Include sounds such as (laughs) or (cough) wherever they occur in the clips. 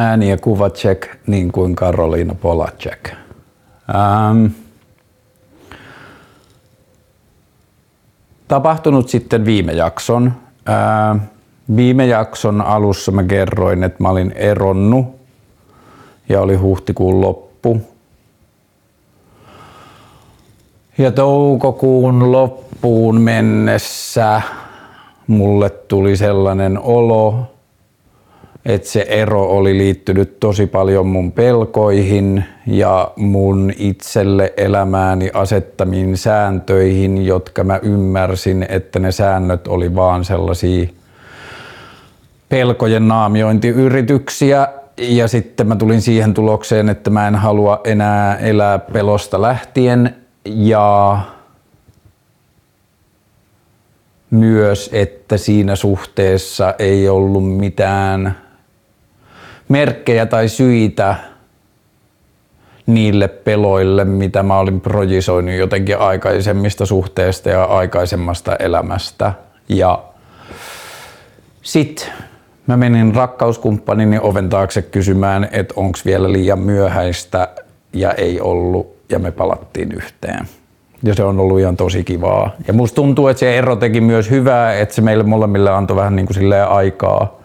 Ääni ja kuva check, niin kuin Karoliina Polacek. Ähm. Tapahtunut sitten viime jakson. Ähm. Viime jakson alussa mä kerroin, että mä olin eronnut ja oli huhtikuun loppu. Ja toukokuun loppuun mennessä mulle tuli sellainen olo, että se ero oli liittynyt tosi paljon mun pelkoihin ja mun itselle elämääni asettamiin sääntöihin, jotka mä ymmärsin, että ne säännöt oli vaan sellaisia pelkojen naamiointiyrityksiä. Ja sitten mä tulin siihen tulokseen, että mä en halua enää elää pelosta lähtien ja myös, että siinä suhteessa ei ollut mitään merkkejä tai syitä niille peloille, mitä mä olin projisoinut jotenkin aikaisemmista suhteista ja aikaisemmasta elämästä. Ja sitten mä menin rakkauskumppanini oven taakse kysymään, että onko vielä liian myöhäistä ja ei ollut ja me palattiin yhteen. Ja se on ollut ihan tosi kivaa. Ja musta tuntuu, että se ero teki myös hyvää, että se meille molemmille antoi vähän niin kuin aikaa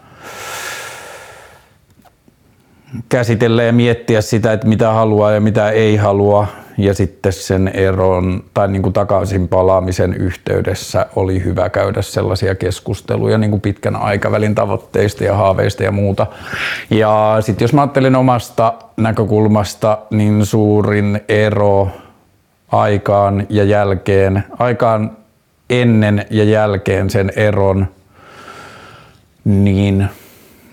käsitellä ja miettiä sitä, että mitä haluaa ja mitä ei halua. Ja sitten sen eron tai niin kuin takaisin palaamisen yhteydessä oli hyvä käydä sellaisia keskusteluja niin kuin pitkän aikavälin tavoitteista ja haaveista ja muuta. Ja sitten jos mä ajattelen omasta näkökulmasta, niin suurin ero aikaan ja jälkeen, aikaan ennen ja jälkeen sen eron, niin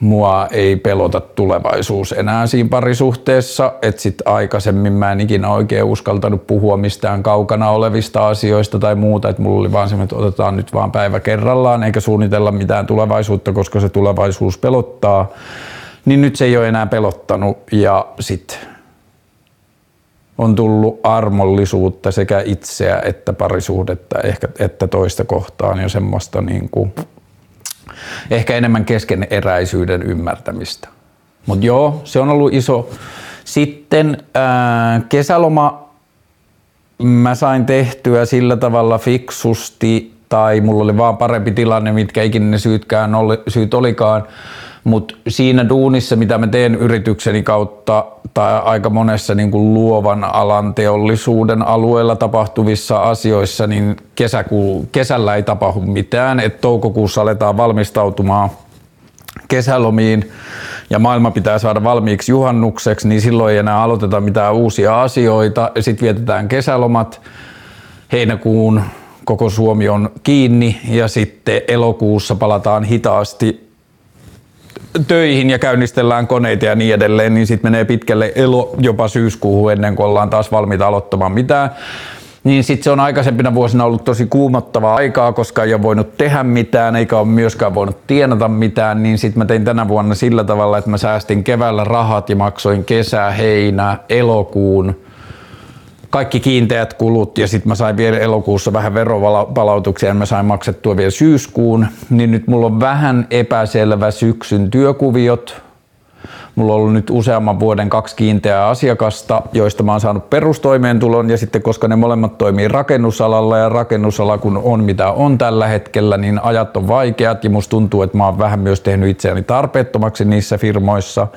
mua ei pelota tulevaisuus enää siinä parisuhteessa, että sit aikaisemmin mä en ikinä oikein uskaltanut puhua mistään kaukana olevista asioista tai muuta, että mulla oli vaan semmoinen, että otetaan nyt vaan päivä kerrallaan eikä suunnitella mitään tulevaisuutta, koska se tulevaisuus pelottaa, niin nyt se ei ole enää pelottanut ja sit on tullut armollisuutta sekä itseä että parisuhdetta ehkä, että toista kohtaan ja semmoista niin kuin, ehkä enemmän keskeneräisyyden ymmärtämistä. Mutta joo, se on ollut iso. Sitten ää, kesäloma mä sain tehtyä sillä tavalla fiksusti tai mulla oli vaan parempi tilanne, mitkä ikinä ne syytkään oli, syyt olikaan mutta siinä duunissa, mitä mä teen yritykseni kautta tai aika monessa niin kuin luovan alan teollisuuden alueella tapahtuvissa asioissa, niin kesäkuu, kesällä ei tapahdu mitään. Et toukokuussa aletaan valmistautumaan kesälomiin ja maailma pitää saada valmiiksi juhannukseksi, niin silloin ei enää aloiteta mitään uusia asioita. Sitten vietetään kesälomat heinäkuun koko Suomi on kiinni ja sitten elokuussa palataan hitaasti töihin ja käynnistellään koneita ja niin edelleen, niin sitten menee pitkälle elo jopa syyskuuhun ennen kuin ollaan taas valmiita aloittamaan mitään. Niin sitten se on aikaisempina vuosina ollut tosi kuumottavaa aikaa, koska ei ole voinut tehdä mitään, eikä ole myöskään voinut tienata mitään, niin sitten mä tein tänä vuonna sillä tavalla, että mä säästin keväällä rahat ja maksoin kesä, heinä, elokuun kaikki kiinteät kulut ja sitten mä sain vielä elokuussa vähän veropalautuksia ja mä sain maksettua vielä syyskuun, niin nyt mulla on vähän epäselvä syksyn työkuviot. Mulla on ollut nyt useamman vuoden kaksi kiinteää asiakasta, joista mä oon saanut perustoimeentulon ja sitten koska ne molemmat toimii rakennusalalla ja rakennusala kun on mitä on tällä hetkellä, niin ajat on vaikeat ja musta tuntuu, että mä oon vähän myös tehnyt itseäni tarpeettomaksi niissä firmoissa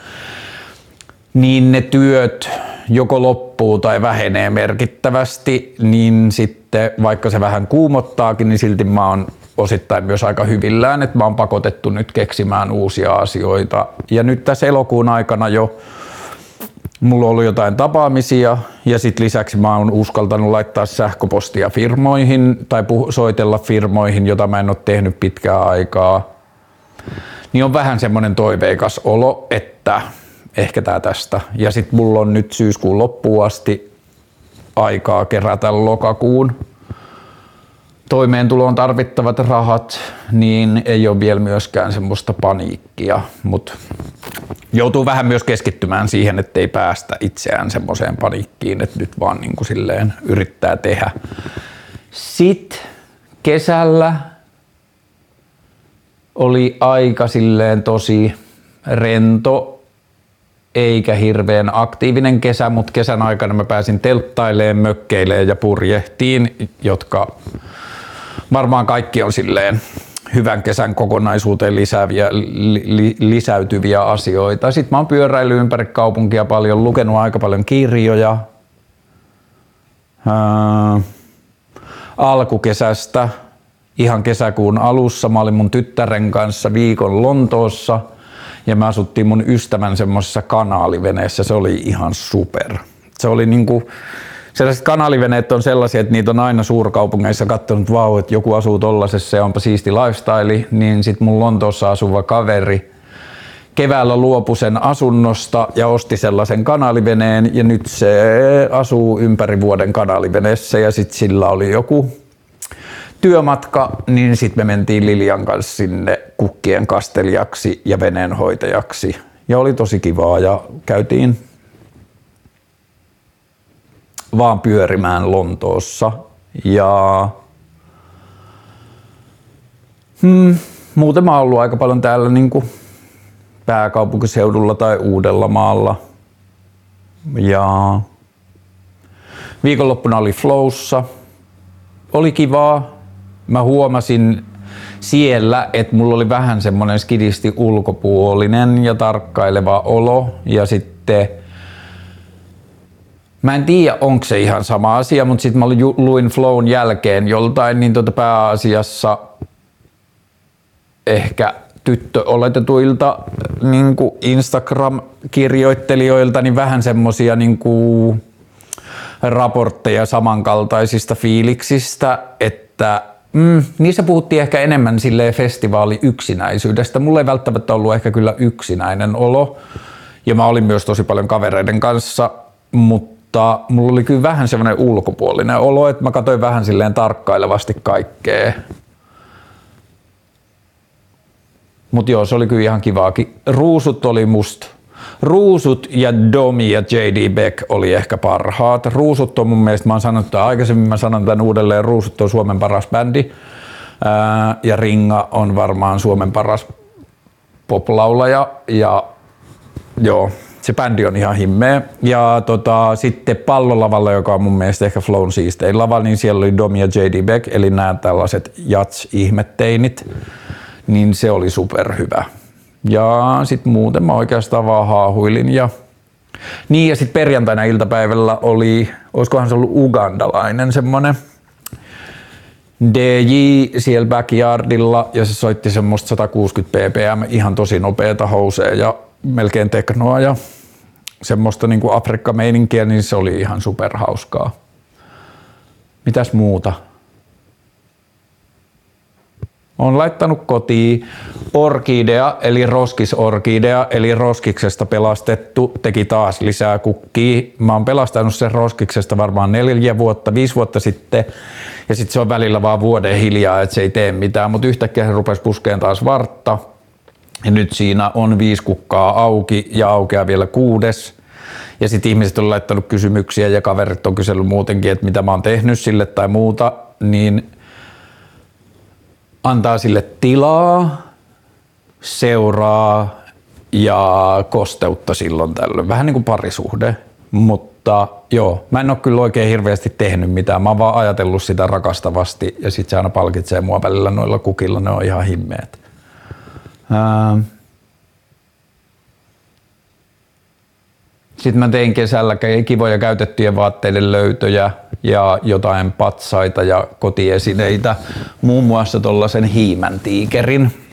niin ne työt joko loppuu tai vähenee merkittävästi, niin sitten vaikka se vähän kuumottaakin, niin silti mä oon osittain myös aika hyvillään, että mä oon pakotettu nyt keksimään uusia asioita. Ja nyt tässä elokuun aikana jo mulla on ollut jotain tapaamisia ja sitten lisäksi mä oon uskaltanut laittaa sähköpostia firmoihin tai puh- soitella firmoihin, jota mä en ole tehnyt pitkää aikaa. Niin on vähän semmoinen toiveikas olo, että ehkä tää tästä. Ja sitten mulla on nyt syyskuun loppuun asti aikaa kerätä lokakuun toimeentuloon tarvittavat rahat, niin ei ole vielä myöskään semmoista paniikkia, mutta joutuu vähän myös keskittymään siihen, ettei päästä itseään semmoiseen paniikkiin, että nyt vaan niin kuin silleen yrittää tehdä. Sitten kesällä oli aika silleen tosi rento eikä hirveän aktiivinen kesä, mutta kesän aikana mä pääsin telttaileen, mökkeileen ja purjehtiin, jotka varmaan kaikki on silleen hyvän kesän kokonaisuuteen lisääviä, li, li, lisäytyviä asioita. Sitten mä oon pyöräillyt ympäri kaupunkia paljon, lukenut aika paljon kirjoja. Ää, alkukesästä, ihan kesäkuun alussa, mä olin mun tyttären kanssa viikon Lontoossa ja me asuttiin mun ystävän semmoisessa kanaaliveneessä. Se oli ihan super. Se oli niinku, sellaiset kanaliveneet on sellaisia, että niitä on aina suurkaupungeissa katsonut, vau, että joku asuu tollasessa ja onpa siisti lifestyle, niin sit mun Lontoossa asuva kaveri keväällä luopui sen asunnosta ja osti sellaisen kanaliveneen ja nyt se asuu ympäri vuoden kanaliveneessä ja sit sillä oli joku työmatka, niin sitten me mentiin Lilian kanssa sinne kukkien kastelijaksi ja veneenhoitajaksi. Ja oli tosi kivaa ja käytiin vaan pyörimään Lontoossa. Ja hmm, muuten mä oon ollut aika paljon täällä niin kuin pääkaupunkiseudulla tai Uudellamaalla. Ja viikonloppuna oli Flowssa. Oli kivaa. Mä huomasin siellä, että mulla oli vähän semmoinen skidisti ulkopuolinen ja tarkkaileva olo. Ja sitten Mä en tiedä, onko se ihan sama asia, mutta sitten mä luin Flown jälkeen joltain, niin tuota pääasiassa ehkä tyttöoletetuilta niin Instagram-kirjoittelijoilta niin vähän semmosia niin raportteja samankaltaisista fiiliksistä, että mm, niissä puhuttiin ehkä enemmän sille festivaali yksinäisyydestä. Mulla ei välttämättä ollut ehkä kyllä yksinäinen olo ja mä olin myös tosi paljon kavereiden kanssa, mutta mulla oli kyllä vähän semmoinen ulkopuolinen olo, että mä katsoin vähän silleen tarkkailevasti kaikkea. Mutta joo, se oli kyllä ihan kivaakin. Ruusut oli musta. Ruusut ja Domi ja JD Beck oli ehkä parhaat. Ruusut on mun mielestä, mä oon sanonut että aikaisemmin, mä sanon tämän uudelleen, Ruusut on Suomen paras bändi. Ja Ringa on varmaan Suomen paras poplaulaja. Ja joo, se bändi on ihan himmeä. Ja tota, sitten pallolavalla, joka on mun mielestä ehkä Flown siistein lava, niin siellä oli Dom ja J.D. Beck, eli nämä tällaiset jats-ihmetteinit, niin se oli superhyvä. Ja sitten muuten mä oikeastaan vaan haahuilin ja niin ja sitten perjantaina iltapäivällä oli, olisikohan se ollut ugandalainen semmonen DJ siellä backyardilla ja se soitti semmoista 160 ppm, ihan tosi nopeeta housea ja melkein teknoa ja semmoista niin kuin Afrikka-meininkiä, niin se oli ihan superhauskaa. Mitäs muuta? On laittanut kotiin orkidea, eli roskisorkidea, eli roskiksesta pelastettu, teki taas lisää kukkia. Mä oon pelastanut sen roskiksesta varmaan neljä vuotta, viisi vuotta sitten, ja sitten se on välillä vaan vuoden hiljaa, että se ei tee mitään, mutta yhtäkkiä se rupesi puskeen taas vartta. Ja nyt siinä on viisi kukkaa auki ja aukeaa vielä kuudes. Ja sitten ihmiset on laittanut kysymyksiä ja kaverit on kysellyt muutenkin, että mitä mä oon tehnyt sille tai muuta, niin antaa sille tilaa, seuraa ja kosteutta silloin tällöin. Vähän niin kuin parisuhde, mutta joo, mä en ole kyllä oikein hirveästi tehnyt mitään. Mä oon vaan ajatellut sitä rakastavasti ja sit se aina palkitsee mua välillä noilla kukilla, ne on ihan himmeet. Ähm. Sitten mä tein kesällä kivoja käytettyjä vaatteiden löytöjä ja jotain patsaita ja kotiesineitä, muun muassa tuollaisen hiimän tiikerin.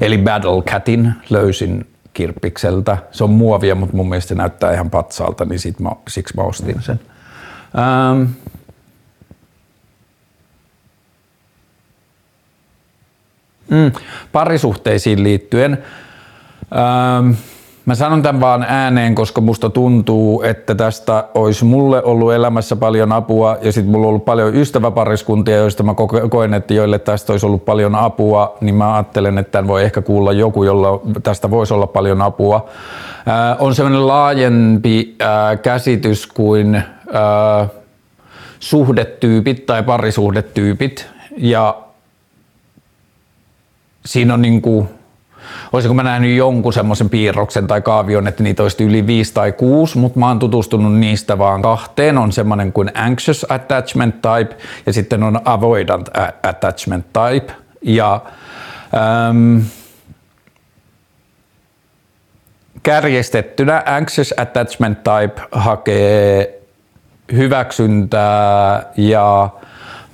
Eli Battle Catin löysin kirppikseltä. Se on muovia, mutta mun mielestä se näyttää ihan patsaalta, niin sit mä, siksi mä ostin sen. Ähm. Mm, parisuhteisiin liittyen. Ähm, Mä sanon tämän vaan ääneen, koska musta tuntuu, että tästä olisi mulle ollut elämässä paljon apua ja sitten mulla on ollut paljon ystäväpariskuntia, joista mä koen, että joille tästä olisi ollut paljon apua, niin mä ajattelen, että tämän voi ehkä kuulla joku, jolla tästä voisi olla paljon apua. Äh, on sellainen laajempi äh, käsitys kuin äh, suhdetyypit tai parisuhdetyypit ja siinä on niin kuin olisinko mä nähnyt jonkun semmoisen piirroksen tai kaavion, että niitä olisi yli viisi tai kuusi, mutta mä oon tutustunut niistä vaan kahteen. On semmoinen kuin anxious attachment type ja sitten on avoidant attachment type. Ja ähm, kärjestettynä anxious attachment type hakee hyväksyntää ja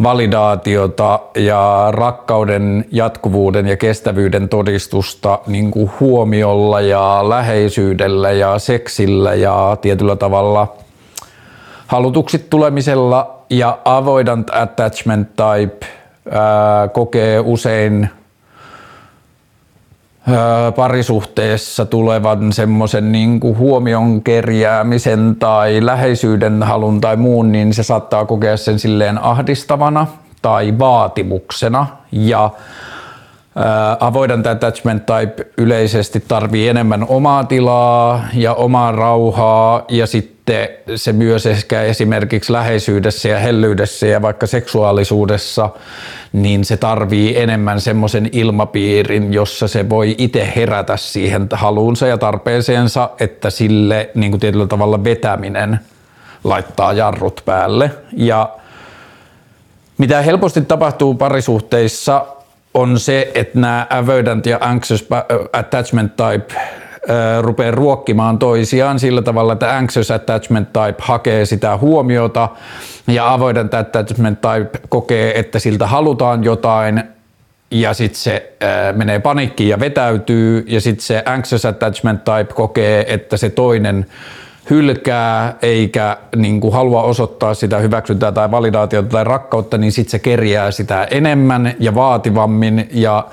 validaatiota ja rakkauden jatkuvuuden ja kestävyyden todistusta niin kuin huomiolla ja läheisyydellä ja seksillä ja tietyllä tavalla halutuksi tulemisella ja avoidant attachment type ää, kokee usein parisuhteessa tulevan semmoisen niin huomion kerjäämisen tai läheisyyden halun tai muun, niin se saattaa kokea sen silleen ahdistavana tai vaatimuksena. Ja avoidant attachment type yleisesti tarvii enemmän omaa tilaa ja omaa rauhaa ja sitten se myös ehkä esimerkiksi läheisyydessä ja hellyydessä ja vaikka seksuaalisuudessa niin se tarvii enemmän semmoisen ilmapiirin, jossa se voi itse herätä siihen haluunsa ja tarpeeseensa, että sille niin kuin tietyllä tavalla vetäminen laittaa jarrut päälle. Ja mitä helposti tapahtuu parisuhteissa on se, että nämä avoidant ja anxious attachment type rupeaa ruokkimaan toisiaan sillä tavalla, että anxious attachment type hakee sitä huomiota ja avoidant attachment type kokee, että siltä halutaan jotain ja sitten se ää, menee panikkiin ja vetäytyy ja sitten se anxious attachment type kokee, että se toinen hylkää eikä niin kuin halua osoittaa sitä hyväksyntää tai validaatiota tai rakkautta, niin sitten se kerjää sitä enemmän ja vaativammin. Ja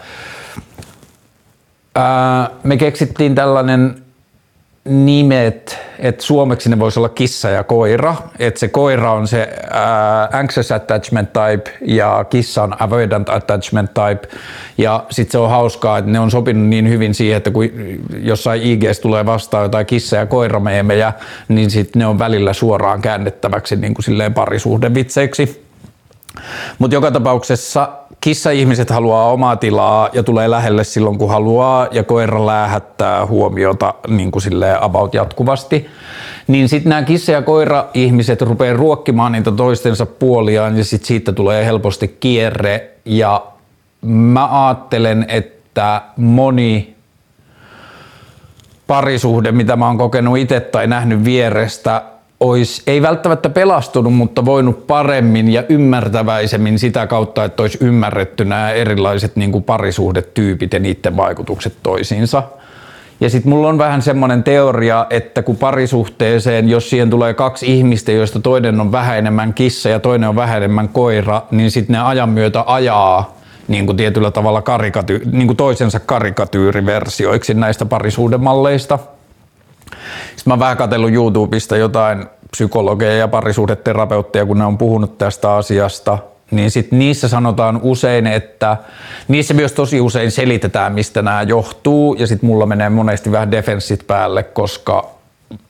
ää, me keksittiin tällainen nimet, että suomeksi ne voisi olla kissa ja koira. Että se koira on se ää, anxious attachment type ja kissa on avoidant attachment type. Ja sitten se on hauskaa, että ne on sopinut niin hyvin siihen, että kun jossain IGS tulee vastaan jotain kissa- ja koirameemejä, niin sitten ne on välillä suoraan käännettäväksi niin kuin silleen parisuhdevitseiksi. Mutta joka tapauksessa kissa-ihmiset haluaa omaa tilaa ja tulee lähelle silloin kun haluaa ja koira läähättää huomiota niin kuin about jatkuvasti. Niin sitten nämä kissa- ja koira-ihmiset rupeaa ruokkimaan niitä toistensa puoliaan ja sitten siitä tulee helposti kierre ja mä ajattelen, että moni parisuhde, mitä mä oon kokenut itse tai nähnyt vierestä, olisi, ei välttämättä pelastunut, mutta voinut paremmin ja ymmärtäväisemmin sitä kautta, että olisi ymmärretty nämä erilaiset niin kuin parisuhdetyypit ja niiden vaikutukset toisiinsa. Ja sitten mulla on vähän semmoinen teoria, että kun parisuhteeseen, jos siihen tulee kaksi ihmistä, joista toinen on vähän enemmän kissa ja toinen on vähän enemmän koira, niin sitten ne ajan myötä ajaa niin kuin tietyllä tavalla karikaty- niin kuin toisensa karikatyyriversioiksi näistä parisuhdemalleista – sitten mä oon vähän katsellut YouTubesta jotain psykologeja ja parisuhdeterapeutteja, kun ne on puhunut tästä asiasta, niin sit niissä sanotaan usein, että niissä myös tosi usein selitetään, mistä nämä johtuu, ja sitten mulla menee monesti vähän defenssit päälle, koska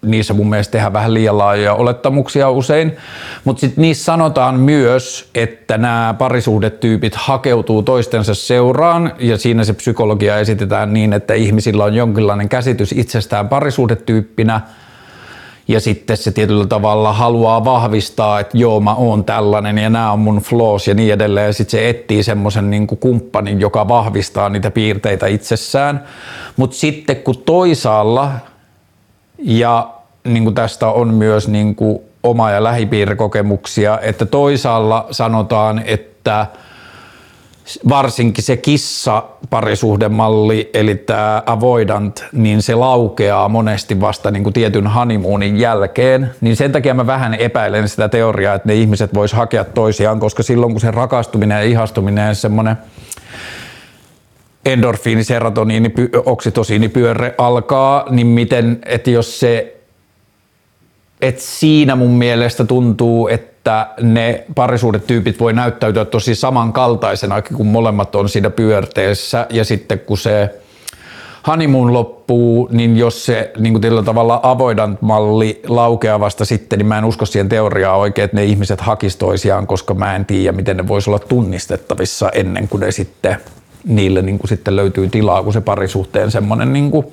niissä mun mielestä tehdään vähän liian laajoja olettamuksia usein, mutta sitten niissä sanotaan myös, että nämä parisuhdetyypit hakeutuu toistensa seuraan. Ja siinä se psykologia esitetään niin, että ihmisillä on jonkinlainen käsitys itsestään parisuhdetyyppinä. Ja sitten se tietyllä tavalla haluaa vahvistaa, että joo mä oon tällainen ja nämä on mun flaws ja niin edelleen. Ja sitten se etsii semmoisen niin kumppanin, joka vahvistaa niitä piirteitä itsessään, mutta sitten kun toisaalla ja niin kuin tästä on myös niin kuin oma- ja lähipiirikokemuksia, että toisaalla sanotaan, että varsinkin se kissa parisuhdemalli, eli tämä avoidant, niin se laukeaa monesti vasta niin kuin tietyn honeymoonin jälkeen. Niin sen takia mä vähän epäilen sitä teoriaa, että ne ihmiset vois hakea toisiaan, koska silloin kun se rakastuminen ja ihastuminen ja semmoinen endorfiini, serotoniini, oksitosiinipyörre alkaa, niin miten, että jos se, että siinä mun mielestä tuntuu, että ne parisuudetyypit voi näyttäytyä tosi samankaltaisena, kun molemmat on siinä pyörteessä. Ja sitten kun se honeymoon loppuu, niin jos se niin kuin tällä tavalla avoidant malli laukeaa vasta sitten, niin mä en usko siihen teoriaan oikein, että ne ihmiset hakis toisiaan, koska mä en tiedä, miten ne voisi olla tunnistettavissa ennen kuin ne sitten niille niin kuin sitten löytyy tilaa, kun se parisuhteen semmoinen niin kuin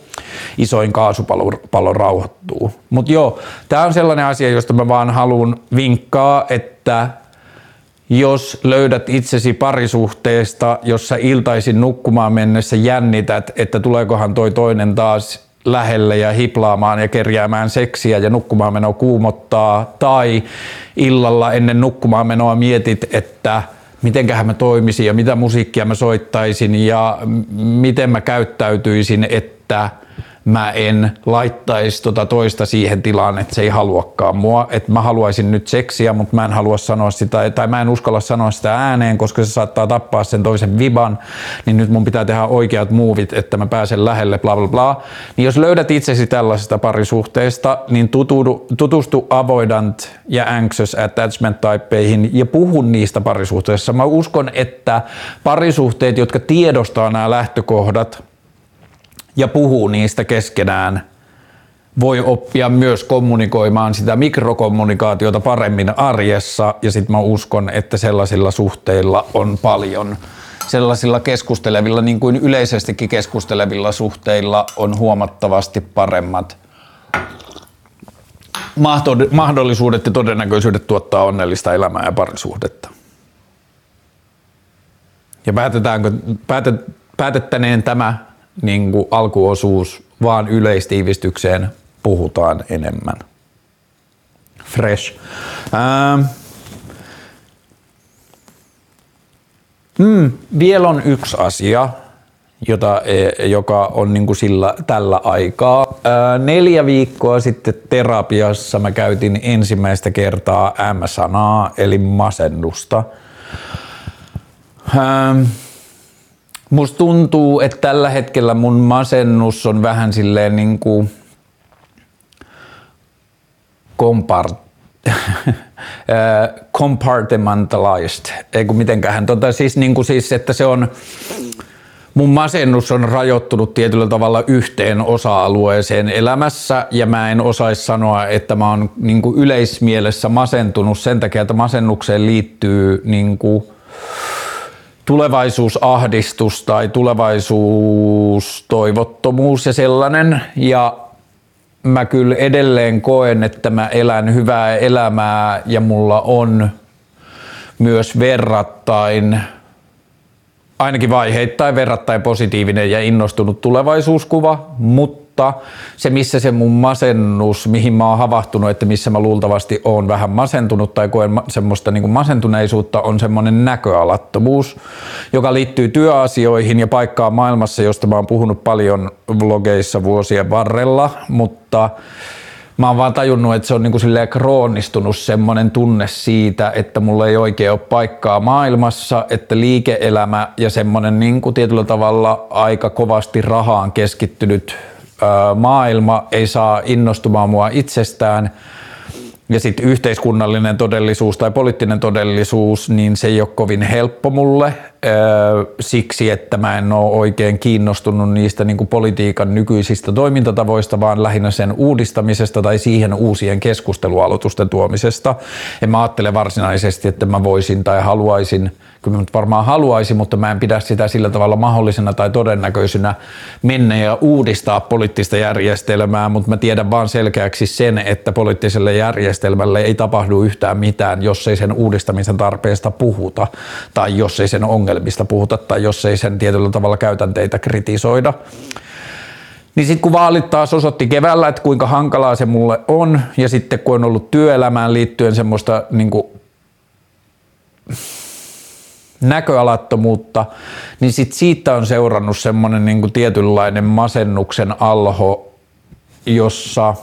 isoin kaasupalo rauhoittuu. Mutta joo, tämä on sellainen asia, josta mä vaan haluan vinkkaa, että jos löydät itsesi parisuhteesta, jossa iltaisin nukkumaan mennessä jännität, että tuleekohan toi toinen taas lähelle ja hiplaamaan ja kerjäämään seksiä ja nukkumaan menoa kuumottaa, tai illalla ennen nukkumaan menoa mietit, että mitenköhän mä toimisin ja mitä musiikkia mä soittaisin ja miten mä käyttäytyisin, että mä en laittaisi tota toista siihen tilaan, että se ei haluakaan mua. Että mä haluaisin nyt seksiä, mutta mä en halua sanoa sitä, tai mä en uskalla sanoa sitä ääneen, koska se saattaa tappaa sen toisen viban, niin nyt mun pitää tehdä oikeat muuvit, että mä pääsen lähelle, bla bla bla. Niin jos löydät itsesi tällaisesta parisuhteesta, niin tutustu, tutustu avoidant ja anxious attachment typeihin ja puhu niistä parisuhteissa. Mä uskon, että parisuhteet, jotka tiedostaa nämä lähtökohdat, ja puhuu niistä keskenään, voi oppia myös kommunikoimaan sitä mikrokommunikaatiota paremmin arjessa ja sitten mä uskon, että sellaisilla suhteilla on paljon sellaisilla keskustelevilla, niin kuin yleisestikin keskustelevilla suhteilla on huomattavasti paremmat mahdollisuudet ja todennäköisyydet tuottaa onnellista elämää ja parisuhdetta. Ja päätetäänkö, päätet, päätettäneen tämä niin kuin alkuosuus, vaan yleistiivistykseen puhutaan enemmän. Fresh. Ähm. Mm, vielä on yksi asia, jota, e, joka on niin kuin sillä, tällä aikaa. Ää, neljä viikkoa sitten terapiassa mä käytin ensimmäistä kertaa M-sanaa, eli masennusta. Ähm, Musta tuntuu, että tällä hetkellä mun masennus on vähän silleen niin kuin (laughs) kompart compartmentalized, ei kun mitenköhän, tota, siis, niin kuin siis, että se on, mun masennus on rajoittunut tietyllä tavalla yhteen osa-alueeseen elämässä ja mä en osaisi sanoa, että mä oon niin kuin yleismielessä masentunut sen takia, että masennukseen liittyy niin kuin, tulevaisuusahdistus tai tulevaisuustoivottomuus ja sellainen. Ja mä kyllä edelleen koen, että mä elän hyvää elämää ja mulla on myös verrattain ainakin vaiheittain verrattain positiivinen ja innostunut tulevaisuuskuva, mutta mutta se missä se mun masennus, mihin mä oon havahtunut, että missä mä luultavasti oon vähän masentunut tai koen semmoista niin masentuneisuutta, on semmoinen näköalattomuus, joka liittyy työasioihin ja paikkaan maailmassa, josta mä oon puhunut paljon vlogeissa vuosien varrella, mutta mä oon vaan tajunnut, että se on niin kuin kroonistunut semmoinen tunne siitä, että mulla ei oikein ole paikkaa maailmassa, että liike-elämä ja semmoinen niin kuin tietyllä tavalla aika kovasti rahaan keskittynyt maailma ei saa innostumaan mua itsestään ja sitten yhteiskunnallinen todellisuus tai poliittinen todellisuus, niin se ei ole kovin helppo mulle siksi, että mä en ole oikein kiinnostunut niistä niin kuin politiikan nykyisistä toimintatavoista, vaan lähinnä sen uudistamisesta tai siihen uusien keskustelualoitusten tuomisesta. En mä ajattele varsinaisesti, että mä voisin tai haluaisin – kyllä mä varmaan haluaisin, mutta mä en pidä sitä sillä tavalla mahdollisena tai todennäköisenä mennä ja uudistaa poliittista järjestelmää, mutta mä tiedän vaan selkeäksi sen, että poliittiselle järjestelmälle ei tapahdu yhtään mitään, jos ei sen uudistamisen tarpeesta puhuta tai jos ei sen ongelmista puhuta tai jos ei sen tietyllä tavalla käytänteitä kritisoida. Niin sitten kun vaalit taas osoitti keväällä, että kuinka hankalaa se mulle on, ja sitten kun on ollut työelämään liittyen semmoista niin kuin näköalattomuutta, niin sit siitä on seurannut semmoinen niin tietynlainen masennuksen alho, jossa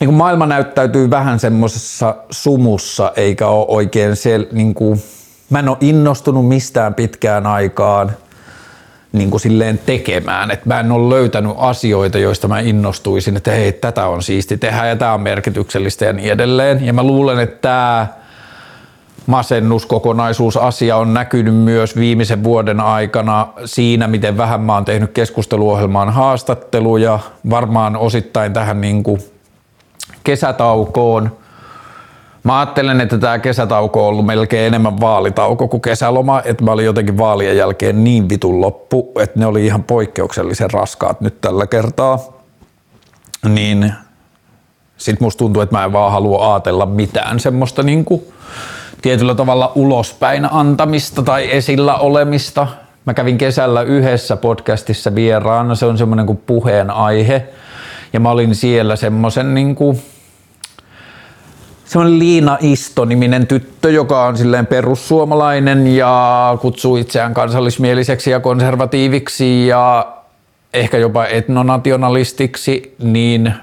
niin kuin maailma näyttäytyy vähän semmoisessa sumussa, eikä ole oikein se, niin kuin, mä en ole innostunut mistään pitkään aikaan niin kuin silleen tekemään, että mä en ole löytänyt asioita, joista mä innostuisin, että hei, tätä on siisti tehdä ja tämä on merkityksellistä ja niin edelleen. Ja mä luulen, että tämä masennuskokonaisuusasia on näkynyt myös viimeisen vuoden aikana siinä, miten vähän mä oon tehnyt keskusteluohjelmaan haastatteluja, varmaan osittain tähän niin kuin kesätaukoon Mä ajattelen, että tämä kesätauko on ollut melkein enemmän vaalitauko kuin kesäloma, että mä olin jotenkin vaalien jälkeen niin vitun loppu, että ne oli ihan poikkeuksellisen raskaat nyt tällä kertaa. Niin sit musta tuntuu, että mä en vaan halua ajatella mitään semmoista niinku tietyllä tavalla ulospäin antamista tai esillä olemista. Mä kävin kesällä yhdessä podcastissa vieraana, se on semmoinen kuin puheen aihe. Ja mä olin siellä semmoisen niinku, semmoinen Liina Isto-niminen tyttö, joka on silleen perussuomalainen ja kutsuu itseään kansallismieliseksi ja konservatiiviksi ja ehkä jopa etnonationalistiksi, niin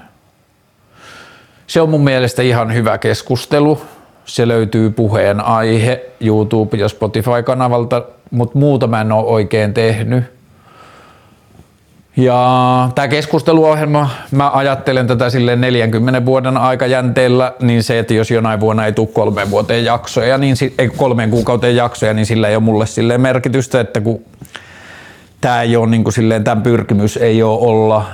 se on mun mielestä ihan hyvä keskustelu. Se löytyy puheen aihe YouTube- ja Spotify-kanavalta, mutta muuta mä en ole oikein tehnyt. Ja tämä keskusteluohjelma, mä ajattelen tätä sille 40 vuoden aikajänteellä, niin se, että jos jonain vuonna ei tule kolmeen vuoteen jaksoja, niin ei kolmeen kuukauteen jaksoja, niin sillä ei ole mulle sille merkitystä, että kun tämä ei ole niin kuin silleen, tämän pyrkimys ei ole olla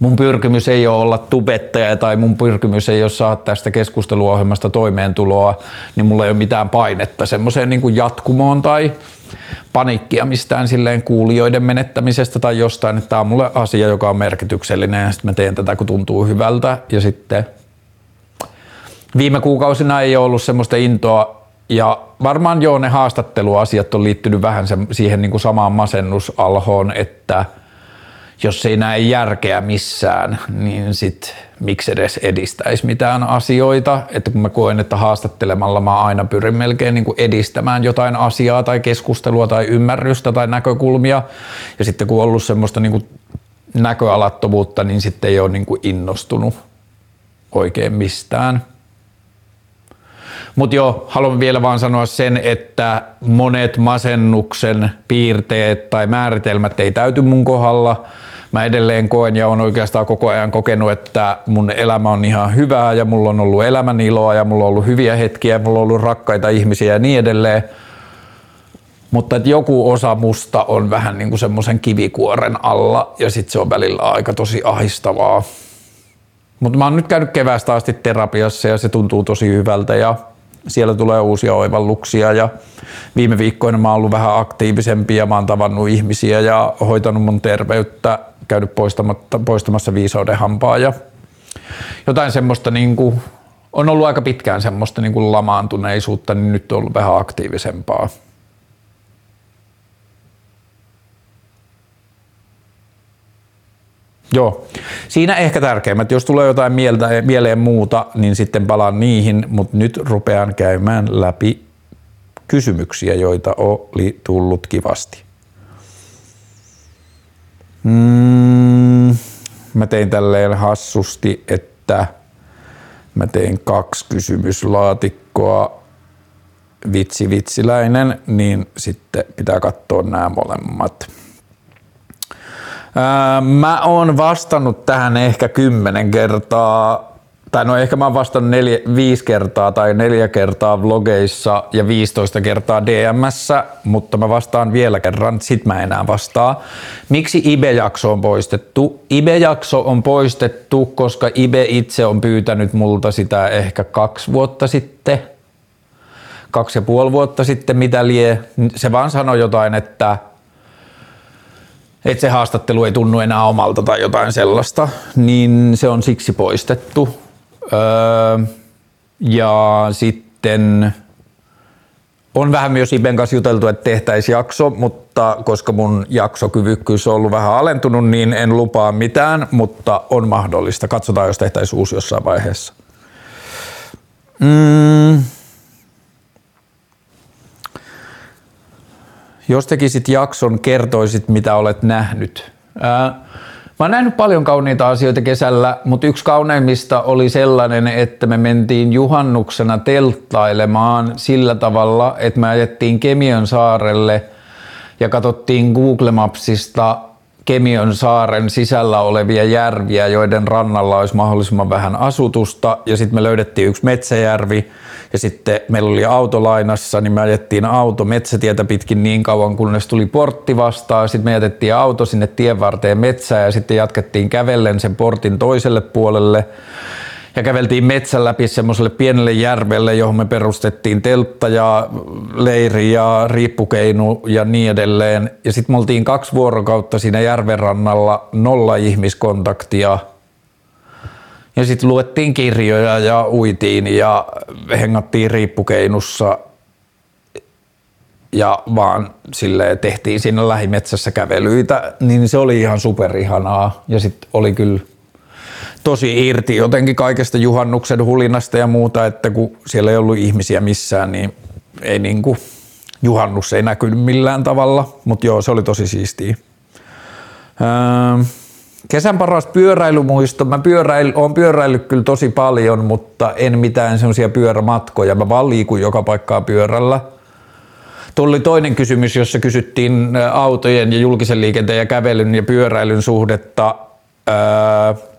mun pyrkimys ei ole olla tubettaja tai mun pyrkimys ei ole saada tästä keskusteluohjelmasta toimeentuloa, niin mulla ei ole mitään painetta semmoiseen niin kuin jatkumoon tai panikkia mistään silleen kuulijoiden menettämisestä tai jostain, että tämä on mulle asia, joka on merkityksellinen ja sitten mä teen tätä, kun tuntuu hyvältä. Ja sitten viime kuukausina ei ole ollut semmoista intoa ja varmaan joo ne haastatteluasiat on liittynyt vähän siihen niin kuin samaan masennusalhoon, että – jos ei näe järkeä missään, niin sit miksi edes edistäisi mitään asioita. Että kun mä koen, että haastattelemalla mä aina pyrin melkein niin edistämään jotain asiaa tai keskustelua tai ymmärrystä tai näkökulmia. Ja sitten kun on ollut semmoista niin näköalattomuutta, niin sitten ei ole niin innostunut oikein mistään. Mutta joo, haluan vielä vaan sanoa sen, että monet masennuksen piirteet tai määritelmät ei täyty mun kohdalla – mä edelleen koen ja on oikeastaan koko ajan kokenut, että mun elämä on ihan hyvää ja mulla on ollut elämän iloa ja mulla on ollut hyviä hetkiä, mulla on ollut rakkaita ihmisiä ja niin edelleen. Mutta että joku osa musta on vähän niin kuin semmoisen kivikuoren alla ja sitten se on välillä aika tosi ahistavaa. Mutta mä oon nyt käynyt keväästä asti terapiassa ja se tuntuu tosi hyvältä ja siellä tulee uusia oivalluksia ja viime viikkoina mä oon ollut vähän aktiivisempi ja mä oon tavannut ihmisiä ja hoitanut mun terveyttä käynyt poistamassa viisauden hampaa ja jotain semmoista niin kuin, on ollut aika pitkään semmoista niin kuin lamaantuneisuutta, niin nyt on ollut vähän aktiivisempaa. Joo, siinä ehkä tärkeimmät. Jos tulee jotain mieltä, mieleen muuta, niin sitten palaan niihin, mutta nyt rupean käymään läpi kysymyksiä, joita oli tullut kivasti. Mm, mä tein tälleen hassusti, että mä tein kaksi kysymyslaatikkoa vitsi vitsiläinen, niin sitten pitää katsoa nämä molemmat. Mä oon vastannut tähän ehkä kymmenen kertaa tai no ehkä mä oon vastannut neljä, viisi kertaa tai neljä kertaa vlogeissa ja 15 kertaa DMssä, mutta mä vastaan vielä kerran, sit mä enää vastaa. Miksi IBE-jakso on poistettu? IBE-jakso on poistettu, koska IBE itse on pyytänyt multa sitä ehkä kaksi vuotta sitten, kaksi ja puoli vuotta sitten, mitä lie. Se vaan sanoi jotain, että että se haastattelu ei tunnu enää omalta tai jotain sellaista, niin se on siksi poistettu. Öö, ja sitten on vähän myös Iben kanssa juteltu, että tehtäisiin jakso, mutta koska mun jaksokyvykkyys on ollut vähän alentunut, niin en lupaa mitään, mutta on mahdollista. Katsotaan, jos tehtäisiin uusi jossain vaiheessa. Mm. Jos tekisit jakson, kertoisit mitä olet nähnyt. Ää, Mä oon nähnyt paljon kauniita asioita kesällä, mutta yksi kauneimmista oli sellainen, että me mentiin juhannuksena telttailemaan sillä tavalla, että me ajettiin Kemion saarelle ja katsottiin Google Mapsista Kemion saaren sisällä olevia järviä, joiden rannalla olisi mahdollisimman vähän asutusta. Ja sitten me löydettiin yksi metsäjärvi, ja sitten meillä oli auto lainassa, niin me ajettiin auto metsätietä pitkin niin kauan, kunnes tuli portti vastaan. Sitten me jätettiin auto sinne tien varteen metsään ja sitten jatkettiin kävellen sen portin toiselle puolelle. Ja käveltiin metsän läpi semmoiselle pienelle järvelle, johon me perustettiin teltta ja leiri ja riippukeinu ja niin edelleen. Ja sitten me oltiin kaksi vuorokautta siinä järven rannalla, nolla ihmiskontaktia. Ja sitten luettiin kirjoja ja uitiin ja hengattiin riippukeinussa ja vaan sille tehtiin siinä lähimetsässä kävelyitä, niin se oli ihan superihanaa. Ja sitten oli kyllä tosi irti jotenkin kaikesta juhannuksen hulinasta ja muuta, että kun siellä ei ollut ihmisiä missään, niin ei niin kuin, juhannus ei näkynyt millään tavalla, mutta joo, se oli tosi siistiä. Öö, kesän paras pyöräilymuisto. Mä pyöräil, oon pyöräillyt kyllä tosi paljon, mutta en mitään semmoisia pyörämatkoja. Mä vaan liikun joka paikkaa pyörällä. Tuli toinen kysymys, jossa kysyttiin autojen ja julkisen liikenteen ja kävelyn ja pyöräilyn suhdetta. Öö,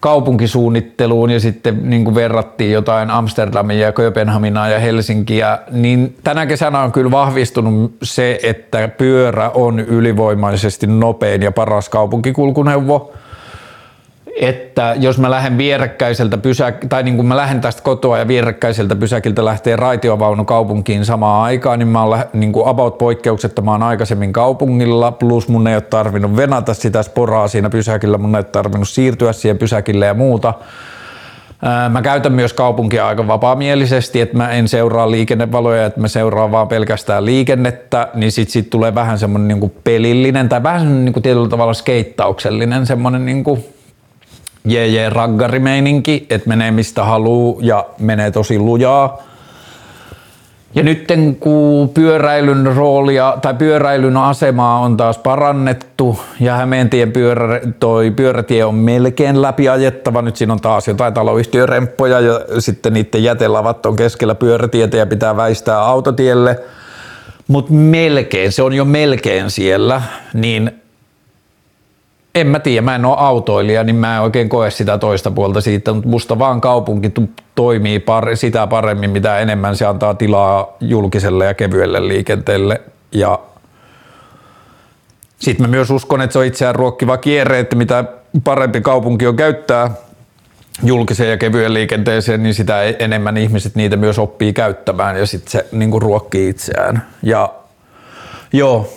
kaupunkisuunnitteluun ja sitten niin kuin verrattiin jotain Amsterdamia ja Kööpenhaminaa ja Helsinkiä, niin tänä kesänä on kyllä vahvistunut se, että pyörä on ylivoimaisesti nopein ja paras kaupunkikulkuneuvo että jos mä lähden vierekkäiseltä pysäk- tai niin kuin mä lähden tästä kotoa ja vierekkäiseltä pysäkiltä lähtee raitiovaunu kaupunkiin samaan aikaan, niin mä oon niin kuin about poikkeuksettomaan aikaisemmin kaupungilla, plus mun ei ole tarvinnut venata sitä sporaa siinä pysäkillä, mun ei ole tarvinnut siirtyä siihen pysäkille ja muuta. Mä käytän myös kaupunkia aika vapaamielisesti, että mä en seuraa liikennevaloja, että mä seuraan vaan pelkästään liikennettä, niin sit, sit tulee vähän semmoinen niin pelillinen tai vähän semmoinen niin tietyllä tavalla skeittauksellinen semmoinen niin kuin jee raggarimeininki, että menee mistä haluu ja menee tosi lujaa. Ja nyt kun pyöräilyn roolia tai pyöräilyn asemaa on taas parannettu ja Hämeentien pyörä, toi pyörätie on melkein läpiajettava, nyt siinä on taas jotain taloyhtiöremppoja ja sitten niiden jätelavat on keskellä pyörätietä ja pitää väistää autotielle, mutta melkein, se on jo melkein siellä, niin en mä tiedä, mä en ole autoilija, niin mä en oikein koe sitä toista puolta siitä, mutta musta vaan kaupunki toimii par- sitä paremmin, mitä enemmän se antaa tilaa julkiselle ja kevyelle liikenteelle. Ja sitten mä myös uskon, että se on itseään ruokkiva kierre, että mitä parempi kaupunki on käyttää julkiseen ja kevyen liikenteeseen, niin sitä e- enemmän ihmiset niitä myös oppii käyttämään ja sitten se niin ruokkii itseään. Ja joo,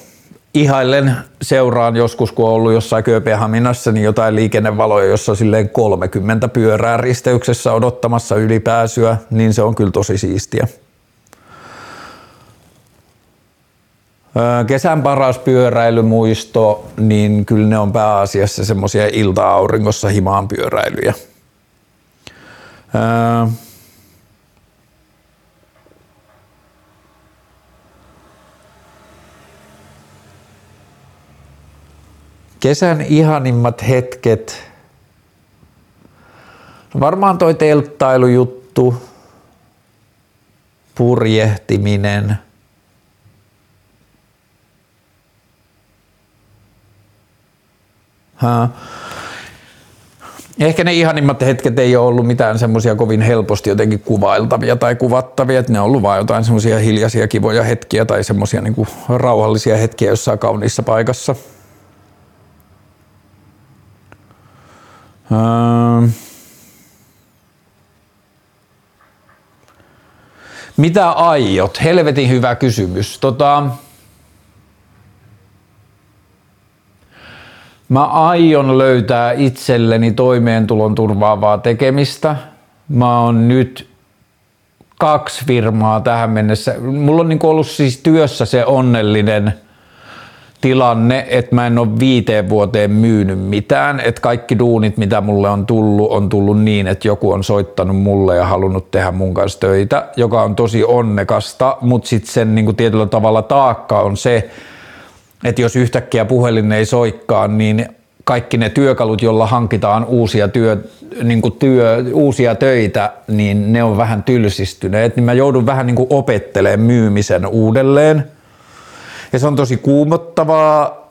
ihaillen seuraan joskus, kun on ollut jossain Kööpenhaminassa, niin jotain liikennevaloja, jossa silleen 30 pyörää risteyksessä odottamassa ylipääsyä, niin se on kyllä tosi siistiä. Kesän paras pyöräilymuisto, niin kyllä ne on pääasiassa semmoisia ilta-auringossa himaan pyöräilyjä. Kesän ihanimmat hetket. Varmaan toi telttailujuttu, purjehtiminen. Ha. Ehkä ne ihanimmat hetket ei ole ollut mitään semmoisia kovin helposti jotenkin kuvailtavia tai kuvattavia, että ne on ollut vain jotain semmoisia hiljaisia kivoja hetkiä tai semmoisia niin rauhallisia hetkiä jossain kauniissa paikassa. Öö, mitä aiot? Helvetin hyvä kysymys. Tota, mä aion löytää itselleni toimeentulon turvaavaa tekemistä. Mä oon nyt kaksi firmaa tähän mennessä. Mulla on niin ollut siis työssä se onnellinen – tilanne, että mä en ole viiteen vuoteen myynyt mitään, että kaikki duunit, mitä mulle on tullut, on tullut niin, että joku on soittanut mulle ja halunnut tehdä mun kanssa töitä, joka on tosi onnekasta, mutta sitten sen niin kuin tietyllä tavalla taakka on se, että jos yhtäkkiä puhelin ei soikkaan, niin kaikki ne työkalut, joilla hankitaan uusia, työ, niin kuin työ, uusia töitä, niin ne on vähän tylsistyneet, niin mä joudun vähän niin kuin opettelemaan myymisen uudelleen – ja se on tosi kuumottavaa.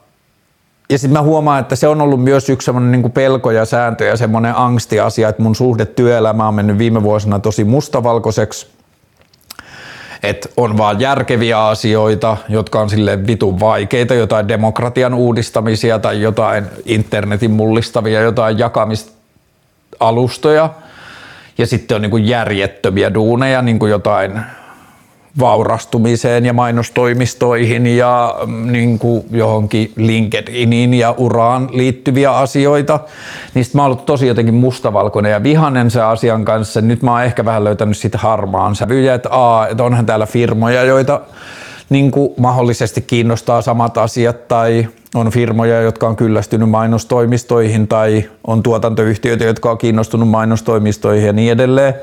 Ja sitten mä huomaan, että se on ollut myös yksi semmoinen niin pelko ja sääntö ja semmoinen angstiasia, että mun suhde työelämään on mennyt viime vuosina tosi mustavalkoiseksi. Että on vaan järkeviä asioita, jotka on sille vitun vaikeita, jotain demokratian uudistamisia tai jotain internetin mullistavia, jotain jakamista alustoja ja sitten on niin kuin järjettömiä duuneja, niin kuin jotain vaurastumiseen ja mainostoimistoihin ja mm, niin kuin johonkin LinkedIniin ja uraan liittyviä asioita. Niistä mä oon ollut tosi jotenkin mustavalkoinen ja vihanen se asian kanssa. Nyt mä oon ehkä vähän löytänyt sitä harmaan sävyjä, että, aa, että onhan täällä firmoja, joita niin kuin mahdollisesti kiinnostaa samat asiat tai on firmoja, jotka on kyllästynyt mainostoimistoihin tai on tuotantoyhtiöitä, jotka on kiinnostunut mainostoimistoihin ja niin edelleen.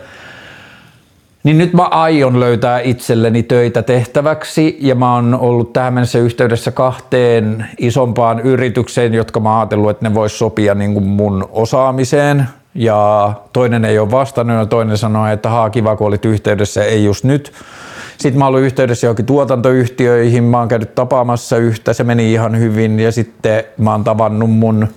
Niin nyt mä aion löytää itselleni töitä tehtäväksi ja mä oon ollut tähän mennessä yhteydessä kahteen isompaan yritykseen, jotka mä ajatellut, että ne vois sopia niin kuin mun osaamiseen. Ja toinen ei ole vastannut ja toinen sanoi, että haa kiva kun olit yhteydessä, ei just nyt. Sitten mä ollut yhteydessä johonkin tuotantoyhtiöihin, mä oon käynyt tapaamassa yhtä, se meni ihan hyvin ja sitten mä oon tavannut mun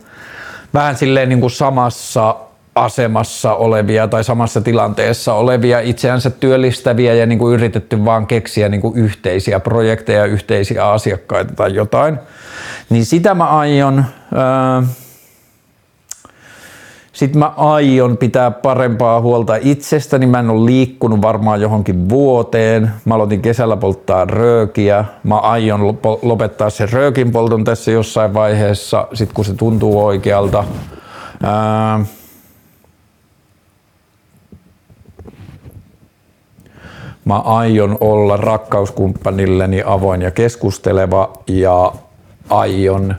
vähän silleen niin kuin samassa asemassa olevia tai samassa tilanteessa olevia itseänsä työllistäviä ja niin kuin yritetty vaan keksiä niin kuin yhteisiä projekteja, yhteisiä asiakkaita tai jotain. Niin sitä mä aion, ää, sitten mä aion pitää parempaa huolta itsestäni. Mä en ole liikkunut varmaan johonkin vuoteen. Mä aloitin kesällä polttaa röökiä. Mä aion lopettaa sen röökin polton tässä jossain vaiheessa, sit kun se tuntuu oikealta. Ää, Mä aion olla rakkauskumppanilleni avoin ja keskusteleva ja aion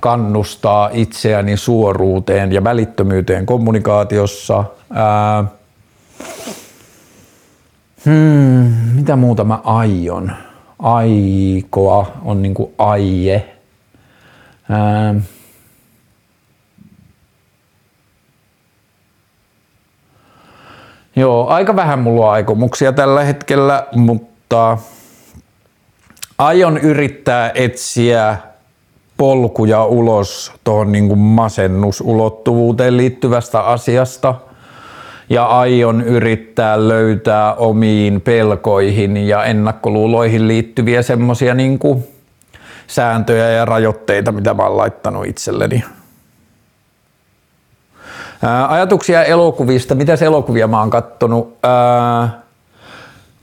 kannustaa itseäni suoruuteen ja välittömyyteen kommunikaatiossa. Ää, hmm, mitä muuta mä aion? Aikoa on niinku aie. Ää, Joo, aika vähän mulla on aikomuksia tällä hetkellä, mutta aion yrittää etsiä polkuja ulos tuohon niin masennusulottuvuuteen liittyvästä asiasta ja aion yrittää löytää omiin pelkoihin ja ennakkoluuloihin liittyviä semmoisia niin sääntöjä ja rajoitteita, mitä mä oon laittanut itselleni. Ajatuksia elokuvista. Mitäs elokuvia mä oon kattonut?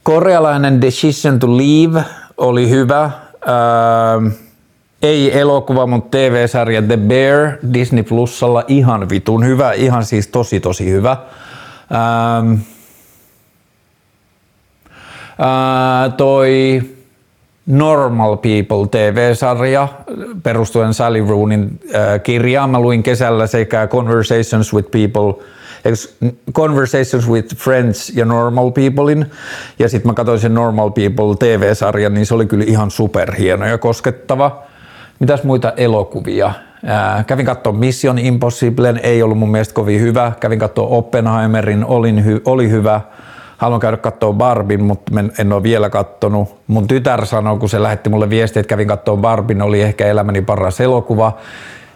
Korealainen Decision to Leave oli hyvä. Ei elokuva, mutta TV-sarja The Bear Disney Plusalla ihan vitun hyvä, ihan siis tosi tosi hyvä. Toi Normal People TV-sarja perustuen Sally Roonin äh, kirjaan. Mä luin kesällä sekä Conversations with People, Conversations with Friends ja Normal Peoplein. Ja sitten mä katsoin sen Normal People TV-sarjan, niin se oli kyllä ihan superhieno ja koskettava. Mitäs muita elokuvia? Ää, kävin katsoa Mission Impossiblen, ei ollut mun mielestä kovin hyvä. Kävin katsoa Oppenheimerin, olin hy- oli hyvä haluan käydä katsoa Barbin, mutta en, ole vielä kattonut. Mun tytär sanoi, kun se lähetti mulle viesti, että kävin katsoa Barbin, oli ehkä elämäni paras elokuva.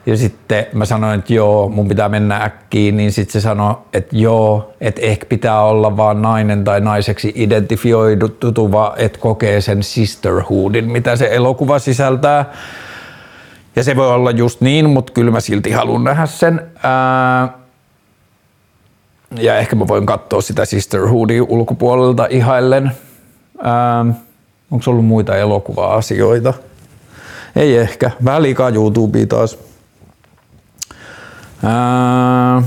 Ja sitten mä sanoin, että joo, mun pitää mennä äkkiin, niin sitten se sanoi, että joo, että ehkä pitää olla vaan nainen tai naiseksi identifioituva, että kokee sen sisterhoodin, mitä se elokuva sisältää. Ja se voi olla just niin, mutta kyllä mä silti haluan nähdä sen. Ää, ja ehkä mä voin katsoa sitä Sisterhoodia ulkopuolelta ihaillen. Ähm, onko ollut muita elokuva-asioita? Ei ehkä. Vähän liikaa YouTubea taas. Ähm,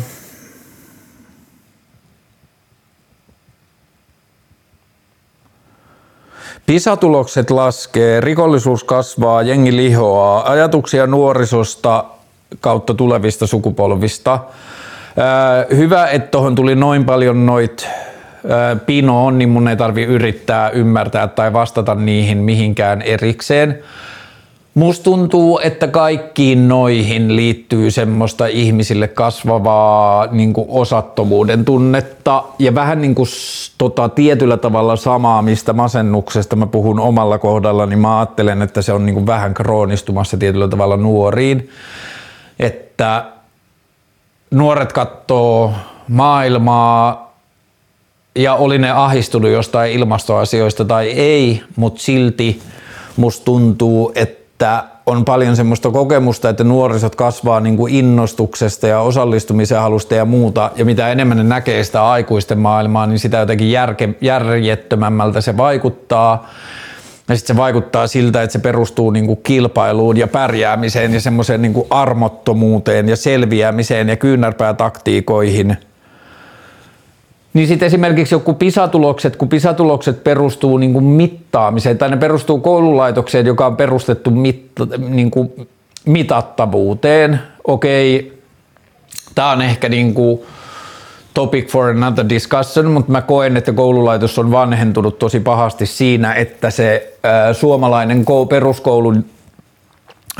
Pisatulokset laskee, rikollisuus kasvaa, jengi lihoaa, ajatuksia nuorisosta kautta tulevista sukupolvista – hyvä, että tuohon tuli noin paljon noit pino on, niin mun ei tarvi yrittää ymmärtää tai vastata niihin mihinkään erikseen. Musta tuntuu, että kaikkiin noihin liittyy semmoista ihmisille kasvavaa niin osattomuuden tunnetta ja vähän niin kuin tota, tietyllä tavalla samaa, mistä masennuksesta mä puhun omalla kohdalla, niin mä ajattelen, että se on niin kuin vähän kroonistumassa tietyllä tavalla nuoriin. Että nuoret katsoo maailmaa ja oli ne ahistunut jostain ilmastoasioista tai ei, mutta silti musta tuntuu, että on paljon semmoista kokemusta, että nuorisot kasvaa niin kuin innostuksesta ja osallistumisen halusta ja muuta, ja mitä enemmän ne näkee sitä aikuisten maailmaa, niin sitä jotenkin järke, järjettömämmältä se vaikuttaa. Ja sitten se vaikuttaa siltä, että se perustuu niin kuin kilpailuun ja pärjäämiseen ja semmoiseen niin armottomuuteen ja selviämiseen ja kyynärpäätaktiikoihin – niin sitten esimerkiksi joku pisatulokset, kun pisatulokset perustuu niin kuin mittaamiseen, tai ne perustuu koululaitokseen, joka on perustettu mitta, niin kuin mitattavuuteen. Okei, tämä on ehkä niin kuin topic for another discussion, mutta mä koen, että koululaitos on vanhentunut tosi pahasti siinä, että se ää, suomalainen peruskoulun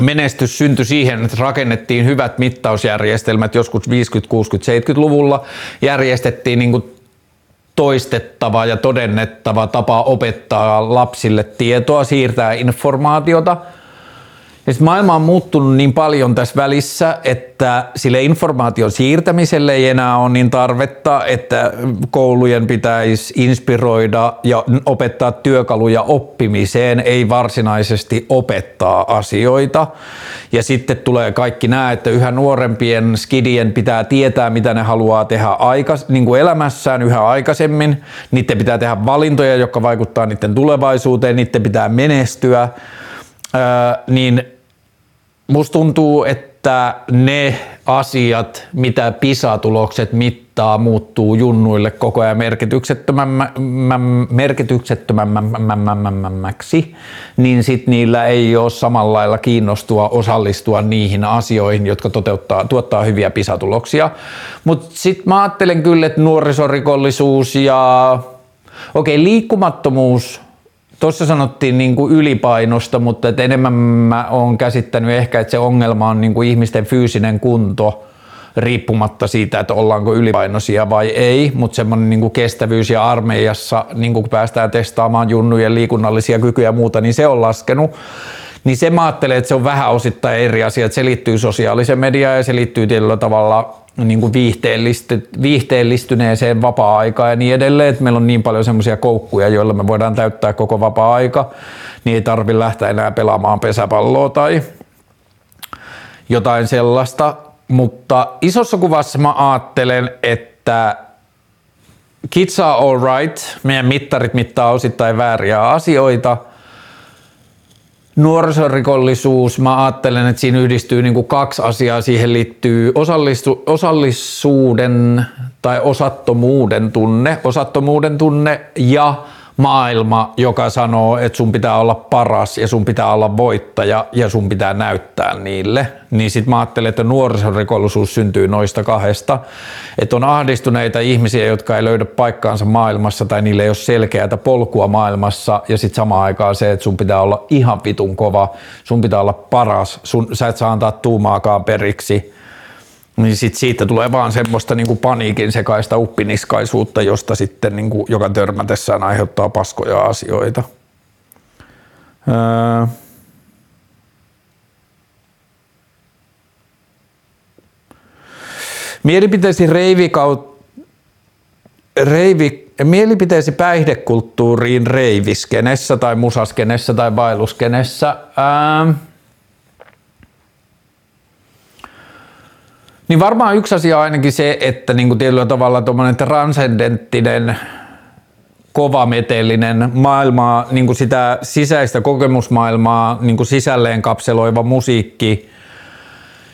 menestys syntyi siihen, että rakennettiin hyvät mittausjärjestelmät joskus 50, 60, 70-luvulla. Järjestettiin niin kuin toistettava ja todennettava tapa opettaa lapsille tietoa, siirtää informaatiota – ja maailma on muuttunut niin paljon tässä välissä, että sille informaation siirtämiselle ei enää ole niin tarvetta, että koulujen pitäisi inspiroida ja opettaa työkaluja oppimiseen, ei varsinaisesti opettaa asioita. Ja sitten tulee kaikki nämä, että yhä nuorempien skidien pitää tietää, mitä ne haluaa tehdä aikas, niin kuin elämässään yhä aikaisemmin. Niiden pitää tehdä valintoja, jotka vaikuttaa niiden tulevaisuuteen, niiden pitää menestyä. Öö, niin musta tuntuu, että ne asiat, mitä PISA-tulokset mittaa, muuttuu junnuille koko ajan merkityksettömämmäksi, niin sit niillä ei ole samalla lailla kiinnostua osallistua niihin asioihin, jotka toteuttaa, tuottaa hyviä PISA-tuloksia. Mutta sitten mä ajattelen kyllä, että nuorisorikollisuus ja okei, okay, liikkumattomuus Tuossa sanottiin niin kuin ylipainosta, mutta että enemmän mä oon käsittänyt ehkä, että se ongelma on niin kuin ihmisten fyysinen kunto riippumatta siitä, että ollaanko ylipainoisia vai ei, mutta semmoinen niin kuin kestävyys ja armeijassa, niin kuin päästään testaamaan junnujen liikunnallisia kykyjä ja muuta, niin se on laskenut. Niin se mä ajattelen, että se on vähän osittain eri asia, että se liittyy sosiaaliseen mediaan ja se liittyy tietyllä tavalla niin kuin viihteellisty, viihteellistyneeseen vapaa-aikaan ja niin edelleen, että meillä on niin paljon semmoisia koukkuja, joilla me voidaan täyttää koko vapaa-aika, niin ei tarvi lähteä enää pelaamaan pesäpalloa tai jotain sellaista. Mutta isossa kuvassa mä ajattelen, että kids are all right, meidän mittarit mittaa osittain vääriä asioita – nuorisorikollisuus, mä ajattelen, että siinä yhdistyy niin kuin kaksi asiaa. Siihen liittyy osallistu, osallisuuden tai osattomuuden tunne, osattomuuden tunne ja maailma, joka sanoo, että sun pitää olla paras ja sun pitää olla voittaja ja sun pitää näyttää niille, niin sit mä ajattelen, että nuorisorikollisuus syntyy noista kahdesta. Että on ahdistuneita ihmisiä, jotka ei löydä paikkaansa maailmassa tai niille ei ole selkeää polkua maailmassa ja sitten samaan aikaan se, että sun pitää olla ihan vitun kova, sun pitää olla paras, sun, sä et saa antaa tuumaakaan periksi niin sit siitä tulee vaan semmoista niin kuin paniikin sekaista uppiniskaisuutta, josta sitten, niin kuin, joka törmätessään aiheuttaa paskoja asioita. Öö. Mielipiteesi reivikaut... reivi... mielipiteesi päihdekulttuuriin reiviskenessä tai musaskenessä tai bailuskenessä. Öö. Niin varmaan yksi asia on ainakin se, että niin kuin tietyllä tavalla tuommoinen transcendenttinen kovametellinen maailmaa, niin kuin sitä sisäistä kokemusmaailmaa niin kuin sisälleen kapseloiva musiikki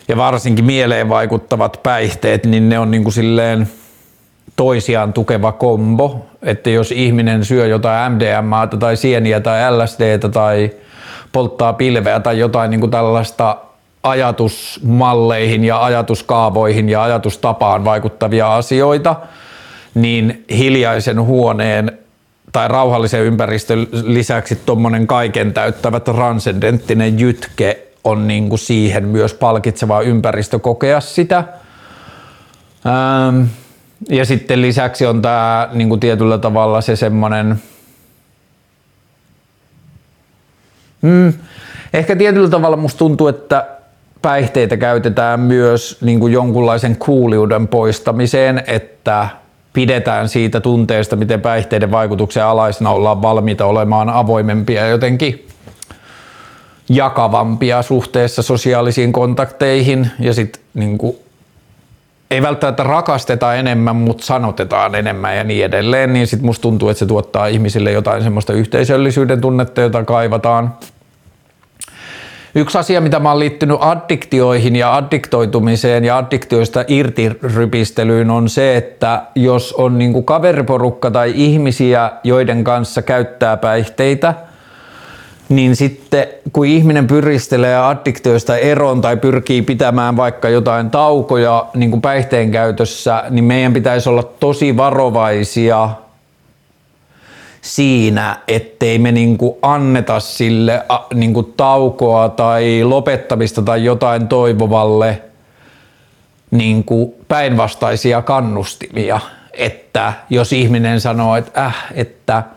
ja varsinkin mieleen vaikuttavat päihteet, niin ne on niin kuin silleen toisiaan tukeva kombo. Että jos ihminen syö jotain MDMA tai sieniä tai LSD tai polttaa pilveä tai jotain niin kuin tällaista ajatusmalleihin ja ajatuskaavoihin ja ajatustapaan vaikuttavia asioita, niin hiljaisen huoneen tai rauhallisen ympäristön lisäksi tuommoinen kaiken täyttävä transcendenttinen jytke on niin kuin siihen myös palkitseva ympäristö kokea sitä. Ähm, ja sitten lisäksi on tämä niin kuin tietyllä tavalla se semmoinen, hmm, ehkä tietyllä tavalla musta tuntuu, että päihteitä käytetään myös niin kuin jonkunlaisen kuuliuden poistamiseen, että pidetään siitä tunteesta, miten päihteiden vaikutuksen alaisena ollaan valmiita olemaan avoimempia jotenkin jakavampia suhteessa sosiaalisiin kontakteihin ja sitten niin ei välttämättä rakasteta enemmän, mutta sanotetaan enemmän ja niin edelleen, niin sitten musta tuntuu, että se tuottaa ihmisille jotain semmoista yhteisöllisyyden tunnetta, jota kaivataan. Yksi asia, mitä mä oon liittynyt addiktioihin ja addiktoitumiseen ja addiktioista irtirypistelyyn on se, että jos on niinku kaveriporukka tai ihmisiä, joiden kanssa käyttää päihteitä – niin sitten kun ihminen pyristelee addiktioista eroon tai pyrkii pitämään vaikka jotain taukoja niin kuin päihteen käytössä, niin meidän pitäisi olla tosi varovaisia siinä, ettei me niin kuin anneta sille niin kuin taukoa tai lopettamista tai jotain toivovalle niin kuin päinvastaisia kannustimia. Että jos ihminen sanoo, että, äh, että –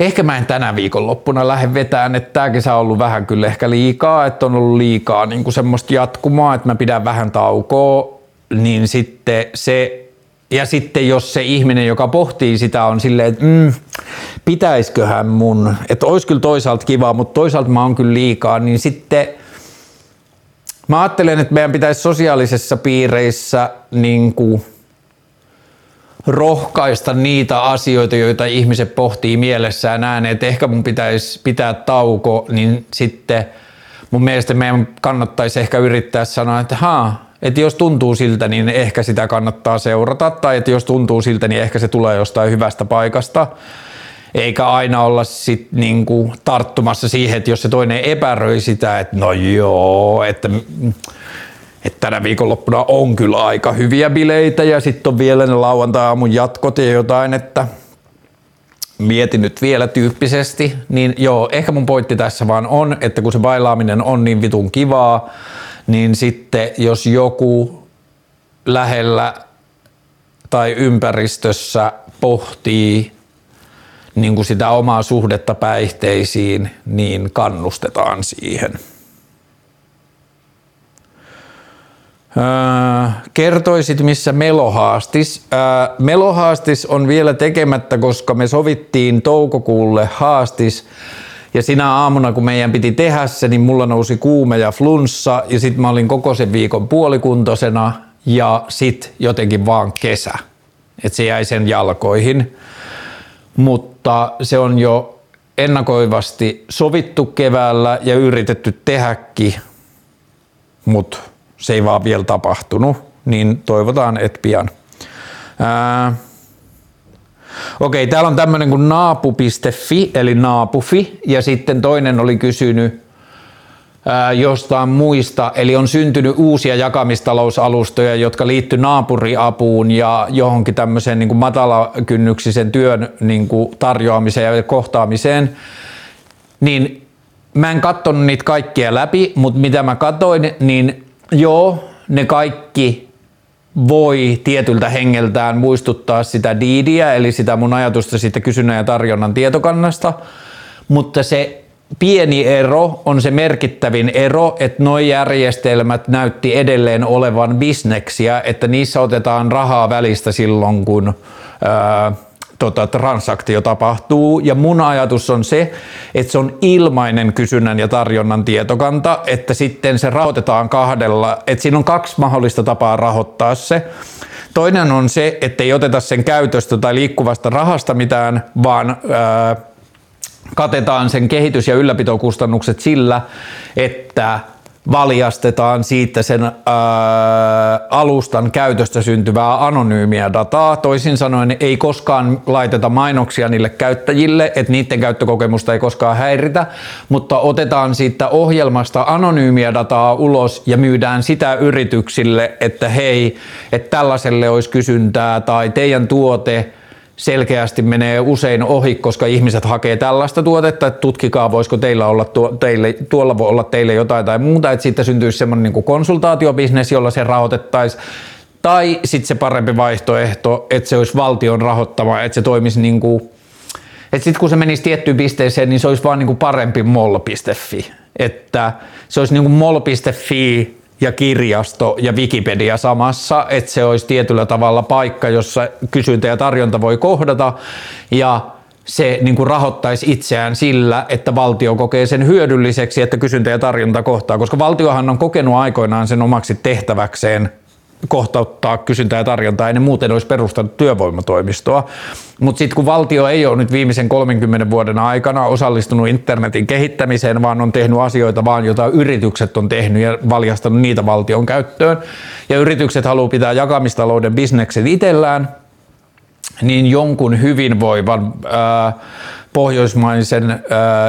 Ehkä mä en tänä viikonloppuna lähde vetään, että tämä kesä on ollut vähän kyllä ehkä liikaa, että on ollut liikaa niin kuin semmoista jatkumaa, että mä pidän vähän taukoa, niin sitten se ja sitten jos se ihminen, joka pohtii sitä, on silleen, että mm, pitäisköhän mun, että olisi kyllä toisaalta kiva, mutta toisaalta mä oon kyllä liikaa, niin sitten mä ajattelen, että meidän pitäisi sosiaalisessa piireissä niin kuin rohkaista niitä asioita, joita ihmiset pohtii mielessään ääneen, että ehkä mun pitäisi pitää tauko, niin sitten mun mielestä meidän kannattaisi ehkä yrittää sanoa, että haa, että jos tuntuu siltä, niin ehkä sitä kannattaa seurata, tai että jos tuntuu siltä, niin ehkä se tulee jostain hyvästä paikasta, eikä aina olla sit niinku tarttumassa siihen, että jos se toinen epäröi sitä, että no joo, että että tänä viikonloppuna on kyllä aika hyviä bileitä ja sitten on vielä ne lauantai-aamun jatkot ja jotain, että mietin nyt vielä tyyppisesti, niin joo, ehkä mun pointti tässä vaan on, että kun se bailaaminen on niin vitun kivaa, niin sitten jos joku lähellä tai ympäristössä pohtii niin kuin sitä omaa suhdetta päihteisiin, niin kannustetaan siihen. kertoisit, missä Melohaastis. Melohaastis on vielä tekemättä, koska me sovittiin toukokuulle haastis. Ja sinä aamuna, kun meidän piti tehdä se, niin mulla nousi kuume ja flunssa. Ja sitten mä olin koko sen viikon puolikuntoisena ja sit jotenkin vaan kesä. Että se jäi sen jalkoihin. Mutta se on jo ennakoivasti sovittu keväällä ja yritetty tehäkin. Mutta se ei vaan vielä tapahtunut, niin toivotaan, että pian. Ää, Okei, täällä on tämmöinen kuin naapu.fi, eli naapufi, ja sitten toinen oli kysynyt ää, jostain muista, eli on syntynyt uusia jakamistalousalustoja, jotka liittyy naapuriapuun ja johonkin tämmöiseen niin kuin matalakynnyksisen työn niin kuin tarjoamiseen ja kohtaamiseen, niin mä en katsonut niitä kaikkia läpi, mutta mitä mä katoin, niin Joo, ne kaikki voi tietyltä hengeltään muistuttaa sitä diidiä, eli sitä mun ajatusta siitä kysynnän ja tarjonnan tietokannasta, mutta se pieni ero on se merkittävin ero, että nuo järjestelmät näytti edelleen olevan bisneksiä, että niissä otetaan rahaa välistä silloin, kun ää, tota, transaktio tapahtuu. Ja mun ajatus on se, että se on ilmainen kysynnän ja tarjonnan tietokanta, että sitten se rahoitetaan kahdella, että siinä on kaksi mahdollista tapaa rahoittaa se. Toinen on se, että ei oteta sen käytöstä tai liikkuvasta rahasta mitään, vaan ää, katetaan sen kehitys- ja ylläpitokustannukset sillä, että valjastetaan siitä sen ää, alustan käytöstä syntyvää anonyymiä dataa. Toisin sanoen ei koskaan laiteta mainoksia niille käyttäjille, että niiden käyttökokemusta ei koskaan häiritä, mutta otetaan siitä ohjelmasta anonyymiä dataa ulos ja myydään sitä yrityksille, että hei, että tällaiselle olisi kysyntää tai teidän tuote – selkeästi menee usein ohi, koska ihmiset hakee tällaista tuotetta, että tutkikaa, voisiko teillä olla tuo, teille, tuolla voi olla teille jotain tai muuta, että siitä syntyisi semmoinen niin konsultaatiobisnes, jolla se rahoitettaisiin. Tai sitten se parempi vaihtoehto, että se olisi valtion rahoittama, että se toimisi niin kuin, että sitten kun se menisi tiettyyn pisteeseen, niin se olisi vaan niin kuin parempi mol.fi. Että se olisi niin kuin mol.fi ja kirjasto ja Wikipedia samassa, että se olisi tietyllä tavalla paikka, jossa kysyntä ja tarjonta voi kohdata ja se niin kuin rahoittaisi itseään sillä, että valtio kokee sen hyödylliseksi, että kysyntä ja tarjonta kohtaa, koska valtiohan on kokenut aikoinaan sen omaksi tehtäväkseen kohtauttaa kysyntää ja tarjontaa, ei muuten olisi perustanut työvoimatoimistoa. Mutta sitten kun valtio ei ole nyt viimeisen 30 vuoden aikana osallistunut internetin kehittämiseen, vaan on tehnyt asioita vaan, joita yritykset on tehnyt ja valjastanut niitä valtion käyttöön, ja yritykset haluaa pitää jakamistalouden bisnekset itsellään, niin jonkun hyvinvoivan ää, pohjoismaisen ää,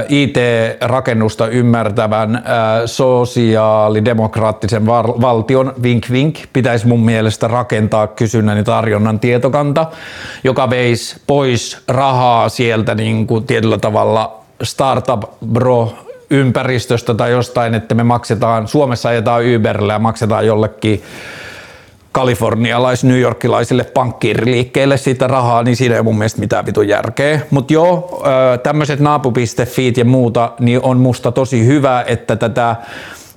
IT-rakennusta ymmärtävän ää, sosiaalidemokraattisen var- valtion vink vink pitäisi mun mielestä rakentaa kysynnän ja tarjonnan tietokanta, joka veisi pois rahaa sieltä niin kuin tietyllä tavalla startup bro ympäristöstä tai jostain, että me maksetaan, Suomessa ajetaan Uberille ja maksetaan jollekin kalifornialais New Yorkilaisille pankkiiriliikkeille siitä rahaa, niin siinä ei mun mielestä mitään vitun järkeä. Mutta joo, tämmöiset naapu.fit ja muuta, niin on musta tosi hyvä, että tätä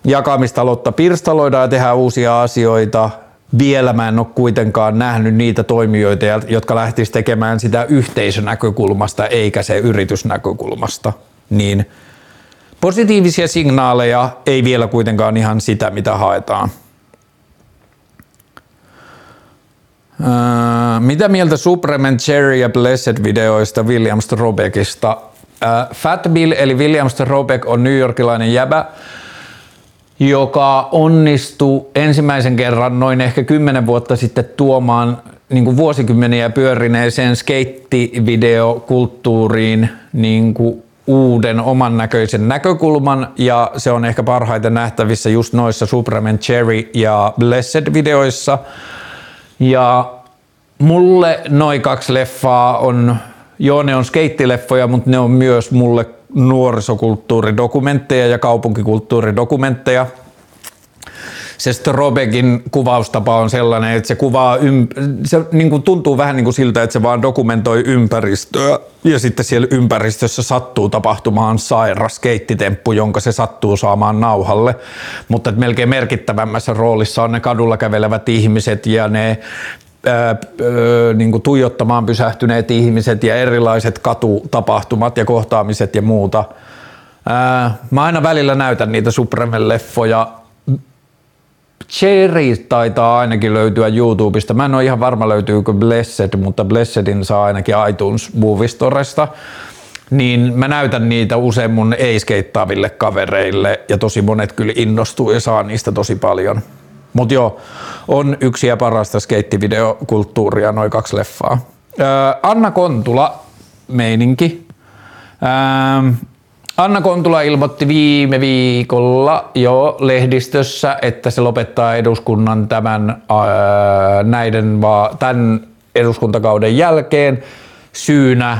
jakamistaloutta pirstaloidaan ja tehdään uusia asioita. Vielä mä en ole kuitenkaan nähnyt niitä toimijoita, jotka lähtisivät tekemään sitä yhteisönäkökulmasta eikä se yritysnäkökulmasta. Niin positiivisia signaaleja, ei vielä kuitenkaan ihan sitä, mitä haetaan. Uh, mitä mieltä Supreme Cherry ja Blessed videoista William Strobekista? Uh, Fat Bill eli William Strobek on New Yorkilainen jäbä, joka onnistui ensimmäisen kerran noin ehkä kymmenen vuotta sitten tuomaan niin kuin vuosikymmeniä pyörineeseen skeittivideokulttuuriin niin kuin uuden oman näköisen näkökulman ja se on ehkä parhaiten nähtävissä just noissa Supreme Cherry ja Blessed videoissa – ja mulle noin kaksi leffaa on, joo ne on skeittileffoja, mutta ne on myös mulle nuorisokulttuuridokumentteja ja kaupunkikulttuuridokumentteja. Se Strobegin kuvaustapa on sellainen, että se kuvaa, ymp- se niin kuin tuntuu vähän niin kuin siltä, että se vaan dokumentoi ympäristöä ja sitten siellä ympäristössä sattuu tapahtumaan sairas keittitemppu, jonka se sattuu saamaan nauhalle. Mutta että melkein merkittävämmässä roolissa on ne kadulla kävelevät ihmiset ja ne ää, niin kuin tuijottamaan pysähtyneet ihmiset ja erilaiset katutapahtumat ja kohtaamiset ja muuta. Ää, mä aina välillä näytän niitä Supreme-leffoja Cherry taitaa ainakin löytyä YouTubesta. Mä en ole ihan varma löytyykö Blessed, mutta Blessedin saa ainakin iTunes Movie Storesta. Niin mä näytän niitä usein mun ei-skeittaaville kavereille ja tosi monet kyllä innostuu ja saa niistä tosi paljon. Mut joo, on yksi ja parasta skeittivideokulttuuria, noin kaksi leffaa. Anna Kontula, meininki. Anna Kontula ilmoitti viime viikolla jo lehdistössä, että se lopettaa eduskunnan tämän, ää, näiden va- tämän eduskuntakauden jälkeen. Syynä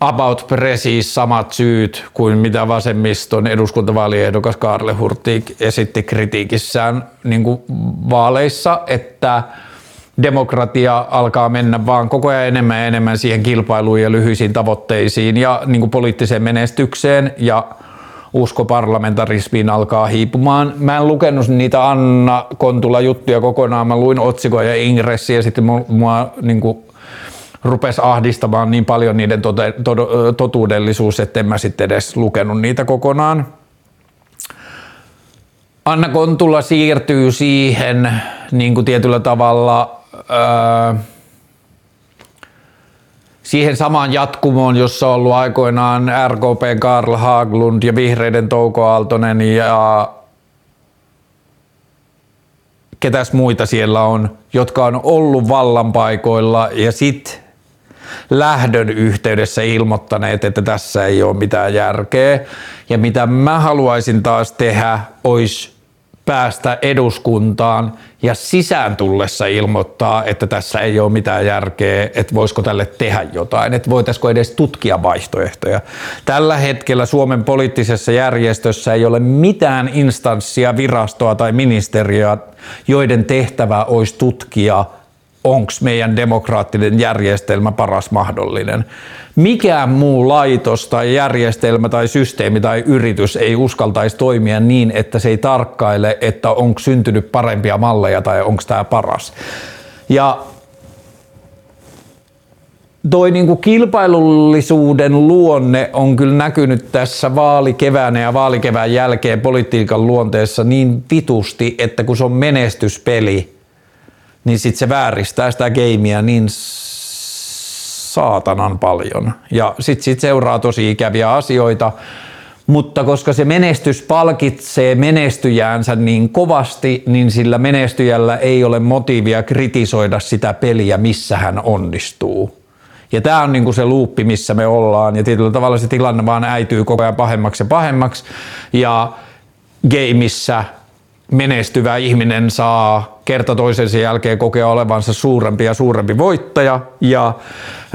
about precis samat syyt kuin mitä vasemmiston eduskuntavaaliehdokas Karle Hurtig esitti kritiikissään niin vaaleissa, että demokratia alkaa mennä vaan koko ajan enemmän ja enemmän siihen kilpailuun ja lyhyisiin tavoitteisiin ja niin kuin poliittiseen menestykseen ja usko parlamentarismiin alkaa hiipumaan. Mä en lukenut niitä Anna Kontula juttuja kokonaan, mä luin otsikoja ja ingressiä ja sitten mua, mua niin kuin rupesi ahdistamaan niin paljon niiden tote, to, totuudellisuus, että en mä sitten edes lukenut niitä kokonaan. Anna Kontula siirtyy siihen niin kuin tietyllä tavalla siihen samaan jatkumoon, jossa on ollut aikoinaan RKP Karl Haglund ja vihreiden Touko Aaltonen ja ketäs muita siellä on, jotka on ollut vallanpaikoilla ja sit lähdön yhteydessä ilmoittaneet, että tässä ei ole mitään järkeä. Ja mitä mä haluaisin taas tehdä, olisi päästä eduskuntaan ja sisään tullessa ilmoittaa, että tässä ei ole mitään järkeä, että voisiko tälle tehdä jotain, että voitaisiko edes tutkia vaihtoehtoja. Tällä hetkellä Suomen poliittisessa järjestössä ei ole mitään instanssia, virastoa tai ministeriöä, joiden tehtävä olisi tutkia – onko meidän demokraattinen järjestelmä paras mahdollinen. Mikään muu laitos tai järjestelmä tai systeemi tai yritys ei uskaltaisi toimia niin, että se ei tarkkaile, että onko syntynyt parempia malleja tai onko tämä paras. Ja toi niinku kilpailullisuuden luonne on kyllä näkynyt tässä vaalikeväänä ja vaalikevään jälkeen politiikan luonteessa niin vitusti, että kun se on menestyspeli, niin sit se vääristää sitä gameia niin saatanan paljon. Ja sit, sit seuraa tosi ikäviä asioita, mutta koska se menestys palkitsee menestyjäänsä niin kovasti, niin sillä menestyjällä ei ole motiivia kritisoida sitä peliä, missä hän onnistuu. Ja tämä on niinku se luuppi, missä me ollaan, ja tietyllä tavalla se tilanne vaan äityy koko ajan pahemmaksi ja pahemmaksi, ja gameissa menestyvä ihminen saa kerta toisensa jälkeen kokea olevansa suurempi ja suurempi voittaja. Ja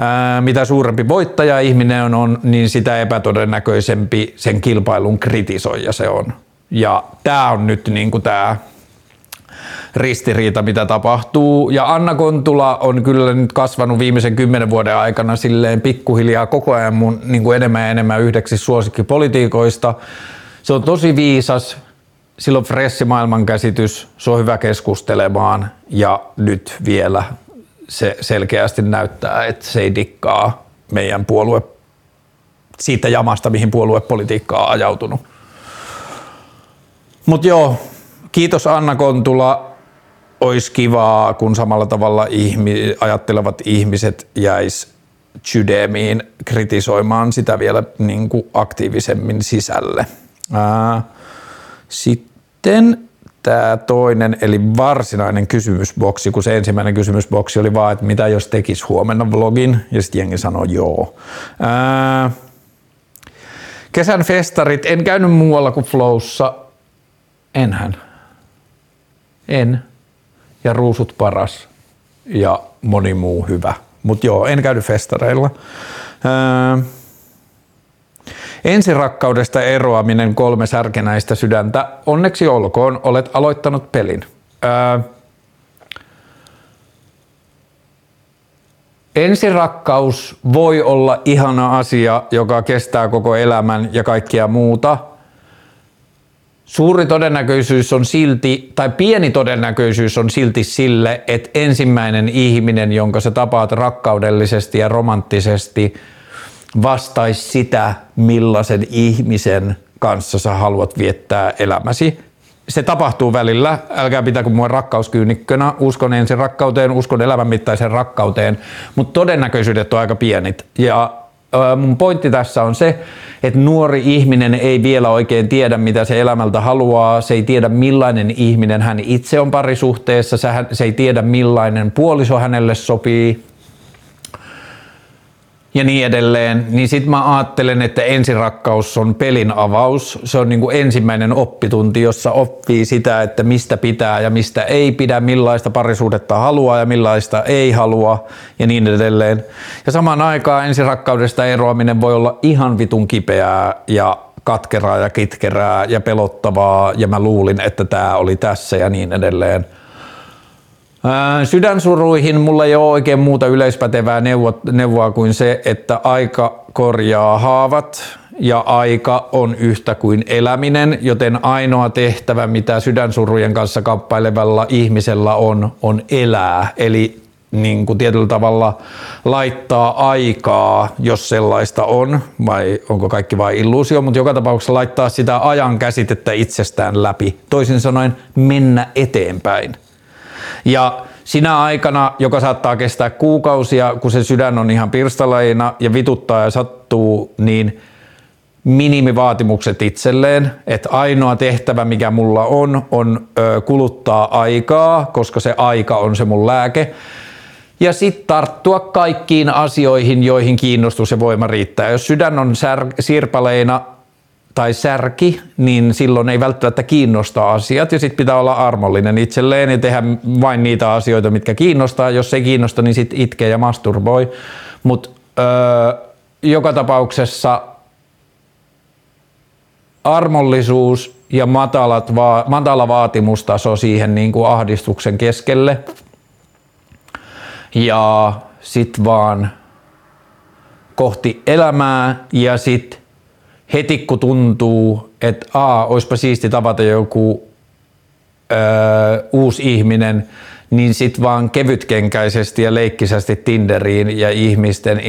ää, mitä suurempi voittaja ihminen on, niin sitä epätodennäköisempi sen kilpailun kritisoija se on. Ja tämä on nyt niin kuin tämä ristiriita, mitä tapahtuu. Ja Anna Kontula on kyllä nyt kasvanut viimeisen kymmenen vuoden aikana silleen pikkuhiljaa koko ajan mun niin kuin enemmän ja enemmän yhdeksi suosikkipolitiikoista. Se on tosi viisas, sillä on fressi maailmankäsitys, se on hyvä keskustelemaan ja nyt vielä se selkeästi näyttää, että se ei dikkaa meidän puolue siitä jamasta, mihin puoluepolitiikka on ajautunut. Mutta joo, kiitos Anna Kontula. Olisi kivaa, kun samalla tavalla ihmi, ajattelevat ihmiset jäis Chydemiin kritisoimaan sitä vielä niin kuin aktiivisemmin sisälle. Ää, sitten tämä toinen, eli varsinainen kysymysboksi, kun se ensimmäinen kysymysboksi oli vaan, että mitä jos tekis huomenna vlogin, ja sitten jengi sanoi joo. Ää, kesän festarit, en käynyt muualla kuin Flowssa, enhän. En. Ja ruusut paras ja moni muu hyvä. Mutta joo, en käynyt festareilla. Ää, Ensirakkaudesta eroaminen kolme särkenäistä sydäntä. Onneksi olkoon, olet aloittanut pelin. Ää, ensirakkaus voi olla ihana asia, joka kestää koko elämän ja kaikkia muuta. Suuri todennäköisyys on silti, tai pieni todennäköisyys on silti sille, että ensimmäinen ihminen, jonka sä tapaat rakkaudellisesti ja romanttisesti – vastaisi sitä, millaisen ihmisen kanssa sä haluat viettää elämäsi. Se tapahtuu välillä, älkää pitäkö mua rakkauskyynikkönä, uskon ensin rakkauteen, uskon elämänmittaiseen rakkauteen, mutta todennäköisyydet on aika pienit. Ja mun pointti tässä on se, että nuori ihminen ei vielä oikein tiedä, mitä se elämältä haluaa. Se ei tiedä, millainen ihminen hän itse on parisuhteessa. Se ei tiedä, millainen puoliso hänelle sopii ja niin edelleen, niin sitten mä ajattelen, että ensirakkaus on pelin avaus. Se on niin kuin ensimmäinen oppitunti, jossa oppii sitä, että mistä pitää ja mistä ei pidä, millaista parisuudetta haluaa ja millaista ei halua ja niin edelleen. Ja samaan aikaan ensirakkaudesta eroaminen voi olla ihan vitun kipeää ja katkeraa ja kitkerää ja pelottavaa ja mä luulin, että tämä oli tässä ja niin edelleen. Sydänsuruihin mulla ei ole oikein muuta yleispätevää neuvoa kuin se, että aika korjaa haavat ja aika on yhtä kuin eläminen, joten ainoa tehtävä, mitä sydänsurujen kanssa kamppailevalla ihmisellä on, on elää. Eli niin kuin tietyllä tavalla laittaa aikaa, jos sellaista on, vai onko kaikki vain illuusio, mutta joka tapauksessa laittaa sitä ajan käsitettä itsestään läpi. Toisin sanoen mennä eteenpäin. Ja sinä aikana, joka saattaa kestää kuukausia, kun se sydän on ihan pirstaleina ja vituttaa ja sattuu, niin minimivaatimukset itselleen, että ainoa tehtävä, mikä mulla on, on kuluttaa aikaa, koska se aika on se mun lääke. Ja sitten tarttua kaikkiin asioihin, joihin kiinnostus ja voima riittää. Jos sydän on sär- sirpaleina, tai särki, niin silloin ei välttämättä kiinnosta asiat ja sitten pitää olla armollinen itselleen ja tehdä vain niitä asioita, mitkä kiinnostaa. Jos ei kiinnosta, niin sitten itkee ja masturboi. Mutta öö, joka tapauksessa armollisuus ja matalat va- matala vaatimustaso siihen niin kuin ahdistuksen keskelle. Ja sit vaan kohti elämää ja sitten heti kun tuntuu, että a, olisipa siisti tavata joku ö, uusi ihminen, niin sit vaan kevytkenkäisesti ja leikkisästi Tinderiin ja, ihmisten,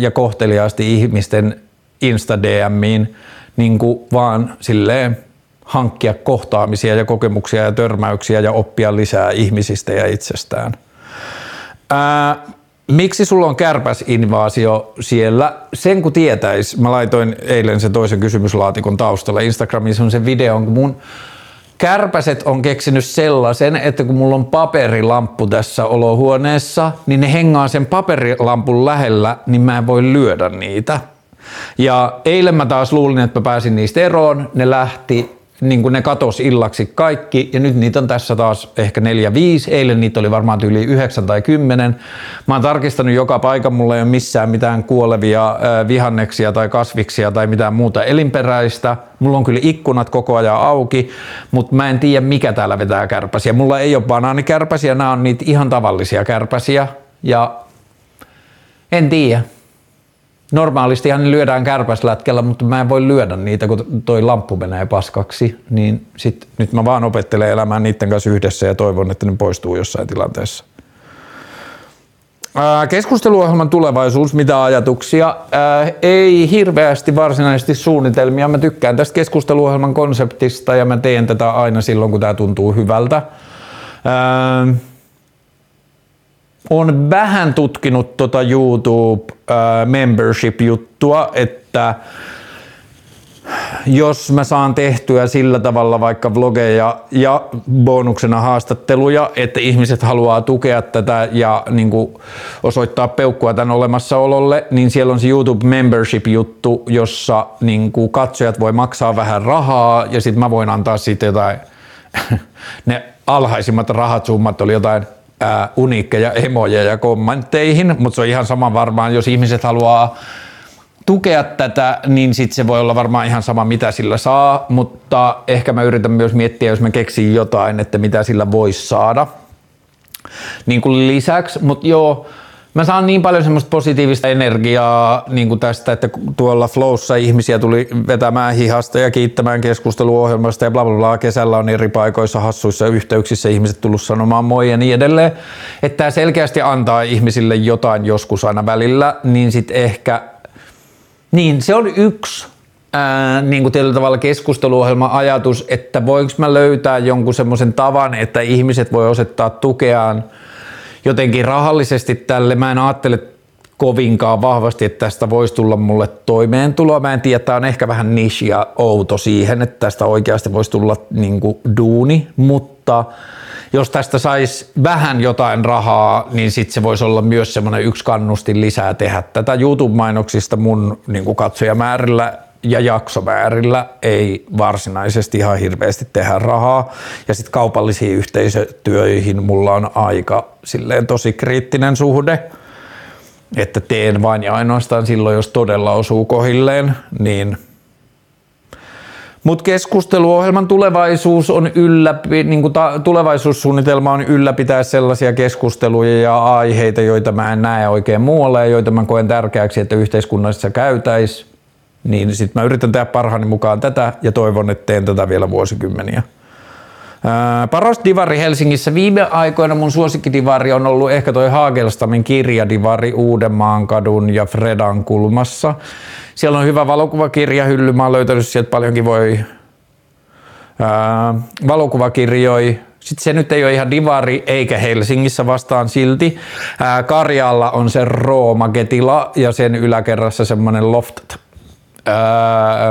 ja kohteliaasti ihmisten Insta-DMiin niin vaan silleen hankkia kohtaamisia ja kokemuksia ja törmäyksiä ja oppia lisää ihmisistä ja itsestään. Ää, miksi sulla on kärpäsinvaasio siellä? Sen kun tietäis, mä laitoin eilen sen toisen kysymyslaatikon taustalla Instagramissa on se video, kun mun kärpäset on keksinyt sellaisen, että kun mulla on paperilamppu tässä olohuoneessa, niin ne hengaa sen paperilampun lähellä, niin mä en voi lyödä niitä. Ja eilen mä taas luulin, että mä pääsin niistä eroon. Ne lähti niin kuin ne katos illaksi kaikki, ja nyt niitä on tässä taas ehkä neljä, viisi. Eilen niitä oli varmaan yli yhdeksän tai kymmenen. Mä oon tarkistanut joka paikan, mulla ei ole missään mitään kuolevia vihanneksia tai kasviksia tai mitään muuta elinperäistä. Mulla on kyllä ikkunat koko ajan auki, mutta mä en tiedä mikä täällä vetää kärpäsiä. Mulla ei ole banaanikärpäsiä, nämä on niitä ihan tavallisia kärpäsiä, ja en tiedä. Normaalistihan lyödään kärpäslätkellä, mutta mä en voi lyödä niitä, kun toi lamppu menee paskaksi. Niin sit, nyt mä vaan opettelen elämään niiden kanssa yhdessä ja toivon, että ne poistuu jossain tilanteessa. Keskusteluohjelman tulevaisuus, mitä ajatuksia? Ää, ei hirveästi varsinaisesti suunnitelmia. Mä tykkään tästä keskusteluohjelman konseptista ja mä teen tätä aina silloin, kun tämä tuntuu hyvältä. Ää, on vähän tutkinut tota YouTube äh, membership-juttua, että jos mä saan tehtyä sillä tavalla vaikka vlogeja ja bonuksena haastatteluja, että ihmiset haluaa tukea tätä ja niin kuin osoittaa peukkua tämän olemassaololle, niin siellä on se YouTube membership-juttu, jossa niin kuin katsojat voi maksaa vähän rahaa ja sitten mä voin antaa siitä jotain, (laughs) ne alhaisimmat rahat summat oli jotain ää, uniikkeja emoja ja kommentteihin, mutta se on ihan sama varmaan, jos ihmiset haluaa tukea tätä, niin sitten se voi olla varmaan ihan sama, mitä sillä saa, mutta ehkä mä yritän myös miettiä, jos mä keksin jotain, että mitä sillä voisi saada. Niin kuin lisäksi, mutta joo, mä saan niin paljon semmoista positiivista energiaa niin kuin tästä, että tuolla Flowssa ihmisiä tuli vetämään hihasta ja kiittämään keskusteluohjelmasta ja bla bla bla. Kesällä on eri paikoissa hassuissa yhteyksissä ihmiset tullut sanomaan moi ja niin edelleen. Että tämä selkeästi antaa ihmisille jotain joskus aina välillä, niin sitten ehkä, niin se on yksi ää, niin kuin tietyllä tavalla keskusteluohjelma-ajatus, että voinko mä löytää jonkun semmoisen tavan, että ihmiset voi osoittaa tukeaan – jotenkin rahallisesti tälle. Mä en ajattele kovinkaan vahvasti, että tästä voisi tulla mulle toimeentuloa. Mä en tiedä, tämä on ehkä vähän niche ja outo siihen, että tästä oikeasti voisi tulla niin kuin duuni, mutta jos tästä saisi vähän jotain rahaa, niin sitten se voisi olla myös semmoinen yksi kannustin lisää tehdä tätä YouTube-mainoksista mun niin katsojamäärillä ja jaksomäärillä ei varsinaisesti ihan hirveästi tehdä rahaa. Ja sitten kaupallisiin yhteisötyöihin mulla on aika silleen tosi kriittinen suhde, että teen vain ja ainoastaan silloin, jos todella osuu kohilleen, niin mutta keskusteluohjelman tulevaisuus on ylläpi, niin kuin ta, tulevaisuussuunnitelma on ylläpitää sellaisia keskusteluja ja aiheita, joita mä en näe oikein muualle ja joita mä koen tärkeäksi, että yhteiskunnassa käytäisiin niin sitten mä yritän tehdä parhaani mukaan tätä ja toivon, että teen tätä vielä vuosikymmeniä. Ää, paras divari Helsingissä. Viime aikoina mun suosikkidivari on ollut ehkä toi Haagelstamin kirjadivari Uudenmaan kadun ja Fredan kulmassa. Siellä on hyvä valokuvakirjahylly. Mä oon löytänyt sieltä paljonkin voi valokuvakirjoja. Sitten se nyt ei ole ihan divari eikä Helsingissä vastaan silti. Ää, Karjalla on se Rooma-getila ja sen yläkerrassa semmoinen loft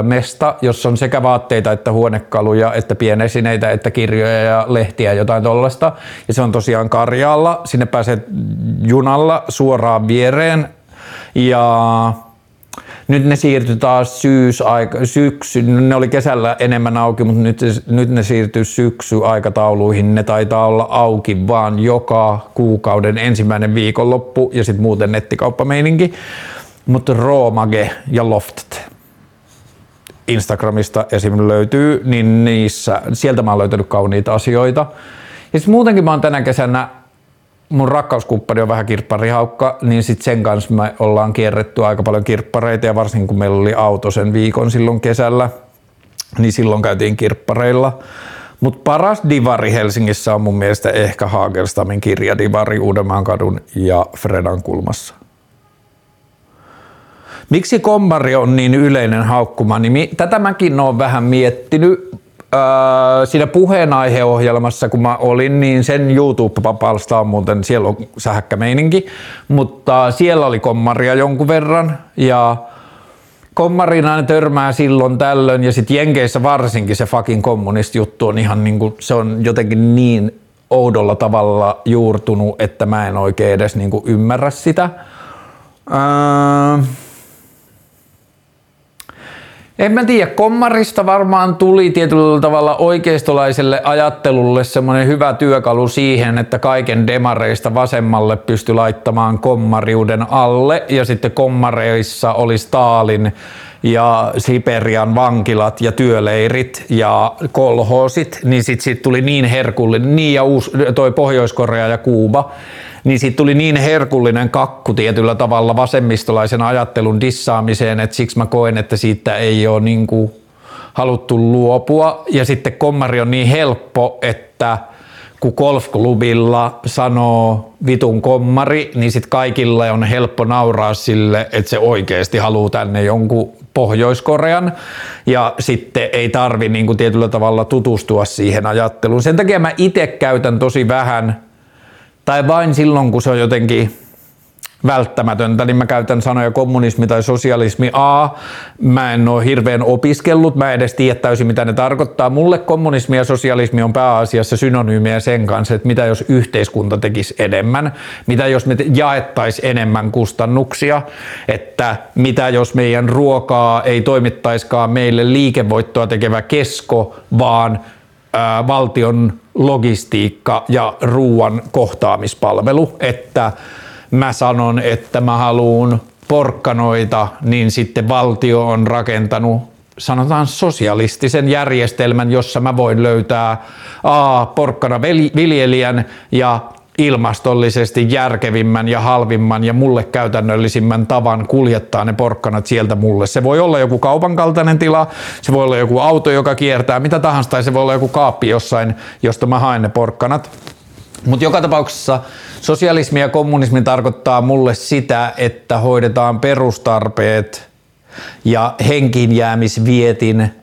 mesta, jossa on sekä vaatteita että huonekaluja, että pienesineitä, että kirjoja ja lehtiä, jotain tollasta. Ja se on tosiaan Karjaalla. Sinne pääsee junalla suoraan viereen. Ja nyt ne siirtyi taas syysaika, syksy, ne oli kesällä enemmän auki, mutta nyt, nyt ne siirtyy syksyaikatauluihin. Ne taitaa olla auki vaan joka kuukauden ensimmäinen viikonloppu ja sitten muuten nettikauppameininki. Mutta Roomage ja Loftet Instagramista esim. löytyy, niin niissä, sieltä mä oon löytänyt kauniita asioita. Ja sitten muutenkin mä oon tänä kesänä, mun rakkauskumppani on vähän kirpparihaukka, niin sitten sen kanssa me ollaan kierretty aika paljon kirppareita ja varsinkin kun meillä oli auto sen viikon silloin kesällä, niin silloin käytiin kirppareilla. Mutta paras divari Helsingissä on mun mielestä ehkä Hagerstamin kirjadivari Uudenmaan kadun ja Fredan kulmassa. Miksi kommari on niin yleinen haukkuma nimi? Tätä mäkin olen vähän miettinyt. Öö, siinä puheenaiheohjelmassa, kun mä olin, niin sen YouTube-palsta on muuten, siellä on sähäkkä meininki, mutta siellä oli kommaria jonkun verran ja kommariin aina törmää silloin tällöin ja sitten Jenkeissä varsinkin se fucking kommunist-juttu on ihan niinku, se on jotenkin niin oudolla tavalla juurtunut, että mä en oikein edes niinku ymmärrä sitä. Öö, en mä tiedä, kommarista varmaan tuli tietyllä tavalla oikeistolaiselle ajattelulle semmoinen hyvä työkalu siihen, että kaiken demareista vasemmalle pystyi laittamaan kommariuden alle ja sitten kommareissa oli Stalin ja Siperian vankilat ja työleirit ja kolhoosit, niin sitten sit tuli niin herkullinen, niin ja uus, toi Pohjois-Korea ja Kuuba, niin siitä tuli niin herkullinen kakku tietyllä tavalla vasemmistolaisen ajattelun dissaamiseen, että siksi mä koen, että siitä ei ole niin kuin haluttu luopua. Ja sitten kommari on niin helppo, että kun golfklubilla sanoo vitun kommari, niin sitten kaikilla on helppo nauraa sille, että se oikeasti haluaa tänne jonkun Pohjois-Korean ja sitten ei tarvi niin kuin tietyllä tavalla tutustua siihen ajatteluun. Sen takia mä itse käytän tosi vähän tai vain silloin, kun se on jotenkin välttämätöntä, niin mä käytän sanoja kommunismi tai sosialismi. A, mä en ole hirveän opiskellut, mä en edes tiedä täysin mitä ne tarkoittaa. Mulle kommunismi ja sosialismi on pääasiassa synonyymiä sen kanssa, että mitä jos yhteiskunta tekisi enemmän, mitä jos me jaettaisiin enemmän kustannuksia, että mitä jos meidän ruokaa ei toimittaiskaan meille liikevoittoa tekevä kesko, vaan valtion logistiikka ja ruoan kohtaamispalvelu, että mä sanon, että mä haluan porkkanoita, niin sitten valtio on rakentanut sanotaan sosialistisen järjestelmän, jossa mä voin löytää A, porkkana viljelijän ja ilmastollisesti järkevimmän ja halvimman ja mulle käytännöllisimmän tavan kuljettaa ne porkkanat sieltä mulle. Se voi olla joku kaupan kaltainen tila, se voi olla joku auto, joka kiertää, mitä tahansa, tai se voi olla joku kaappi jossain, josta mä haen ne porkkanat. Mutta joka tapauksessa sosialismi ja kommunismi tarkoittaa mulle sitä, että hoidetaan perustarpeet ja henkiinjäämisvietin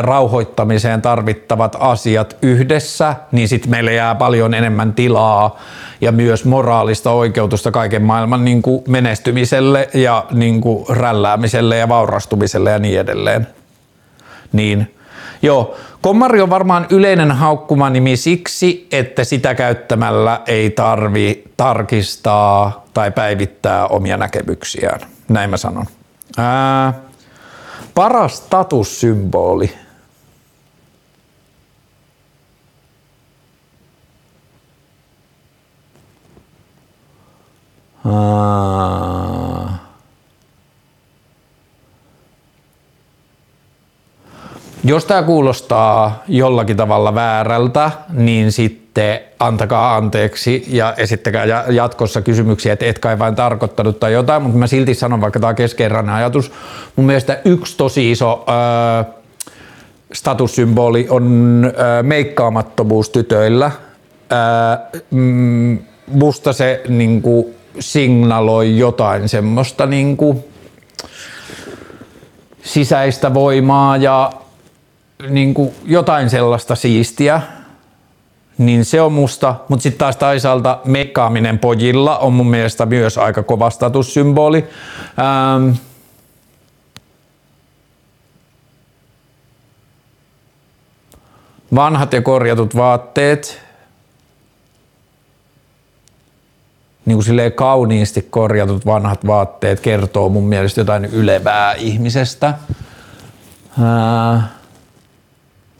rauhoittamiseen tarvittavat asiat yhdessä, niin sitten meille jää paljon enemmän tilaa ja myös moraalista oikeutusta kaiken maailman niin kuin menestymiselle ja niin kuin rälläämiselle ja vaurastumiselle ja niin edelleen. Niin, joo, Kommari on varmaan yleinen haukkumanimi siksi, että sitä käyttämällä ei tarvi tarkistaa tai päivittää omia näkemyksiään. Näin mä sanon. Ää, paras statussymboli. Jos tämä kuulostaa jollakin tavalla väärältä, niin sitten antakaa anteeksi ja esittäkää jatkossa kysymyksiä, että et kai vain tarkoittanut tai jotain, mutta mä silti sanon, vaikka tämä on keskeeräinen ajatus. Mun mielestä yksi tosi iso äh, statussymboli on äh, meikkaamattomuus tytöillä. Äh, mm, musta se niin kuin, signaloi jotain semmoista niin sisäistä voimaa ja niin kuin jotain sellaista siistiä, niin se on musta, mutta sitten taas toisaalta mekkaaminen pojilla on mun mielestä myös aika kova statussymboli. Ähm, vanhat ja korjatut vaatteet, niin kuin kauniisti korjatut vanhat vaatteet kertoo mun mielestä jotain ylevää ihmisestä. Äh,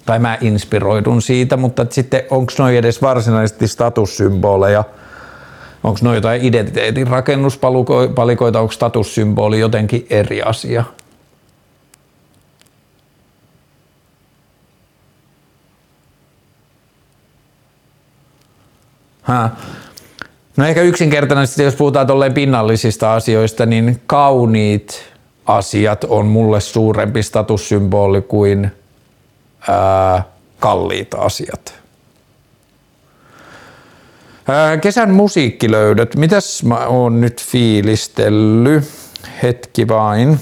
tai mä inspiroidun siitä, mutta sitten onko noin edes varsinaisesti statussymboleja, onko noin jotain identiteetin rakennuspalikoita, onko statussymboli jotenkin eri asia? Ha. No ehkä yksinkertaisesti, jos puhutaan tolleen pinnallisista asioista, niin kauniit asiat on mulle suurempi statussymboli kuin ää, kalliita asiat. Kesän musiikkilöydöt. Mitäs mä oon nyt fiilistellyt? Hetki vain.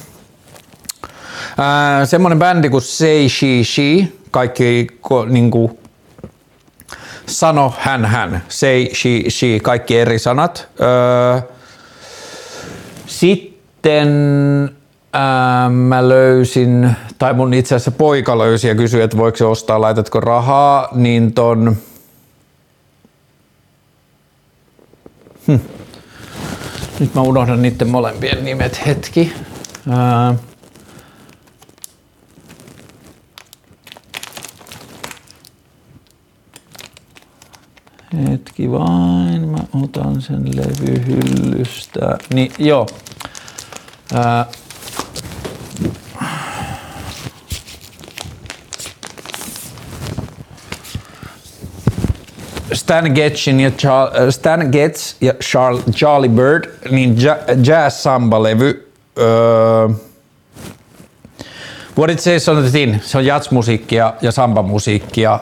semmonen bändi kuin Say She She. Kaikki niinku, sano hän hän. Say She She. Kaikki eri sanat. sitten ää, mä löysin, tai mun itse asiassa poika löysi ja kysyi, että voiko se ostaa, laitatko rahaa, niin ton Hm. Nyt mä unohdan niiden molempien nimet hetki. Ää... Hetki vain, mä otan sen levyhyllystä. Niin, joo. Ää... Stan Getsin ja Char- äh, Stan Getz ja Charles, Charlie Bird, niin jazz samba-levy. Öö, What it says on the tin. Se on jazzmusiikkia ja samba-musiikkia.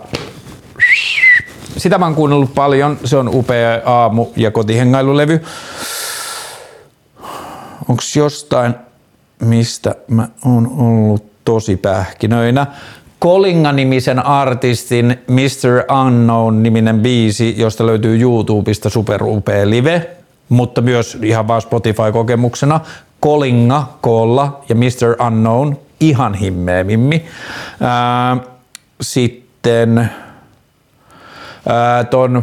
Sitä mä oon kuunnellut paljon. Se on upea aamu- ja kotihengailulevy. Onks jostain, mistä mä oon ollut tosi pähkinöinä? Kolinga-nimisen artistin Mr. Unknown-niminen biisi, josta löytyy YouTubesta superupea live, mutta myös ihan vaan Spotify-kokemuksena. Kolinga, Kolla ja Mr. Unknown, ihan himmeemimmi. sitten ää, ton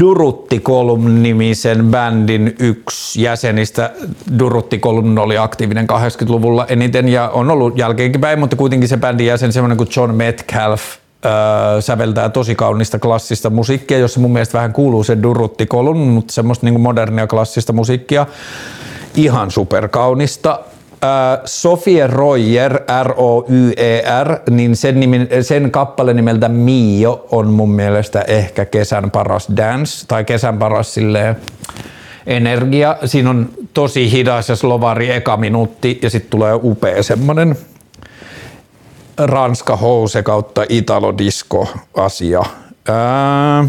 Durutti Kolum-nimisen bändin yksi jäsenistä. Durutti Kolum oli aktiivinen 80-luvulla eniten ja on ollut jälkeenkin päin, mutta kuitenkin se bändin jäsen, semmoinen kuin John Metcalf, öö, säveltää tosi kaunista klassista musiikkia, jossa mun mielestä vähän kuuluu se Durutti Kolum, mutta semmoista niin modernia klassista musiikkia. Ihan superkaunista. Sofie Royer, R-O-Y-E-R, niin sen, nimin, sen kappale nimeltä Mio on mun mielestä ehkä kesän paras dance, tai kesän paras silleen, energia. Siinä on tosi hidas ja slovari eka minuutti ja sitten tulee upea semmonen Ranska House kautta Italo Disco asia. Ää,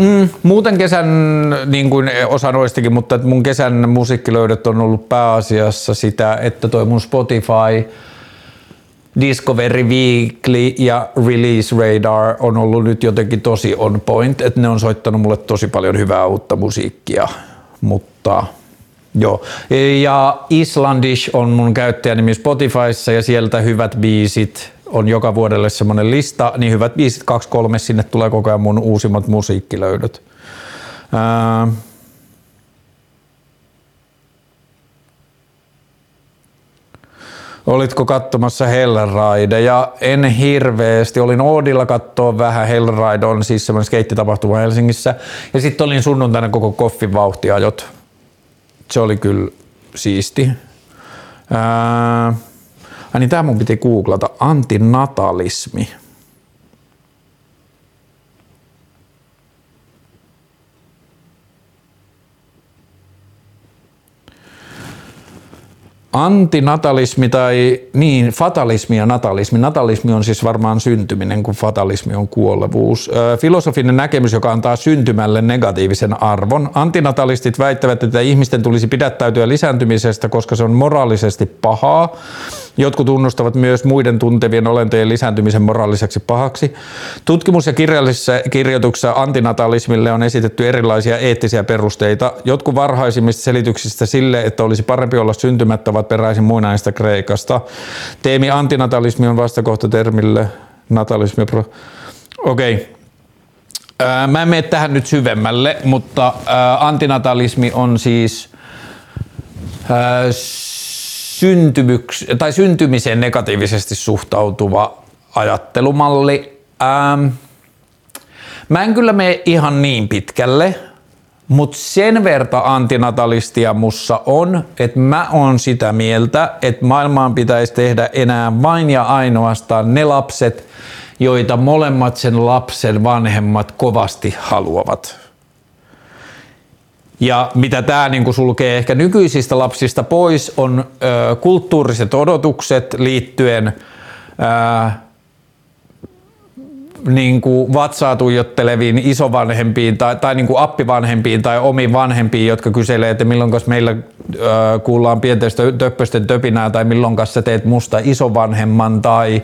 Mm, muuten kesän, niin kuin osa noistakin, mutta mun kesän musiikkilöydöt on ollut pääasiassa sitä, että toi mun Spotify Discovery Weekly ja Release Radar on ollut nyt jotenkin tosi on point, että ne on soittanut mulle tosi paljon hyvää uutta musiikkia, mutta joo. Ja Islandish on mun käyttäjänimi Spotifyssa ja sieltä hyvät biisit, on joka vuodelle semmoinen lista, niin hyvät biisit 2-3, sinne tulee koko ajan mun uusimmat musiikkilöydöt. Ää, Olitko katsomassa Hellride? Ja en hirveästi. Olin Oodilla katsoa vähän. Hellride on siis semmoinen skeittitapahtuma Helsingissä. Ja sitten olin sunnuntaina koko koffin vauhtiajot. Se oli kyllä siisti. Ää, Ai niin tää mun piti googlata. Antinatalismi. Antinatalismi tai niin, fatalismi ja natalismi. Natalismi on siis varmaan syntyminen, kun fatalismi on kuolevuus. filosofinen näkemys, joka antaa syntymälle negatiivisen arvon. Antinatalistit väittävät, että ihmisten tulisi pidättäytyä lisääntymisestä, koska se on moraalisesti pahaa. Jotkut tunnustavat myös muiden tuntevien olentojen lisääntymisen moraaliseksi pahaksi. Tutkimus- ja kirjallisissa kirjoituksissa antinatalismille on esitetty erilaisia eettisiä perusteita. Jotkut varhaisimmista selityksistä sille, että olisi parempi olla syntymättä, ovat peräisin muinaista Kreikasta. Teemi antinatalismi on vastakohta termille natalismi. Okei. Okay. Mä en mene tähän nyt syvemmälle, mutta antinatalismi on siis syntymyks- tai syntymiseen negatiivisesti suhtautuva ajattelumalli. Ähm, mä en kyllä mene ihan niin pitkälle, mutta sen verta antinatalistia mussa on, että mä oon sitä mieltä, että maailmaan pitäisi tehdä enää vain ja ainoastaan ne lapset, joita molemmat sen lapsen vanhemmat kovasti haluavat. Ja mitä tämä niinku sulkee ehkä nykyisistä lapsista pois, on ö, kulttuuriset odotukset liittyen ö, niin kuin vatsaa tuijotteleviin isovanhempiin tai, tai niin kuin appivanhempiin tai omiin vanhempiin, jotka kyselee, että milloin meillä ö, kuullaan pienten töppösten töpinää tai milloin sä teet musta isovanhemman tai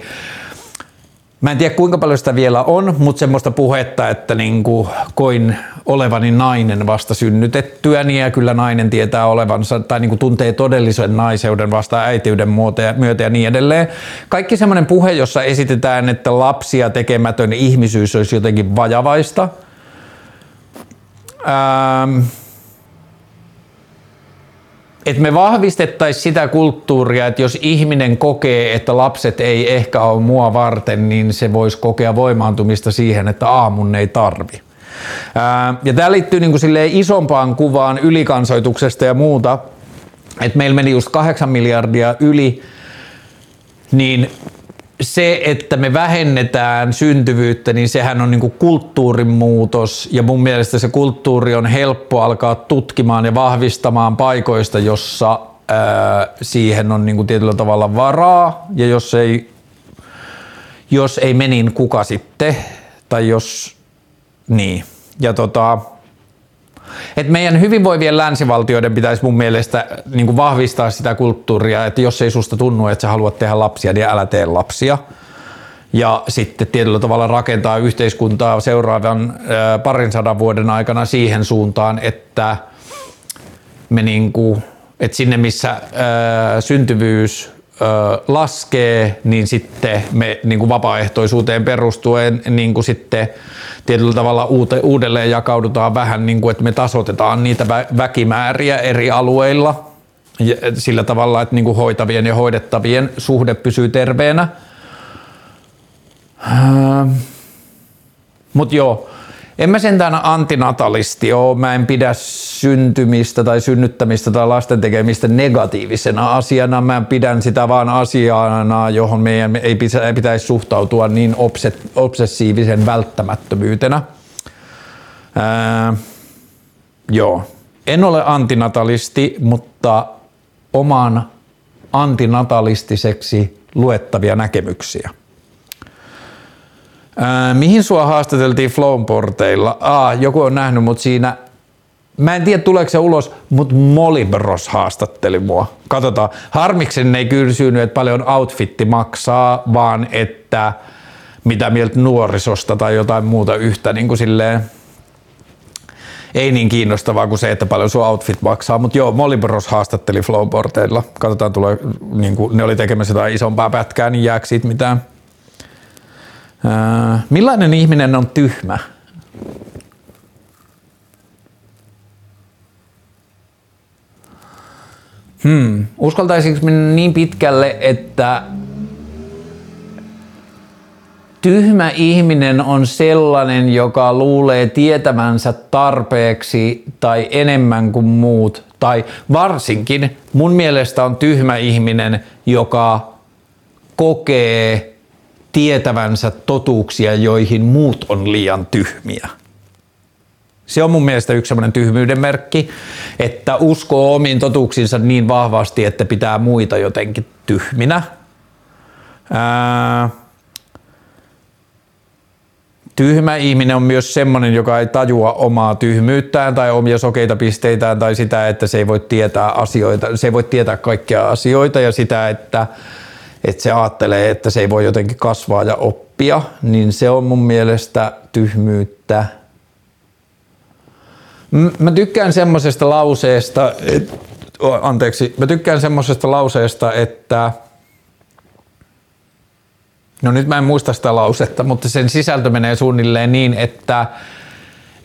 Mä en tiedä kuinka paljon sitä vielä on, mutta semmoista puhetta, että niin kuin koin olevani nainen vasta synnytettyäni ja kyllä nainen tietää olevansa tai niin kuin tuntee todellisen naiseuden vasta äitiyden myötä ja niin edelleen. Kaikki semmoinen puhe, jossa esitetään, että lapsia tekemätön ihmisyys olisi jotenkin vajavaista. Ähm, että me vahvistettaisiin sitä kulttuuria, että jos ihminen kokee, että lapset ei ehkä ole mua varten, niin se voisi kokea voimaantumista siihen, että aamun ei tarvi. Ja tämä liittyy niin kuin isompaan kuvaan ylikansoituksesta ja muuta, että meillä meni just 8 miljardia yli, niin se, että me vähennetään syntyvyyttä, niin sehän on niinku kulttuurin muutos. Ja mun mielestä se kulttuuri on helppo alkaa tutkimaan ja vahvistamaan paikoista, jossa ää, siihen on niinku tietyllä tavalla varaa. Ja jos ei, jos ei menin kuka sitten? Tai jos niin. Ja tota, et meidän hyvinvoivien länsivaltioiden pitäisi mun mielestä niin kuin vahvistaa sitä kulttuuria, että jos ei susta tunnu, että sä haluat tehdä lapsia, niin älä tee lapsia. Ja sitten tietyllä tavalla rakentaa yhteiskuntaa seuraavan äh, parin sadan vuoden aikana siihen suuntaan, että me niin kuin, että sinne missä äh, syntyvyys äh, laskee, niin sitten me niin kuin vapaaehtoisuuteen perustuen niin kuin sitten tietyllä tavalla uute, uudelleen jakaudutaan vähän, niin kuin, että me tasotetaan niitä vä- väkimääriä eri alueilla sillä tavalla, että niin kuin hoitavien ja hoidettavien suhde pysyy terveenä. Ähm. Mutta joo, en mä sentään antinatalisti ole. Mä en pidä syntymistä tai synnyttämistä tai lasten tekemistä negatiivisena asiana. Mä pidän sitä vaan asiana, johon meidän ei pitäisi suhtautua niin obsessiivisen välttämättömyytenä. Ää, joo. En ole antinatalisti, mutta oman antinatalistiseksi luettavia näkemyksiä. Ää, mihin sua haastateltiin Flownporteilla? Ah, joku on nähnyt mut siinä Mä en tiedä tuleeko se ulos, mutta Molly Bros haastatteli mua. Katsotaan. Harmiksen ei kysynyt, että paljon outfitti maksaa, vaan että mitä mieltä nuorisosta tai jotain muuta yhtä niin kuin silleen, ei niin kiinnostavaa kuin se, että paljon sun outfit maksaa, mutta joo, Molly Bros haastatteli Flowboardeilla. Katsotaan, tulee, niin kuin, ne oli tekemässä jotain isompaa pätkää, niin jääkö siitä mitään. Ää, millainen ihminen on tyhmä? Hmm. Uskaltaisinko mennä niin pitkälle, että tyhmä ihminen on sellainen, joka luulee tietämänsä tarpeeksi tai enemmän kuin muut. Tai varsinkin mun mielestä on tyhmä ihminen, joka kokee tietävänsä totuuksia, joihin muut on liian tyhmiä. Se on mun mielestä yksi semmoinen tyhmyyden merkki, että uskoo omiin totuuksinsa niin vahvasti, että pitää muita jotenkin tyhminä. Ää, tyhmä ihminen on myös semmoinen, joka ei tajua omaa tyhmyyttään tai omia sokeita pisteitään tai sitä, että se ei voi tietää asioita, se ei voi tietää kaikkia asioita ja sitä, että, että se ajattelee, että se ei voi jotenkin kasvaa ja oppia, niin se on mun mielestä tyhmyyttä. Mä tykkään semmoisesta lauseesta, et, anteeksi, mä tykkään semmoisesta lauseesta, että No nyt mä en muista sitä lausetta, mutta sen sisältö menee suunnilleen niin, että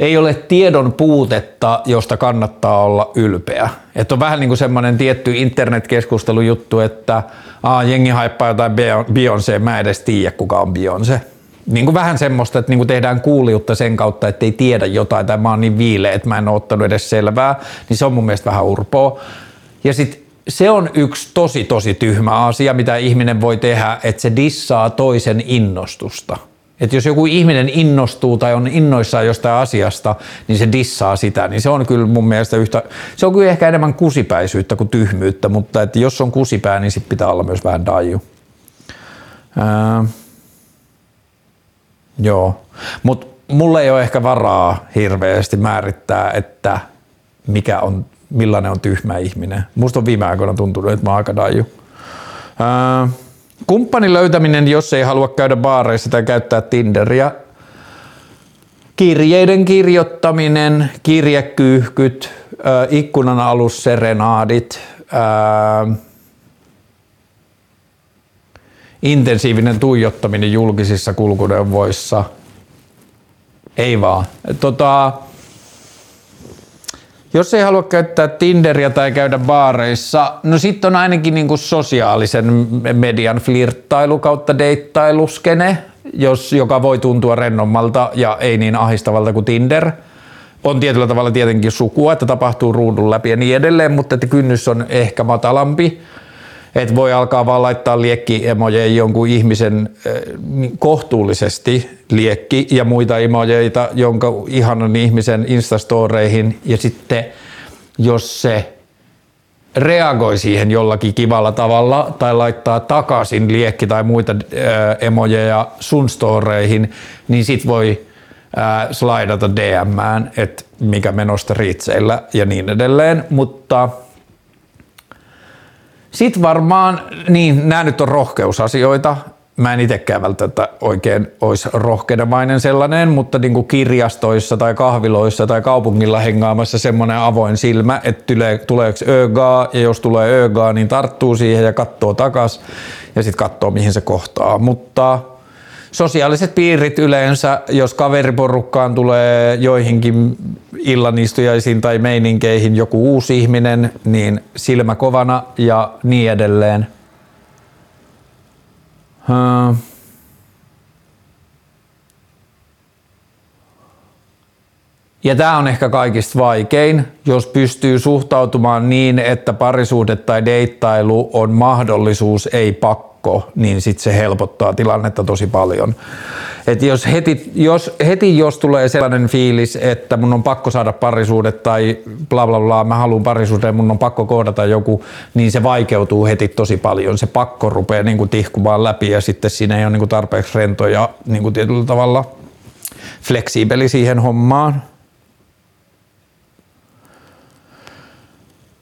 ei ole tiedon puutetta, josta kannattaa olla ylpeä. Että on vähän niin kuin semmoinen tietty internetkeskustelujuttu, että Aa, jengi haippaa jotain Beyoncé, mä en edes tiedä kuka on Beyoncé niin kuin vähän semmoista, että niin kuin tehdään kuuliutta sen kautta, että ei tiedä jotain tai mä oon niin viileä, että mä en ole ottanut edes selvää, niin se on mun mielestä vähän urpoa. Ja sitten se on yksi tosi tosi tyhmä asia, mitä ihminen voi tehdä, että se dissaa toisen innostusta. Että jos joku ihminen innostuu tai on innoissaan jostain asiasta, niin se dissaa sitä, niin se on kyllä mun mielestä yhtä, se on kyllä ehkä enemmän kusipäisyyttä kuin tyhmyyttä, mutta että jos on kusipää, niin sit pitää olla myös vähän daiju. Ää, joo, mutta mulla ei ole ehkä varaa hirveästi määrittää, että mikä on, millainen on tyhmä ihminen. Musta on viime aikoina tuntunut, että mä oon aika daiju. Ää, Kumppanin löytäminen, jos ei halua käydä baareissa tai käyttää Tinderiä. Kirjeiden kirjoittaminen, kirjekyyhkyt, äh, ikkunan alusserenaadit, äh, intensiivinen tuijottaminen julkisissa kulkuneuvoissa. Ei vaan. Tota, jos ei halua käyttää Tinderiä tai käydä baareissa, no sitten on ainakin niinku sosiaalisen median flirttailu kautta deittailuskene, jos, joka voi tuntua rennommalta ja ei niin ahistavalta kuin Tinder. On tietyllä tavalla tietenkin sukua, että tapahtuu ruudun läpi ja niin edelleen, mutta että kynnys on ehkä matalampi että voi alkaa vaan laittaa liekki-emojeja jonkun ihmisen äh, kohtuullisesti liekki ja muita emojeita jonka ihanan ihmisen instastoreihin. Ja sitten jos se reagoi siihen jollakin kivalla tavalla tai laittaa takaisin liekki tai muita äh, emojeja sun storeihin, niin sit voi äh, slaidata DMään, että mikä menosta riitseillä ja niin edelleen, mutta sitten varmaan, niin nämä nyt on rohkeusasioita. Mä en itsekään välttämättä oikein olisi rohkeudemainen sellainen, mutta niin kuin kirjastoissa tai kahviloissa tai kaupungilla hengaamassa semmoinen avoin silmä, että tulee, tuleeko ögaa ja jos tulee ögaa, niin tarttuu siihen ja katsoo takas ja sitten katsoo mihin se kohtaa. Mutta sosiaaliset piirit yleensä, jos kaveriporukkaan tulee joihinkin illanistujaisiin tai meininkeihin joku uusi ihminen, niin silmä kovana ja niin edelleen. Ja tämä on ehkä kaikista vaikein, jos pystyy suhtautumaan niin, että parisuhde tai deittailu on mahdollisuus, ei pakko pakko, niin sit se helpottaa tilannetta tosi paljon. Et jos, heti, jos, heti jos tulee sellainen fiilis, että mun on pakko saada parisuudet tai bla bla bla, mä haluan parisuuden, mun on pakko kohdata joku, niin se vaikeutuu heti tosi paljon. Se pakko rupeaa niin tihkumaan läpi ja sitten siinä ei ole niin tarpeeksi rento ja niin tietyllä tavalla fleksiibeli siihen hommaan.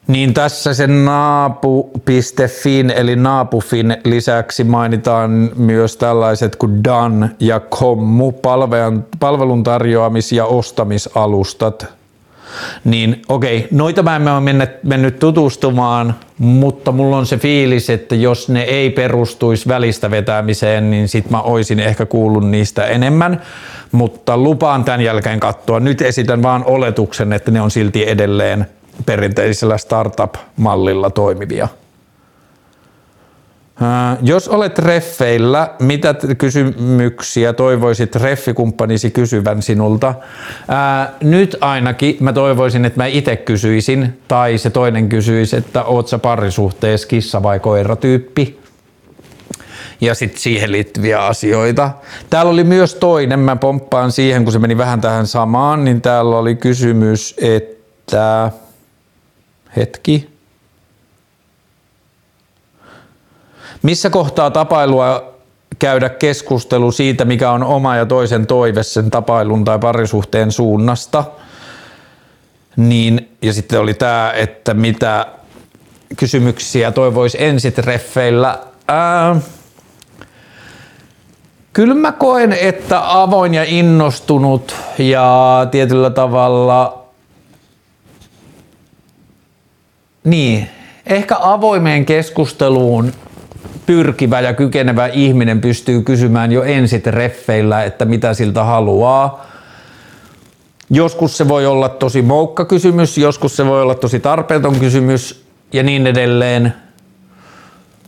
Niin tässä sen naapu.fin eli naapufin lisäksi mainitaan myös tällaiset kuin DAN ja Kommu, palvelun tarjoamis- ja ostamisalustat. Niin okei, noita mä en ole mennyt, mennyt tutustumaan, mutta mulla on se fiilis, että jos ne ei perustuisi välistä vetämiseen, niin sit mä oisin ehkä kuullut niistä enemmän. Mutta lupaan tämän jälkeen katsoa. Nyt esitän vaan oletuksen, että ne on silti edelleen perinteisellä startup-mallilla toimivia. Jos olet reffeillä, mitä kysymyksiä toivoisit reffikumppanisi kysyvän sinulta? Ää, nyt ainakin mä toivoisin, että mä itse kysyisin, tai se toinen kysyisi, että oot sä parisuhteessa kissa vai koira tyyppi? Ja sitten siihen liittyviä asioita. Täällä oli myös toinen, mä pomppaan siihen, kun se meni vähän tähän samaan, niin täällä oli kysymys, että Hetki. Missä kohtaa tapailua käydä keskustelu siitä, mikä on oma ja toisen toive sen tapailun tai parisuhteen suunnasta. Niin, ja sitten oli tämä, että mitä kysymyksiä toivoisi ensitreffeillä. Ää, kyllä mä koen, että avoin ja innostunut ja tietyllä tavalla Niin, ehkä avoimeen keskusteluun pyrkivä ja kykenevä ihminen pystyy kysymään jo ensit reffeillä, että mitä siltä haluaa. Joskus se voi olla tosi moukka kysymys, joskus se voi olla tosi tarpeeton kysymys ja niin edelleen.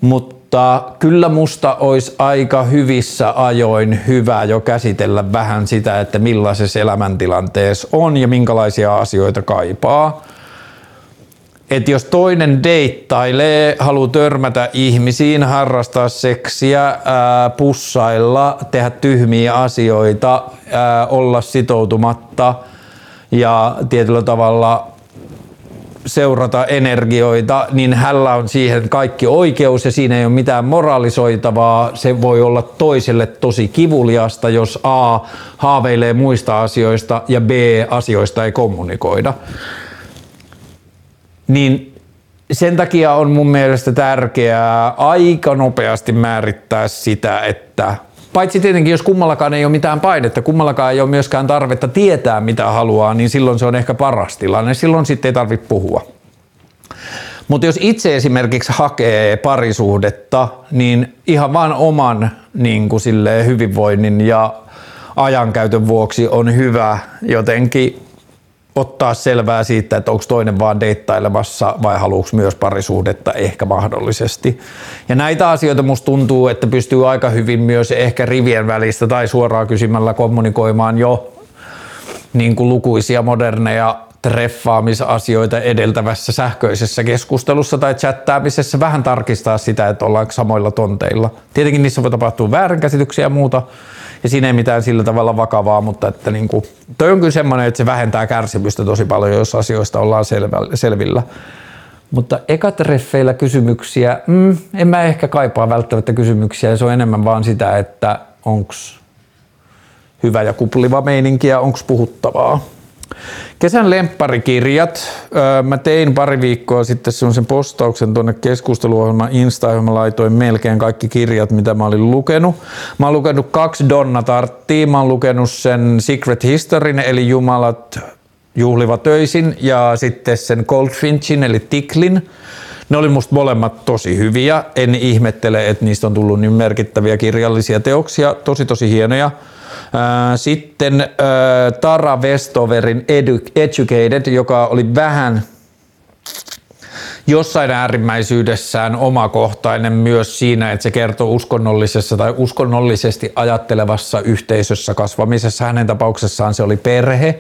Mutta kyllä musta olisi aika hyvissä ajoin hyvä jo käsitellä vähän sitä, että millaisessa elämäntilanteessa on ja minkälaisia asioita kaipaa että jos toinen deittailee, haluaa törmätä ihmisiin, harrastaa seksiä, ää, pussailla, tehdä tyhmiä asioita, ää, olla sitoutumatta ja tietyllä tavalla seurata energioita, niin hänellä on siihen kaikki oikeus ja siinä ei ole mitään moralisoitavaa. Se voi olla toiselle tosi kivuliasta, jos A haaveilee muista asioista ja B asioista ei kommunikoida. Niin sen takia on mun mielestä tärkeää aika nopeasti määrittää sitä, että Paitsi tietenkin, jos kummallakaan ei ole mitään painetta, kummallakaan ei ole myöskään tarvetta tietää, mitä haluaa, niin silloin se on ehkä paras tilanne. Silloin sitten ei tarvitse puhua. Mutta jos itse esimerkiksi hakee parisuhdetta, niin ihan vaan oman niin kuin hyvinvoinnin ja ajankäytön vuoksi on hyvä jotenkin ottaa selvää siitä, että onko toinen vaan deittailemassa vai haluuks myös parisuhdetta ehkä mahdollisesti. Ja näitä asioita musta tuntuu, että pystyy aika hyvin myös ehkä rivien välistä tai suoraan kysymällä kommunikoimaan jo niin kuin lukuisia moderneja treffaamisasioita edeltävässä sähköisessä keskustelussa tai chattaamisessa vähän tarkistaa sitä, että ollaanko samoilla tonteilla. Tietenkin niissä voi tapahtua väärinkäsityksiä ja muuta, ja siinä ei mitään sillä tavalla vakavaa, mutta että niin kuin, toi on kyllä semmoinen, että se vähentää kärsimystä tosi paljon, jos asioista ollaan selvillä. Mutta ekatreffeillä kysymyksiä, mm, en mä ehkä kaipaa välttämättä kysymyksiä, se on enemmän vaan sitä, että onks hyvä ja kupliva meininki ja onks puhuttavaa. Kesän lempparikirjat. Mä tein pari viikkoa sitten semmoisen postauksen tuonne keskusteluohjelman Insta, johon mä laitoin melkein kaikki kirjat, mitä mä olin lukenut. Mä oon lukenut kaksi Donna Tarttia. Mä oon lukenut sen Secret Historyn, eli Jumalat juhliva töisin, ja sitten sen Goldfinchin, eli Tiklin. Ne oli musta molemmat tosi hyviä. En ihmettele, että niistä on tullut niin merkittäviä kirjallisia teoksia. Tosi tosi hienoja. Sitten Tara Westoverin Educated, joka oli vähän jossain äärimmäisyydessään omakohtainen myös siinä, että se kertoo uskonnollisessa tai uskonnollisesti ajattelevassa yhteisössä kasvamisessa. Hänen tapauksessaan se oli perhe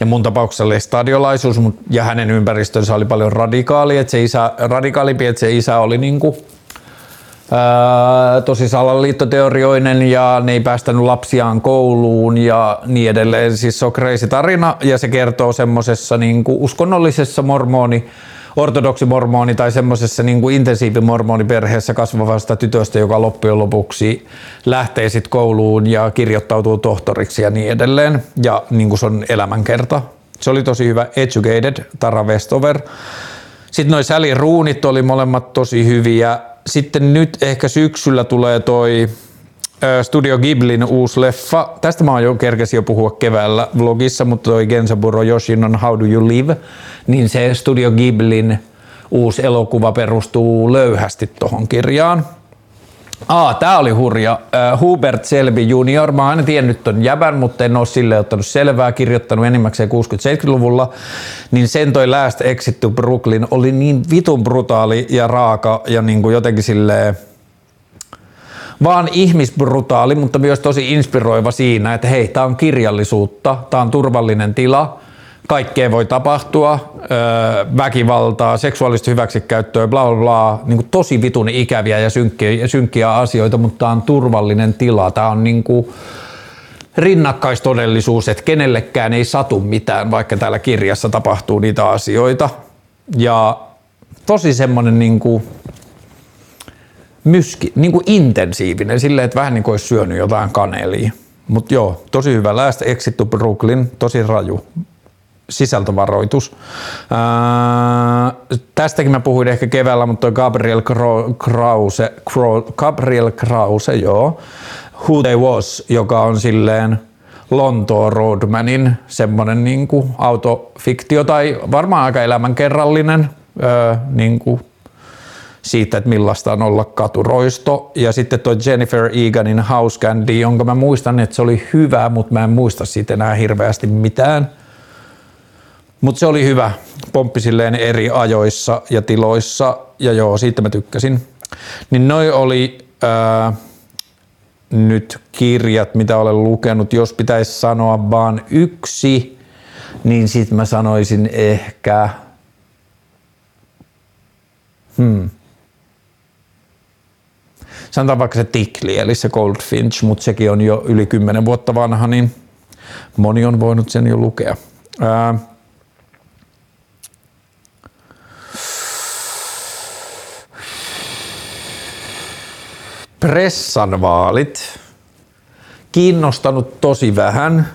ja mun tapauksessa oli stadiolaisuus ja hänen ympäristönsä oli paljon radikaali, että se isä, radikaalimpi, että se isä oli niin kuin tosi salaliittoteorioinen ja ne ei päästänyt lapsiaan kouluun ja niin edelleen. Siis se on crazy tarina ja se kertoo semmoisessa niin uskonnollisessa mormoni ortodoksimormoni tai semmoisessa niin kuin intensiivimormoniperheessä kasvavasta tytöstä, joka loppujen lopuksi lähtee sitten kouluun ja kirjoittautuu tohtoriksi ja niin edelleen. Ja niin kuin se on elämänkerta. Se oli tosi hyvä. Educated, Tara Westover. Sitten noin Sally Ruunit oli molemmat tosi hyviä sitten nyt ehkä syksyllä tulee toi Studio Ghiblin uusi leffa. Tästä mä oon jo kerkesin jo puhua keväällä vlogissa, mutta toi Gensaburo Yoshinon How Do You Live, niin se Studio Ghiblin uusi elokuva perustuu löyhästi tohon kirjaan. Aa, tää oli hurja. Uh, Hubert Selby Junior. Mä oon aina tiennyt ton jäbän, mutta en oo sille ottanut selvää. Kirjoittanut enimmäkseen 60-70-luvulla. Niin sen toi Last Exit to Brooklyn oli niin vitun brutaali ja raaka ja niin kuin jotenkin silleen vaan ihmisbrutaali, mutta myös tosi inspiroiva siinä, että hei, tää on kirjallisuutta, tää on turvallinen tila – kaikkea voi tapahtua, väkivaltaa, seksuaalista hyväksikäyttöä, bla bla bla, niin kuin tosi vitun ikäviä ja synkkiä, synkkiä asioita, mutta tämä on turvallinen tila. Tämä on niin kuin rinnakkaistodellisuus, että kenellekään ei satu mitään, vaikka täällä kirjassa tapahtuu niitä asioita. Ja tosi semmoinen niin kuin myski, niin kuin intensiivinen, silleen, että vähän niin kuin olisi syönyt jotain kanelia. Mutta joo, tosi hyvä. Last Exit to Brooklyn, tosi raju sisältövaroitus. Ää, tästäkin mä puhuin ehkä keväällä, mutta toi Gabriel Krause, Gabriel Krause, joo, Who They Was, joka on silleen Lontoon Roadmanin semmonen niinku autofiktio tai varmaan aika elämänkerrallinen ää, niinku siitä, että millaista on olla katuroisto. Ja sitten tuo Jennifer Eganin House Candy, jonka mä muistan, että se oli hyvä, mutta mä en muista siitä enää hirveästi mitään. Mutta se oli hyvä. Pomppi silleen eri ajoissa ja tiloissa ja joo, siitä mä tykkäsin. Niin noi oli ää, nyt kirjat, mitä olen lukenut. Jos pitäisi sanoa vaan yksi, niin sit mä sanoisin ehkä Hmm. Sanotaan vaikka se Tikli, eli se Goldfinch, mutta sekin on jo yli 10 vuotta vanha, niin moni on voinut sen jo lukea. Ää, pressan vaalit kiinnostanut tosi vähän.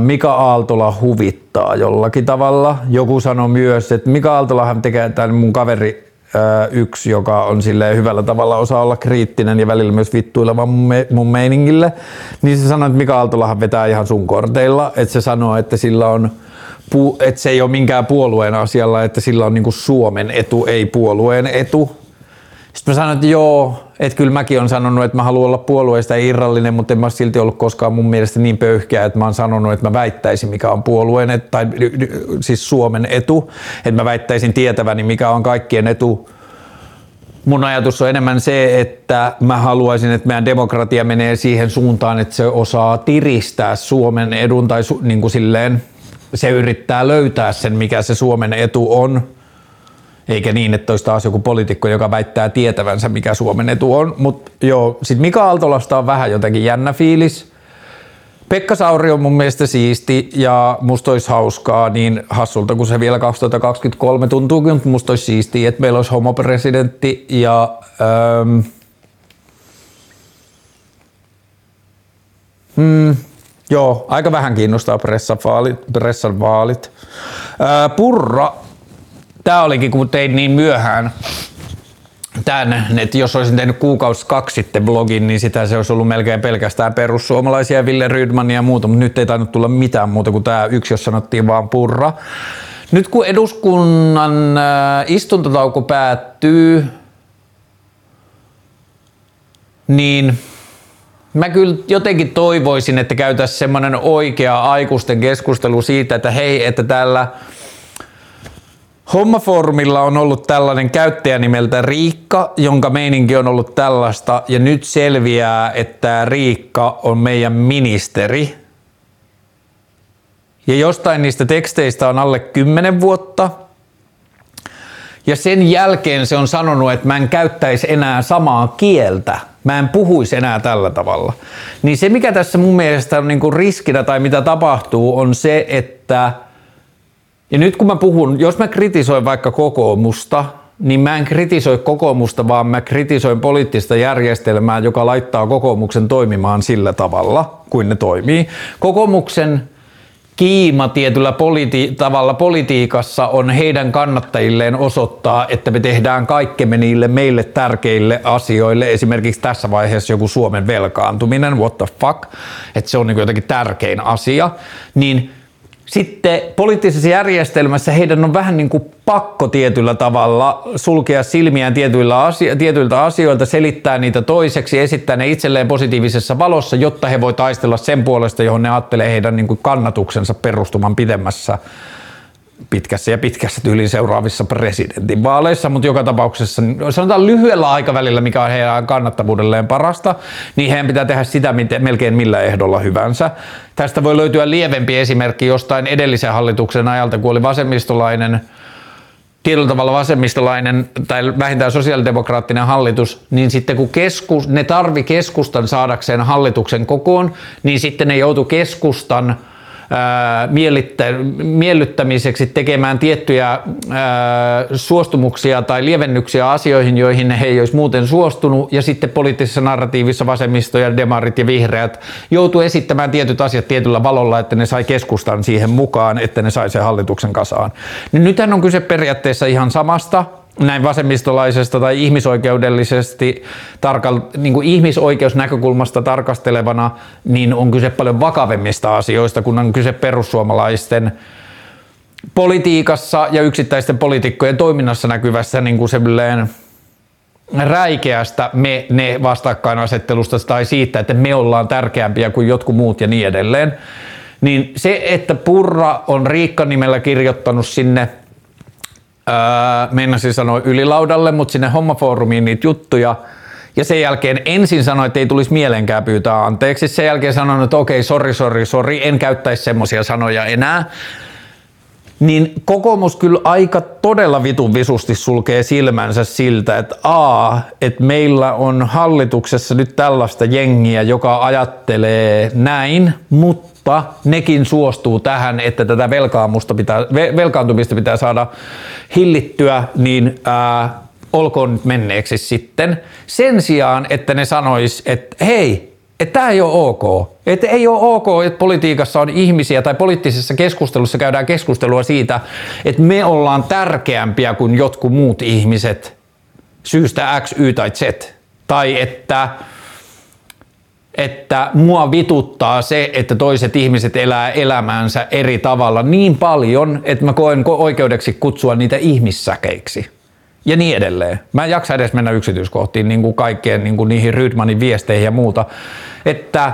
Mika Aaltola huvittaa jollakin tavalla. Joku sanoi myös, että Mika Aaltolahan tekee tämän mun kaveri yksi, joka on sille hyvällä tavalla osaa olla kriittinen ja välillä myös vittuileva mun meiningille, niin se sanoi, että Mika Aaltolahan vetää ihan sun korteilla, että se sanoo, että sillä on että se ei ole minkään puolueen asialla, että sillä on niinku Suomen etu, ei puolueen etu. Sitten mä sanoin, että joo, että kyllä mäkin on sanonut, että mä haluan olla puolueesta irrallinen, mutta en mä silti ollut koskaan mun mielestä niin pöyhkeä, että mä oon sanonut, että mä väittäisin, mikä on puolueen tai siis Suomen etu, että mä väittäisin tietäväni, mikä on kaikkien etu. Mun ajatus on enemmän se, että mä haluaisin, että meidän demokratia menee siihen suuntaan, että se osaa tiristää Suomen edun tai niin kuin silleen, se yrittää löytää sen, mikä se Suomen etu on eikä niin, että olisi taas joku poliitikko, joka väittää tietävänsä, mikä Suomen etu on. Mutta joo, sitten Mika Aaltolasta on vähän jotenkin jännä fiilis. Pekka Sauri on mun mielestä siisti ja musta olisi hauskaa niin hassulta kuin se vielä 2023 tuntuu, mutta musta olisi siistiä, että meillä olisi homopresidentti ja ähm, hmm, joo, aika vähän kiinnostaa pressan vaalit. Pressan vaalit. Äh, Purra Tämä olikin, kun tein niin myöhään tämän, että jos olisin tehnyt kuukausi kaksi sitten blogin, niin sitä se olisi ollut melkein pelkästään perussuomalaisia, Ville Rydmania ja muuta, mutta nyt ei tainnut tulla mitään muuta kuin tämä yksi, jos sanottiin vaan purra. Nyt kun eduskunnan äh, istuntotauko päättyy, niin mä kyllä jotenkin toivoisin, että käytäisiin semmoinen oikea aikuisten keskustelu siitä, että hei, että täällä – Hommafoorumilla on ollut tällainen käyttäjä nimeltä Riikka, jonka meininki on ollut tällaista, ja nyt selviää, että Riikka on meidän ministeri. Ja jostain niistä teksteistä on alle 10 vuotta. Ja sen jälkeen se on sanonut, että mä en käyttäisi enää samaa kieltä. Mä en puhuisi enää tällä tavalla. Niin se, mikä tässä mun mielestä on kuin riskinä tai mitä tapahtuu, on se, että – ja nyt kun mä puhun, jos mä kritisoin vaikka kokoomusta, niin mä en kritisoi kokoomusta, vaan mä kritisoin poliittista järjestelmää, joka laittaa kokoomuksen toimimaan sillä tavalla, kuin ne toimii. Kokoomuksen kiima tietyllä politi- tavalla politiikassa on heidän kannattajilleen osoittaa, että me tehdään kaikkemme niille meille tärkeille asioille, esimerkiksi tässä vaiheessa joku Suomen velkaantuminen, what the fuck, että se on niin jotenkin tärkein asia, niin sitten poliittisessa järjestelmässä heidän on vähän niin kuin pakko tietyllä tavalla sulkea silmiään tietyillä asio- tietyiltä asioilta, selittää niitä toiseksi, esittää ne itselleen positiivisessa valossa, jotta he voi taistella sen puolesta, johon ne ajattelee heidän niin kuin kannatuksensa perustuman pidemmässä pitkässä ja pitkässä tyyliin seuraavissa presidentinvaaleissa, mutta joka tapauksessa sanotaan lyhyellä aikavälillä, mikä on heidän kannattavuudelleen parasta, niin heidän pitää tehdä sitä melkein millä ehdolla hyvänsä. Tästä voi löytyä lievempi esimerkki jostain edellisen hallituksen ajalta, kun oli vasemmistolainen tietyllä tavalla vasemmistolainen tai vähintään sosiaalidemokraattinen hallitus, niin sitten kun keskus, ne tarvi keskustan saadakseen hallituksen kokoon, niin sitten ne joutu keskustan – miellyttämiseksi tekemään tiettyjä suostumuksia tai lievennyksiä asioihin, joihin he ei olisi muuten suostunut, ja sitten poliittisessa narratiivissa vasemmisto ja demarit ja vihreät joutuu esittämään tietyt asiat tietyllä valolla, että ne sai keskustan siihen mukaan, että ne sai sen hallituksen kasaan. Niin nythän on kyse periaatteessa ihan samasta, näin vasemmistolaisesta tai ihmisoikeudellisesti tarkal, niin kuin ihmisoikeusnäkökulmasta tarkastelevana, niin on kyse paljon vakavemmista asioista, kun on kyse perussuomalaisten politiikassa ja yksittäisten poliitikkojen toiminnassa näkyvässä niin kuin räikeästä me ne vastakkainasettelusta tai siitä, että me ollaan tärkeämpiä kuin jotkut muut ja niin edelleen. Niin se, että Purra on Riikka nimellä kirjoittanut sinne – öö, meinasin sanoa ylilaudalle, mutta sinne hommafoorumiin niitä juttuja. Ja sen jälkeen ensin sanoi, että ei tulisi mielenkään pyytää anteeksi. Sen jälkeen sanoin, että okei, sori, sori, sori, en käyttäisi semmoisia sanoja enää. niin kokoomus kyllä aika todella vitun visusti sulkee silmänsä siltä, että a, että meillä on hallituksessa nyt tällaista jengiä, joka ajattelee näin, mutta nekin suostuu tähän, että tätä velkaamusta pitää, velkaantumista pitää saada hillittyä, niin ää, olkoon nyt menneeksi sitten. Sen sijaan, että ne sanois, että hei, että tämä ei ole ok. Että ei ole ok, että politiikassa on ihmisiä tai poliittisessa keskustelussa käydään keskustelua siitä, että me ollaan tärkeämpiä kuin jotkut muut ihmiset syystä X, Y tai Z. Tai että että mua vituttaa se, että toiset ihmiset elää elämäänsä eri tavalla niin paljon, että mä koen oikeudeksi kutsua niitä ihmissäkeiksi ja niin edelleen. Mä en jaksa edes mennä yksityiskohtiin niin kuin kaikkeen niin kuin niihin Rydmanin viesteihin ja muuta. Että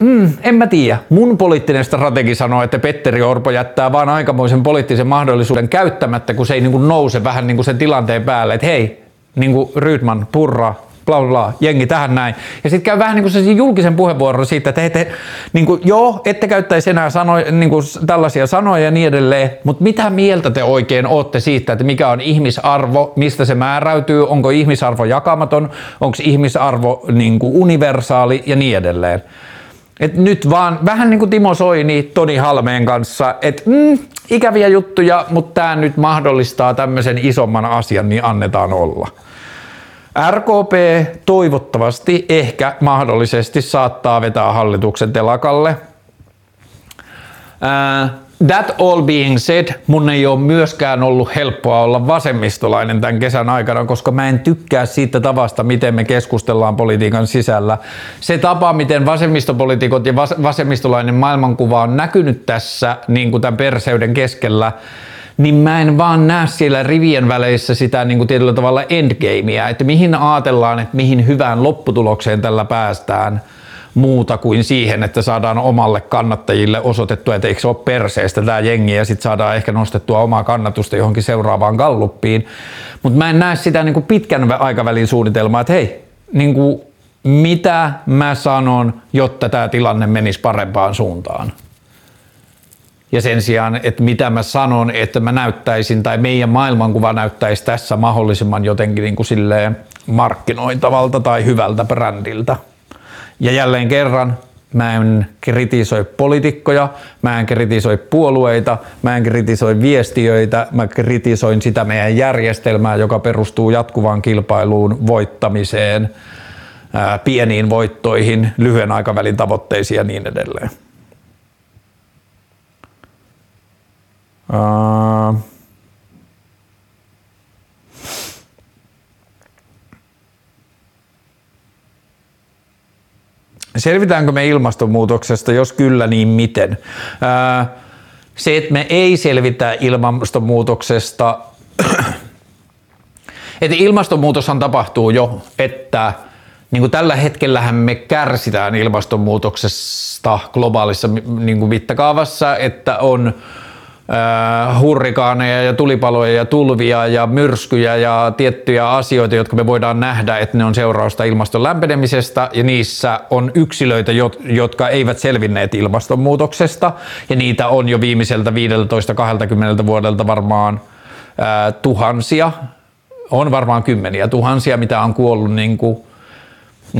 Mm, en mä tiedä. Mun poliittinen strategi sanoo, että Petteri Orpo jättää vaan aikamoisen poliittisen mahdollisuuden käyttämättä, kun se ei niin kuin nouse vähän niin kuin sen tilanteen päälle, että hei, niin kuin Rydman, Purra, bla bla, jengi tähän näin. Ja sitten käy vähän niin kuin julkisen puheenvuoron siitä, että te, niin kuin, joo, ette käyttäisi enää sano, niin kuin tällaisia sanoja ja niin edelleen, mutta mitä mieltä te oikein olette siitä, että mikä on ihmisarvo, mistä se määräytyy, onko ihmisarvo jakamaton, onko ihmisarvo niin kuin universaali ja niin edelleen. Et nyt vaan vähän niin kuin Timo Soini Toni Halmeen kanssa, että mm, ikäviä juttuja, mutta tämä nyt mahdollistaa tämmöisen isomman asian, niin annetaan olla. RKP toivottavasti ehkä mahdollisesti saattaa vetää hallituksen telakalle. Uh, that all being said, mun ei ole myöskään ollut helppoa olla vasemmistolainen tämän kesän aikana, koska mä en tykkää siitä tavasta, miten me keskustellaan politiikan sisällä. Se tapa, miten vasemmistopolitiikot ja vasemmistolainen maailmankuva on näkynyt tässä niin kuin tämän perseyden keskellä, niin mä en vaan näe siellä rivien väleissä sitä niin kuin tietyllä tavalla endgamea, että mihin ajatellaan, että mihin hyvään lopputulokseen tällä päästään muuta kuin siihen, että saadaan omalle kannattajille osoitettua, että eikö se ole perseestä tämä jengi ja sitten saadaan ehkä nostettua omaa kannatusta johonkin seuraavaan galluppiin. Mutta mä en näe sitä niin kuin pitkän aikavälin suunnitelmaa, että hei, niin kuin mitä mä sanon, jotta tämä tilanne menisi parempaan suuntaan. Ja sen sijaan, että mitä mä sanon, että mä näyttäisin tai meidän maailmankuva näyttäisi tässä mahdollisimman jotenkin niin kuin silleen markkinoitavalta tai hyvältä brändiltä. Ja jälleen kerran, mä en kritisoi poliitikkoja, mä en kritisoi puolueita, mä en kritisoi viestiöitä, mä kritisoin sitä meidän järjestelmää, joka perustuu jatkuvaan kilpailuun, voittamiseen, pieniin voittoihin, lyhyen aikavälin tavoitteisiin ja niin edelleen. Selvitäänkö me ilmastonmuutoksesta? Jos kyllä, niin miten? se, että me ei selvitä ilmastonmuutoksesta, (clears throat) että ilmastonmuutoshan tapahtuu jo, että niin kuin tällä hetkellähän me kärsitään ilmastonmuutoksesta globaalissa niin kuin mittakaavassa, että on äh, hurrikaaneja ja tulipaloja ja tulvia ja myrskyjä ja tiettyjä asioita, jotka me voidaan nähdä, että ne on seurausta ilmaston lämpenemisestä. Ja niissä on yksilöitä, jotka eivät selvinneet ilmastonmuutoksesta. Ja niitä on jo viimeiseltä 15-20 vuodelta varmaan äh, tuhansia, on varmaan kymmeniä tuhansia, mitä on kuollut niin kuin,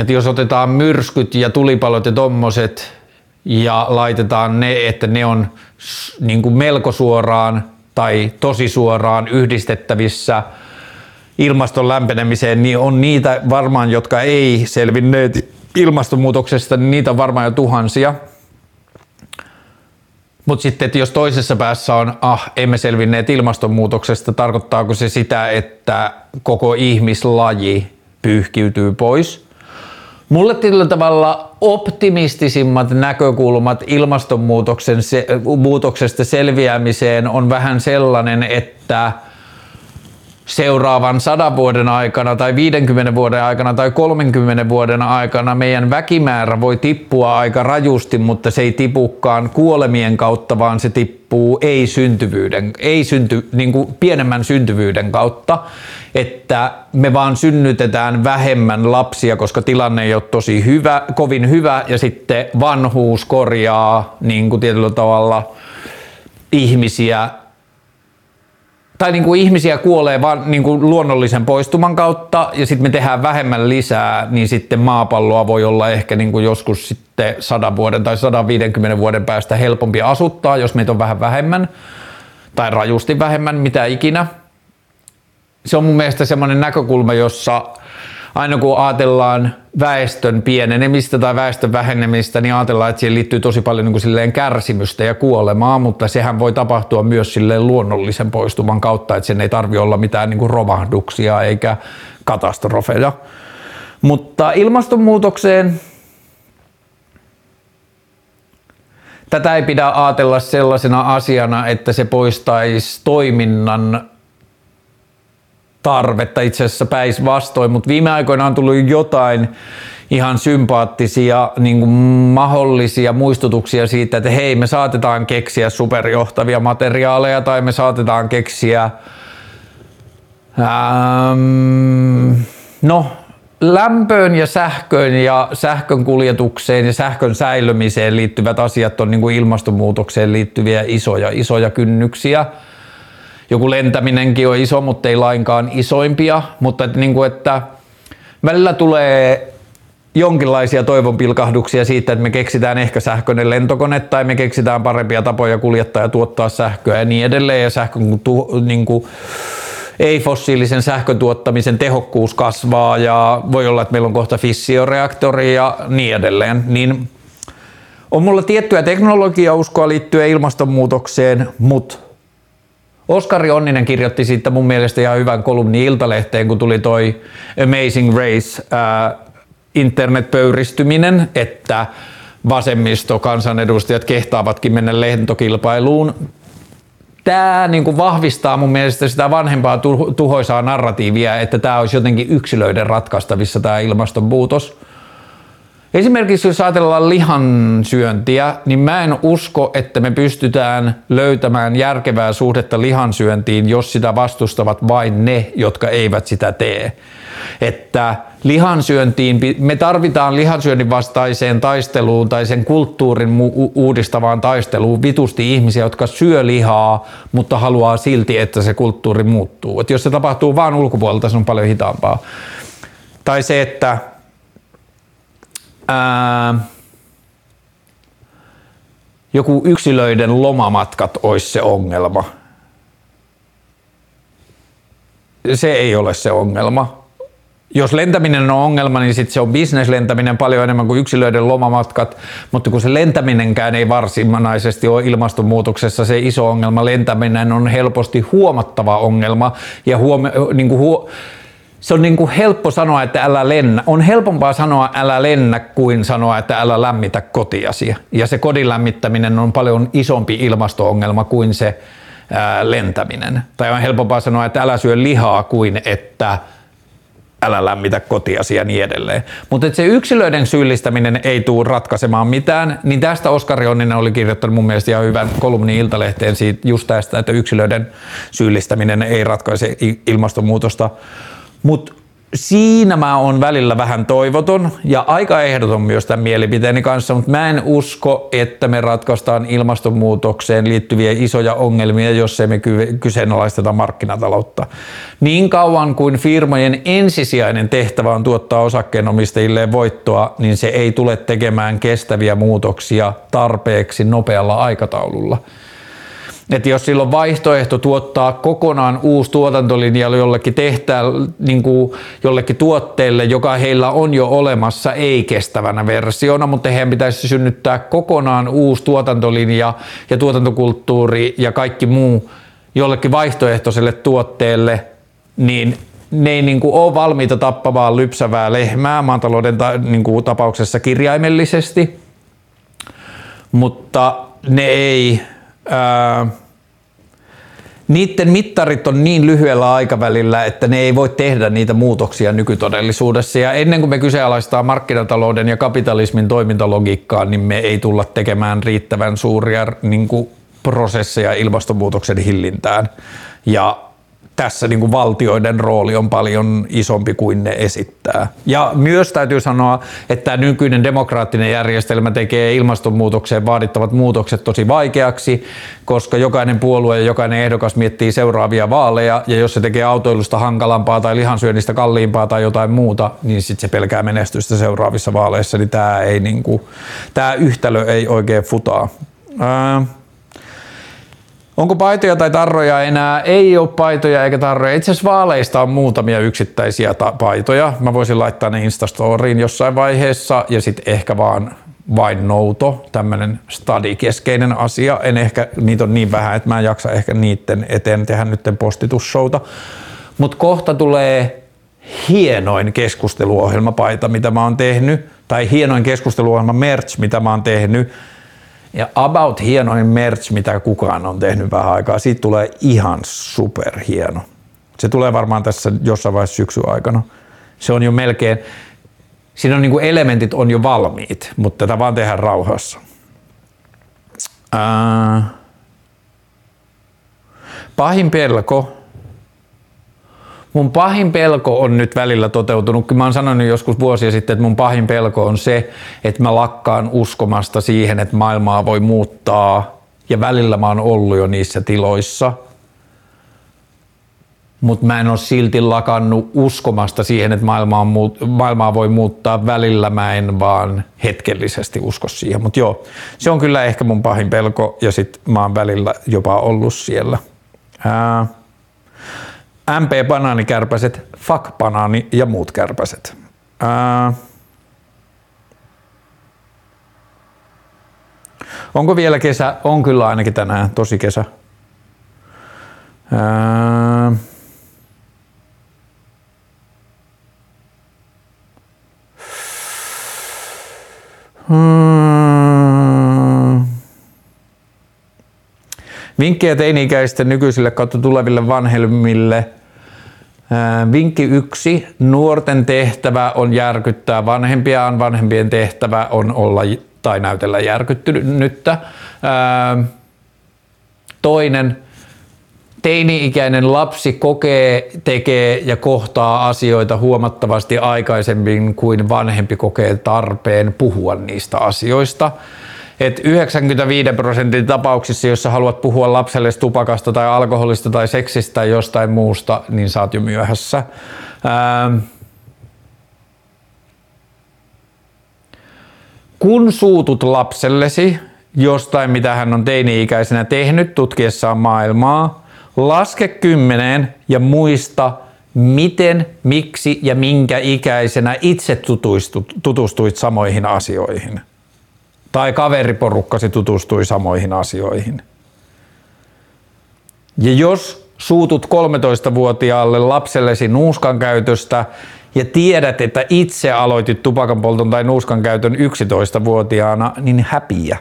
että jos otetaan myrskyt ja tulipalot ja tommoset ja laitetaan ne, että ne on niin kuin melko suoraan tai tosi suoraan yhdistettävissä ilmaston lämpenemiseen, niin on niitä varmaan, jotka ei selvinneet ilmastonmuutoksesta, niin niitä on varmaan jo tuhansia. Mutta sitten, että jos toisessa päässä on, ah, emme selvinneet ilmastonmuutoksesta, tarkoittaako se sitä, että koko ihmislaji pyyhkiytyy pois? Mulle tietyllä tavalla optimistisimmat näkökulmat ilmastonmuutoksen se, muutoksesta selviämiseen on vähän sellainen, että seuraavan 100 vuoden aikana tai 50 vuoden aikana tai 30 vuoden aikana meidän väkimäärä voi tippua aika rajusti, mutta se ei tipukaan kuolemien kautta, vaan se tippuu ei-syntyvyyden, ei synty, niin kuin pienemmän syntyvyyden kautta, että me vaan synnytetään vähemmän lapsia, koska tilanne ei ole tosi hyvä, kovin hyvä ja sitten vanhuus korjaa niin kuin tietyllä tavalla ihmisiä tai niin kuin ihmisiä kuolee vaan niin kuin luonnollisen poistuman kautta ja sitten me tehdään vähemmän lisää, niin sitten maapalloa voi olla ehkä niin kuin joskus sitten 100 vuoden tai 150 vuoden päästä helpompi asuttaa, jos meitä on vähän vähemmän tai rajusti vähemmän, mitä ikinä. Se on mun mielestä semmoinen näkökulma, jossa aina kun ajatellaan väestön pienenemistä tai väestön vähenemistä, niin ajatellaan, että siihen liittyy tosi paljon niin kuin silleen kärsimystä ja kuolemaa, mutta sehän voi tapahtua myös silleen luonnollisen poistuman kautta, että sen ei tarvi olla mitään niin kuin romahduksia eikä katastrofeja. Mutta ilmastonmuutokseen tätä ei pidä ajatella sellaisena asiana, että se poistaisi toiminnan tarvetta itse asiassa päisvastoin, mutta viime aikoina on tullut jotain ihan sympaattisia niin kuin mahdollisia muistutuksia siitä, että hei, me saatetaan keksiä superjohtavia materiaaleja tai me saatetaan keksiä ähm, no, lämpöön ja sähköön ja sähkön kuljetukseen ja sähkön säilymiseen liittyvät asiat on niin kuin ilmastonmuutokseen liittyviä isoja, isoja kynnyksiä – joku lentäminenkin on iso, mutta ei lainkaan isoimpia, mutta että, niin kuin, että välillä tulee jonkinlaisia toivonpilkahduksia siitä, että me keksitään ehkä sähköinen lentokone tai me keksitään parempia tapoja kuljettaa ja tuottaa sähköä ja niin edelleen. Ja sähkön niin kuin, ei-fossiilisen sähkön tuottamisen tehokkuus kasvaa ja voi olla, että meillä on kohta fissioreaktori ja niin edelleen, niin on mulla tiettyä teknologiauskoa liittyen ilmastonmuutokseen, mutta Oskari Onninen kirjoitti siitä mun mielestä ihan hyvän kolumni Iltalehteen, kun tuli toi Amazing Race äh, internetpöyristyminen, että vasemmisto kansanedustajat kehtaavatkin mennä lentokilpailuun. Tämä niin kuin vahvistaa mun mielestä sitä vanhempaa tuhoisaa narratiivia, että tämä olisi jotenkin yksilöiden ratkaistavissa tämä ilmastonmuutos. Esimerkiksi jos ajatellaan lihan syöntiä, niin mä en usko, että me pystytään löytämään järkevää suhdetta lihansyöntiin, jos sitä vastustavat vain ne, jotka eivät sitä tee. Että lihansyöntiin, me tarvitaan lihansyönnin vastaiseen taisteluun tai sen kulttuurin uudistavaan taisteluun vitusti ihmisiä, jotka syö lihaa, mutta haluaa silti, että se kulttuuri muuttuu. Et jos se tapahtuu vain ulkopuolelta, se on paljon hitaampaa. Tai se, että ää, joku yksilöiden lomamatkat olisi se ongelma. Se ei ole se ongelma. Jos lentäminen on ongelma, niin sitten se on bisneslentäminen paljon enemmän kuin yksilöiden lomamatkat, mutta kun se lentäminenkään ei varsinaisesti ole ilmastonmuutoksessa se iso ongelma, lentäminen on helposti huomattava ongelma ja huome, niin kuin huo, se on niin kuin helppo sanoa, että älä lennä. On helpompaa sanoa älä lennä kuin sanoa, että älä lämmitä kotiasi. Ja se kodin lämmittäminen on paljon isompi ilmasto-ongelma kuin se ää, lentäminen. Tai on helpompaa sanoa, että älä syö lihaa kuin että älä lämmitä kotiasi ja niin edelleen. Mutta se yksilöiden syyllistäminen ei tule ratkaisemaan mitään, niin tästä Oskari Onninen oli kirjoittanut mun mielestä ihan hyvän kolumnin Iltalehteen siitä just tästä, että yksilöiden syyllistäminen ei ratkaise ilmastonmuutosta. Mutta siinä mä oon välillä vähän toivoton ja aika ehdoton myös tämän mielipiteeni kanssa, mutta mä en usko, että me ratkaistaan ilmastonmuutokseen liittyviä isoja ongelmia, jos emme kyseenalaisteta markkinataloutta. Niin kauan kuin firmojen ensisijainen tehtävä on tuottaa osakkeenomistajille voittoa, niin se ei tule tekemään kestäviä muutoksia tarpeeksi nopealla aikataululla. Että jos sillä on vaihtoehto tuottaa kokonaan uusi tuotantolinja jollekin tehtää, niin kuin jollekin tuotteelle, joka heillä on jo olemassa ei-kestävänä versiona, mutta heidän pitäisi synnyttää kokonaan uusi tuotantolinja ja tuotantokulttuuri ja kaikki muu jollekin vaihtoehtoiselle tuotteelle, niin ne ei niin kuin ole valmiita tappamaan lypsävää lehmää maatalouden ta, niin kuin tapauksessa kirjaimellisesti, mutta ne ei ää, niiden mittarit on niin lyhyellä aikavälillä, että ne ei voi tehdä niitä muutoksia nykytodellisuudessa. Ja ennen kuin me kyseenalaistaa markkinatalouden ja kapitalismin toimintalogiikkaa, niin me ei tulla tekemään riittävän suuria niin kuin, prosesseja ilmastonmuutoksen hillintään. Ja tässä niin kuin valtioiden rooli on paljon isompi kuin ne esittää. Ja myös täytyy sanoa, että nykyinen demokraattinen järjestelmä tekee ilmastonmuutokseen vaadittavat muutokset tosi vaikeaksi, koska jokainen puolue ja jokainen ehdokas miettii seuraavia vaaleja, ja jos se tekee autoilusta hankalampaa tai lihansyönnistä kalliimpaa tai jotain muuta, niin sitten se pelkää menestystä seuraavissa vaaleissa, niin tämä, ei niin yhtälö ei oikein futaa. Ää, Onko paitoja tai tarroja enää? Ei ole paitoja eikä tarroja. Itse asiassa vaaleista on muutamia yksittäisiä ta- paitoja. Mä voisin laittaa ne Instastoriin jossain vaiheessa ja sitten ehkä vaan vain nouto, tämmöinen stadikeskeinen asia. En ehkä, niitä on niin vähän, että mä en jaksa ehkä niiden eteen tehdä nyt postitushouta. Mutta kohta tulee hienoin keskusteluohjelmapaita, mitä mä oon tehnyt, tai hienoin keskusteluohjelma merch, mitä mä oon tehnyt ja About hienoin merch, mitä kukaan on tehnyt vähän aikaa. Siitä tulee ihan super hieno. Se tulee varmaan tässä jossain vaiheessa syksyn aikana. Se on jo melkein, siinä on niin kuin elementit on jo valmiit, mutta tätä vaan tehdään rauhassa. Ää, pahin pelko Mun pahin pelko on nyt välillä toteutunut. Mä oon sanonut joskus vuosia sitten, että mun pahin pelko on se, että mä lakkaan uskomasta siihen, että maailmaa voi muuttaa. Ja välillä mä oon ollut jo niissä tiloissa. Mutta mä en ole silti lakannut uskomasta siihen, että maailmaa, muut, maailmaa voi muuttaa. Välillä mä en vaan hetkellisesti usko siihen. Mutta joo, se on kyllä ehkä mun pahin pelko ja sit mä oon välillä jopa ollut siellä. Ää, MP-banaanikärpäset, fuck-banaani ja muut kärpäset. Ää, onko vielä kesä? On kyllä ainakin tänään, tosi kesä. Ää, Hmm. Vinkkejä teini-ikäisten nykyisille kautta tuleville vanhemmille – Vinkki yksi. Nuorten tehtävä on järkyttää vanhempiaan. Vanhempien tehtävä on olla tai näytellä järkyttynyttä. Toinen. Teini-ikäinen lapsi kokee, tekee ja kohtaa asioita huomattavasti aikaisemmin kuin vanhempi kokee tarpeen puhua niistä asioista että 95 prosentin tapauksissa, jos sä haluat puhua lapselle tupakasta tai alkoholista tai seksistä tai jostain muusta, niin saat jo myöhässä. Ähm. Kun suutut lapsellesi jostain, mitä hän on teini-ikäisenä tehnyt tutkiessaan maailmaa, laske kymmeneen ja muista, miten, miksi ja minkä ikäisenä itse tutustuit, tutustuit samoihin asioihin tai kaveriporukkasi tutustui samoihin asioihin. Ja jos suutut 13-vuotiaalle lapsellesi nuuskan käytöstä ja tiedät, että itse aloitit tupakan polton tai nuuskan käytön 11-vuotiaana, niin häpiä.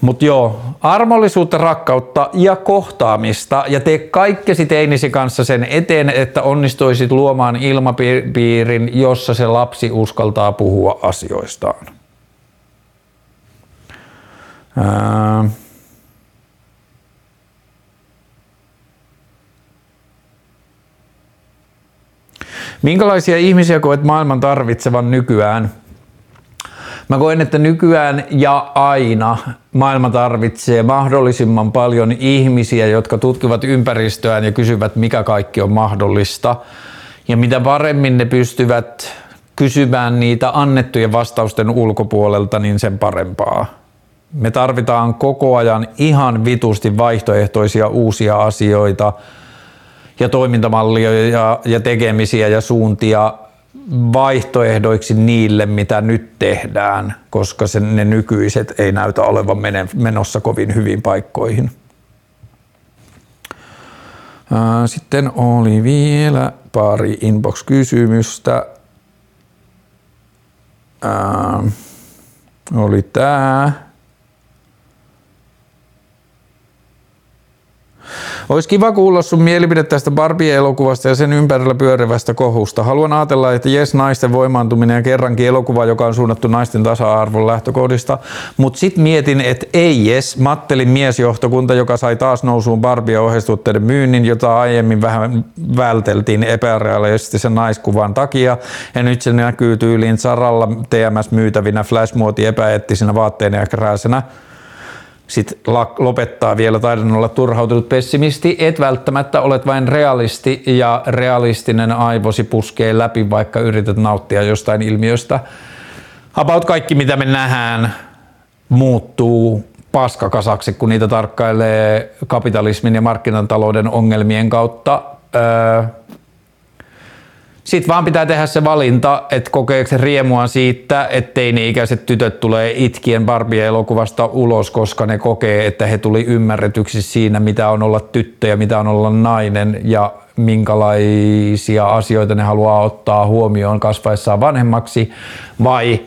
Mutta joo, armollisuutta, rakkautta ja kohtaamista ja tee kaikkesi teinisi kanssa sen eteen, että onnistuisit luomaan ilmapiirin, jossa se lapsi uskaltaa puhua asioistaan. Minkälaisia ihmisiä koet maailman tarvitsevan nykyään? Mä koen, että nykyään ja aina maailma tarvitsee mahdollisimman paljon ihmisiä, jotka tutkivat ympäristöään ja kysyvät, mikä kaikki on mahdollista. Ja mitä paremmin ne pystyvät kysymään niitä annettujen vastausten ulkopuolelta, niin sen parempaa. Me tarvitaan koko ajan ihan vitusti vaihtoehtoisia uusia asioita ja toimintamallia ja, ja tekemisiä ja suuntia vaihtoehdoiksi niille, mitä nyt tehdään, koska se, ne nykyiset ei näytä olevan menossa kovin hyvin paikkoihin. Sitten oli vielä pari inbox-kysymystä. Oli tämä. Olisi kiva kuulla sun mielipide tästä Barbie-elokuvasta ja sen ympärillä pyörivästä kohusta. Haluan ajatella, että jes naisten voimaantuminen ja kerrankin elokuva, joka on suunnattu naisten tasa-arvon lähtökohdista, mutta sitten mietin, että ei jes, Mattelin miesjohtokunta, joka sai taas nousuun Barbie ohjeistuotteiden myynnin, jota aiemmin vähän välteltiin epärealistisen naiskuvan takia, ja nyt se näkyy tyyliin Saralla TMS myytävinä flashmuoti epäeettisinä vaatteina ja krääsenä sitten lopettaa vielä, taidan olla turhautunut pessimisti, et välttämättä olet vain realisti ja realistinen aivosi puskee läpi, vaikka yrität nauttia jostain ilmiöstä. About kaikki, mitä me nähdään, muuttuu paskakasaksi, kun niitä tarkkailee kapitalismin ja markkinatalouden ongelmien kautta. Öö, sitten vaan pitää tehdä se valinta, että kokeeko riemua siitä, että teini-ikäiset tytöt tulee itkien Barbie-elokuvasta ulos, koska ne kokee, että he tuli ymmärretyksi siinä, mitä on olla tyttö ja mitä on olla nainen ja minkälaisia asioita ne haluaa ottaa huomioon kasvaessaan vanhemmaksi, vai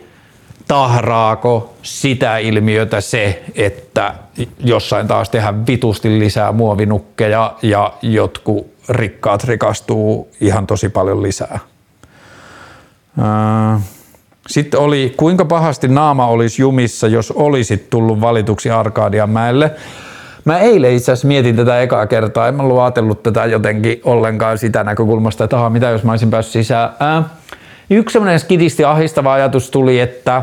tahraako sitä ilmiötä se, että jossain taas tehdään vitusti lisää muovinukkeja ja jotkut rikkaat rikastuu ihan tosi paljon lisää. Sitten oli, kuinka pahasti naama olisi jumissa, jos olisit tullut valituksi Arkadianmäelle. Mä eilen itse asiassa mietin tätä ekaa kertaa, en mä ollut ajatellut tätä jotenkin ollenkaan sitä näkökulmasta, että aha, mitä jos mä olisin päässyt sisään. Ää, yksi semmoinen skidisti ahistava ajatus tuli, että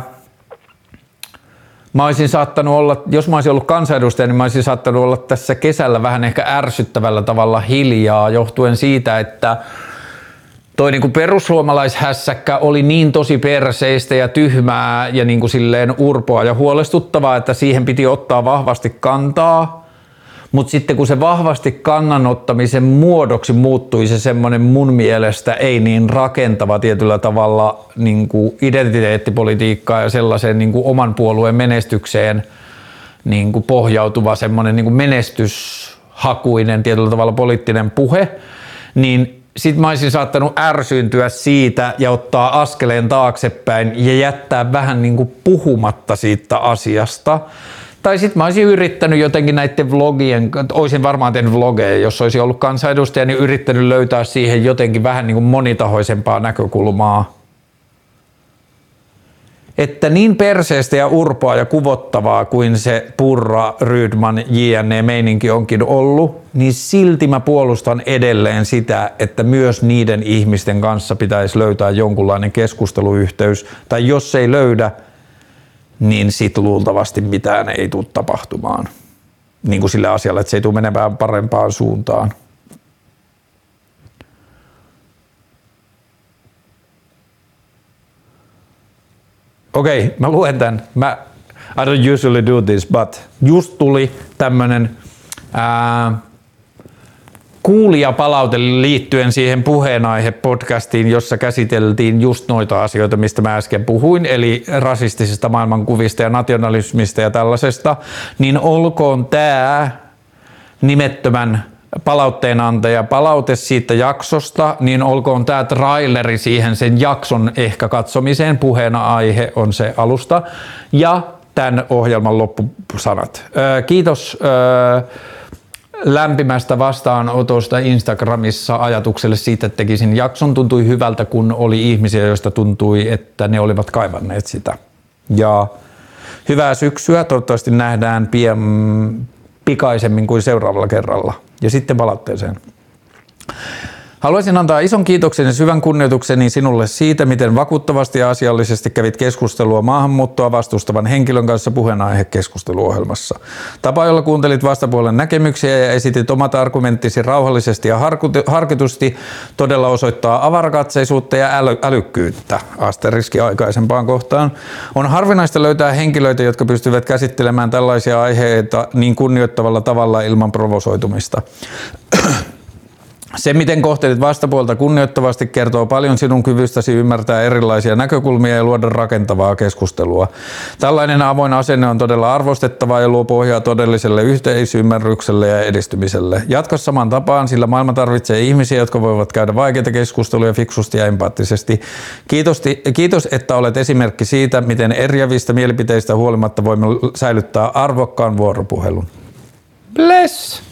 Mä olisin saattanut olla, jos mä olisin ollut kansanedustaja, niin mä olisin saattanut olla tässä kesällä vähän ehkä ärsyttävällä tavalla hiljaa, johtuen siitä, että toi niinku perussuomalaishässäkkä oli niin tosi perseistä ja tyhmää ja niinku silleen urpoa ja huolestuttavaa, että siihen piti ottaa vahvasti kantaa. Mutta sitten kun se vahvasti kannanottamisen muodoksi muuttui se semmoinen mun mielestä ei niin rakentava tietyllä tavalla niin kuin identiteettipolitiikkaa ja sellaiseen niin kuin oman puolueen menestykseen niin kuin pohjautuva semmoinen niin kuin menestyshakuinen tietyllä tavalla poliittinen puhe, niin sitten mä olisin saattanut ärsyyntyä siitä ja ottaa askeleen taaksepäin ja jättää vähän niin kuin puhumatta siitä asiasta. Tai sitten mä olisin yrittänyt jotenkin näiden vlogien, olisin varmaan tehnyt vlogeja, jos olisi ollut kansanedustaja, niin yrittänyt löytää siihen jotenkin vähän niin kuin monitahoisempaa näkökulmaa. Että niin perseestä ja urpoa ja kuvottavaa kuin se Purra, Rydman, JNE meininki onkin ollut, niin silti mä puolustan edelleen sitä, että myös niiden ihmisten kanssa pitäisi löytää jonkunlainen keskusteluyhteys. Tai jos ei löydä, niin sit luultavasti mitään ei tule tapahtumaan. Niin kuin sillä asialla, että se ei tule menemään parempaan suuntaan. Okei, okay, mä luen tämän. Mä, I don't usually do this, but just tuli tämmönen ää, kuulijapalaute liittyen siihen puheenaihe-podcastiin, jossa käsiteltiin just noita asioita, mistä mä äsken puhuin, eli rasistisesta maailmankuvista ja nationalismista ja tällaisesta, niin olkoon tämä nimettömän palautteenantaja palaute siitä jaksosta, niin olkoon tämä traileri siihen sen jakson ehkä katsomiseen. Puheena aihe on se alusta. Ja tämän ohjelman loppusanat. Kiitos lämpimästä vastaanotosta Instagramissa ajatukselle siitä, että tekisin jakson. Tuntui hyvältä, kun oli ihmisiä, joista tuntui, että ne olivat kaivanneet sitä. Ja hyvää syksyä. Toivottavasti nähdään pian pikaisemmin kuin seuraavalla kerralla. Ja sitten palautteeseen. Haluaisin antaa ison kiitoksen ja syvän kunnioitukseni sinulle siitä, miten vakuuttavasti ja asiallisesti kävit keskustelua maahanmuuttoa vastustavan henkilön kanssa puheenaihe keskusteluohjelmassa. Tapa, jolla kuuntelit vastapuolen näkemyksiä ja esitit omat argumenttisi rauhallisesti ja harkitusti, todella osoittaa avarakatseisuutta ja äly- älykkyyttä asteriski aikaisempaan kohtaan. On harvinaista löytää henkilöitä, jotka pystyvät käsittelemään tällaisia aiheita niin kunnioittavalla tavalla ilman provosoitumista. Se, miten kohtelit vastapuolta kunnioittavasti, kertoo paljon sinun kyvystäsi ymmärtää erilaisia näkökulmia ja luoda rakentavaa keskustelua. Tällainen avoin asenne on todella arvostettava ja luo pohjaa todelliselle yhteisymmärrykselle ja edistymiselle. Jatka saman tapaan, sillä maailma tarvitsee ihmisiä, jotka voivat käydä vaikeita keskusteluja fiksusti ja empaattisesti. Kiitos, kiitos, että olet esimerkki siitä, miten eriävistä mielipiteistä huolimatta voimme säilyttää arvokkaan vuoropuhelun. Bless!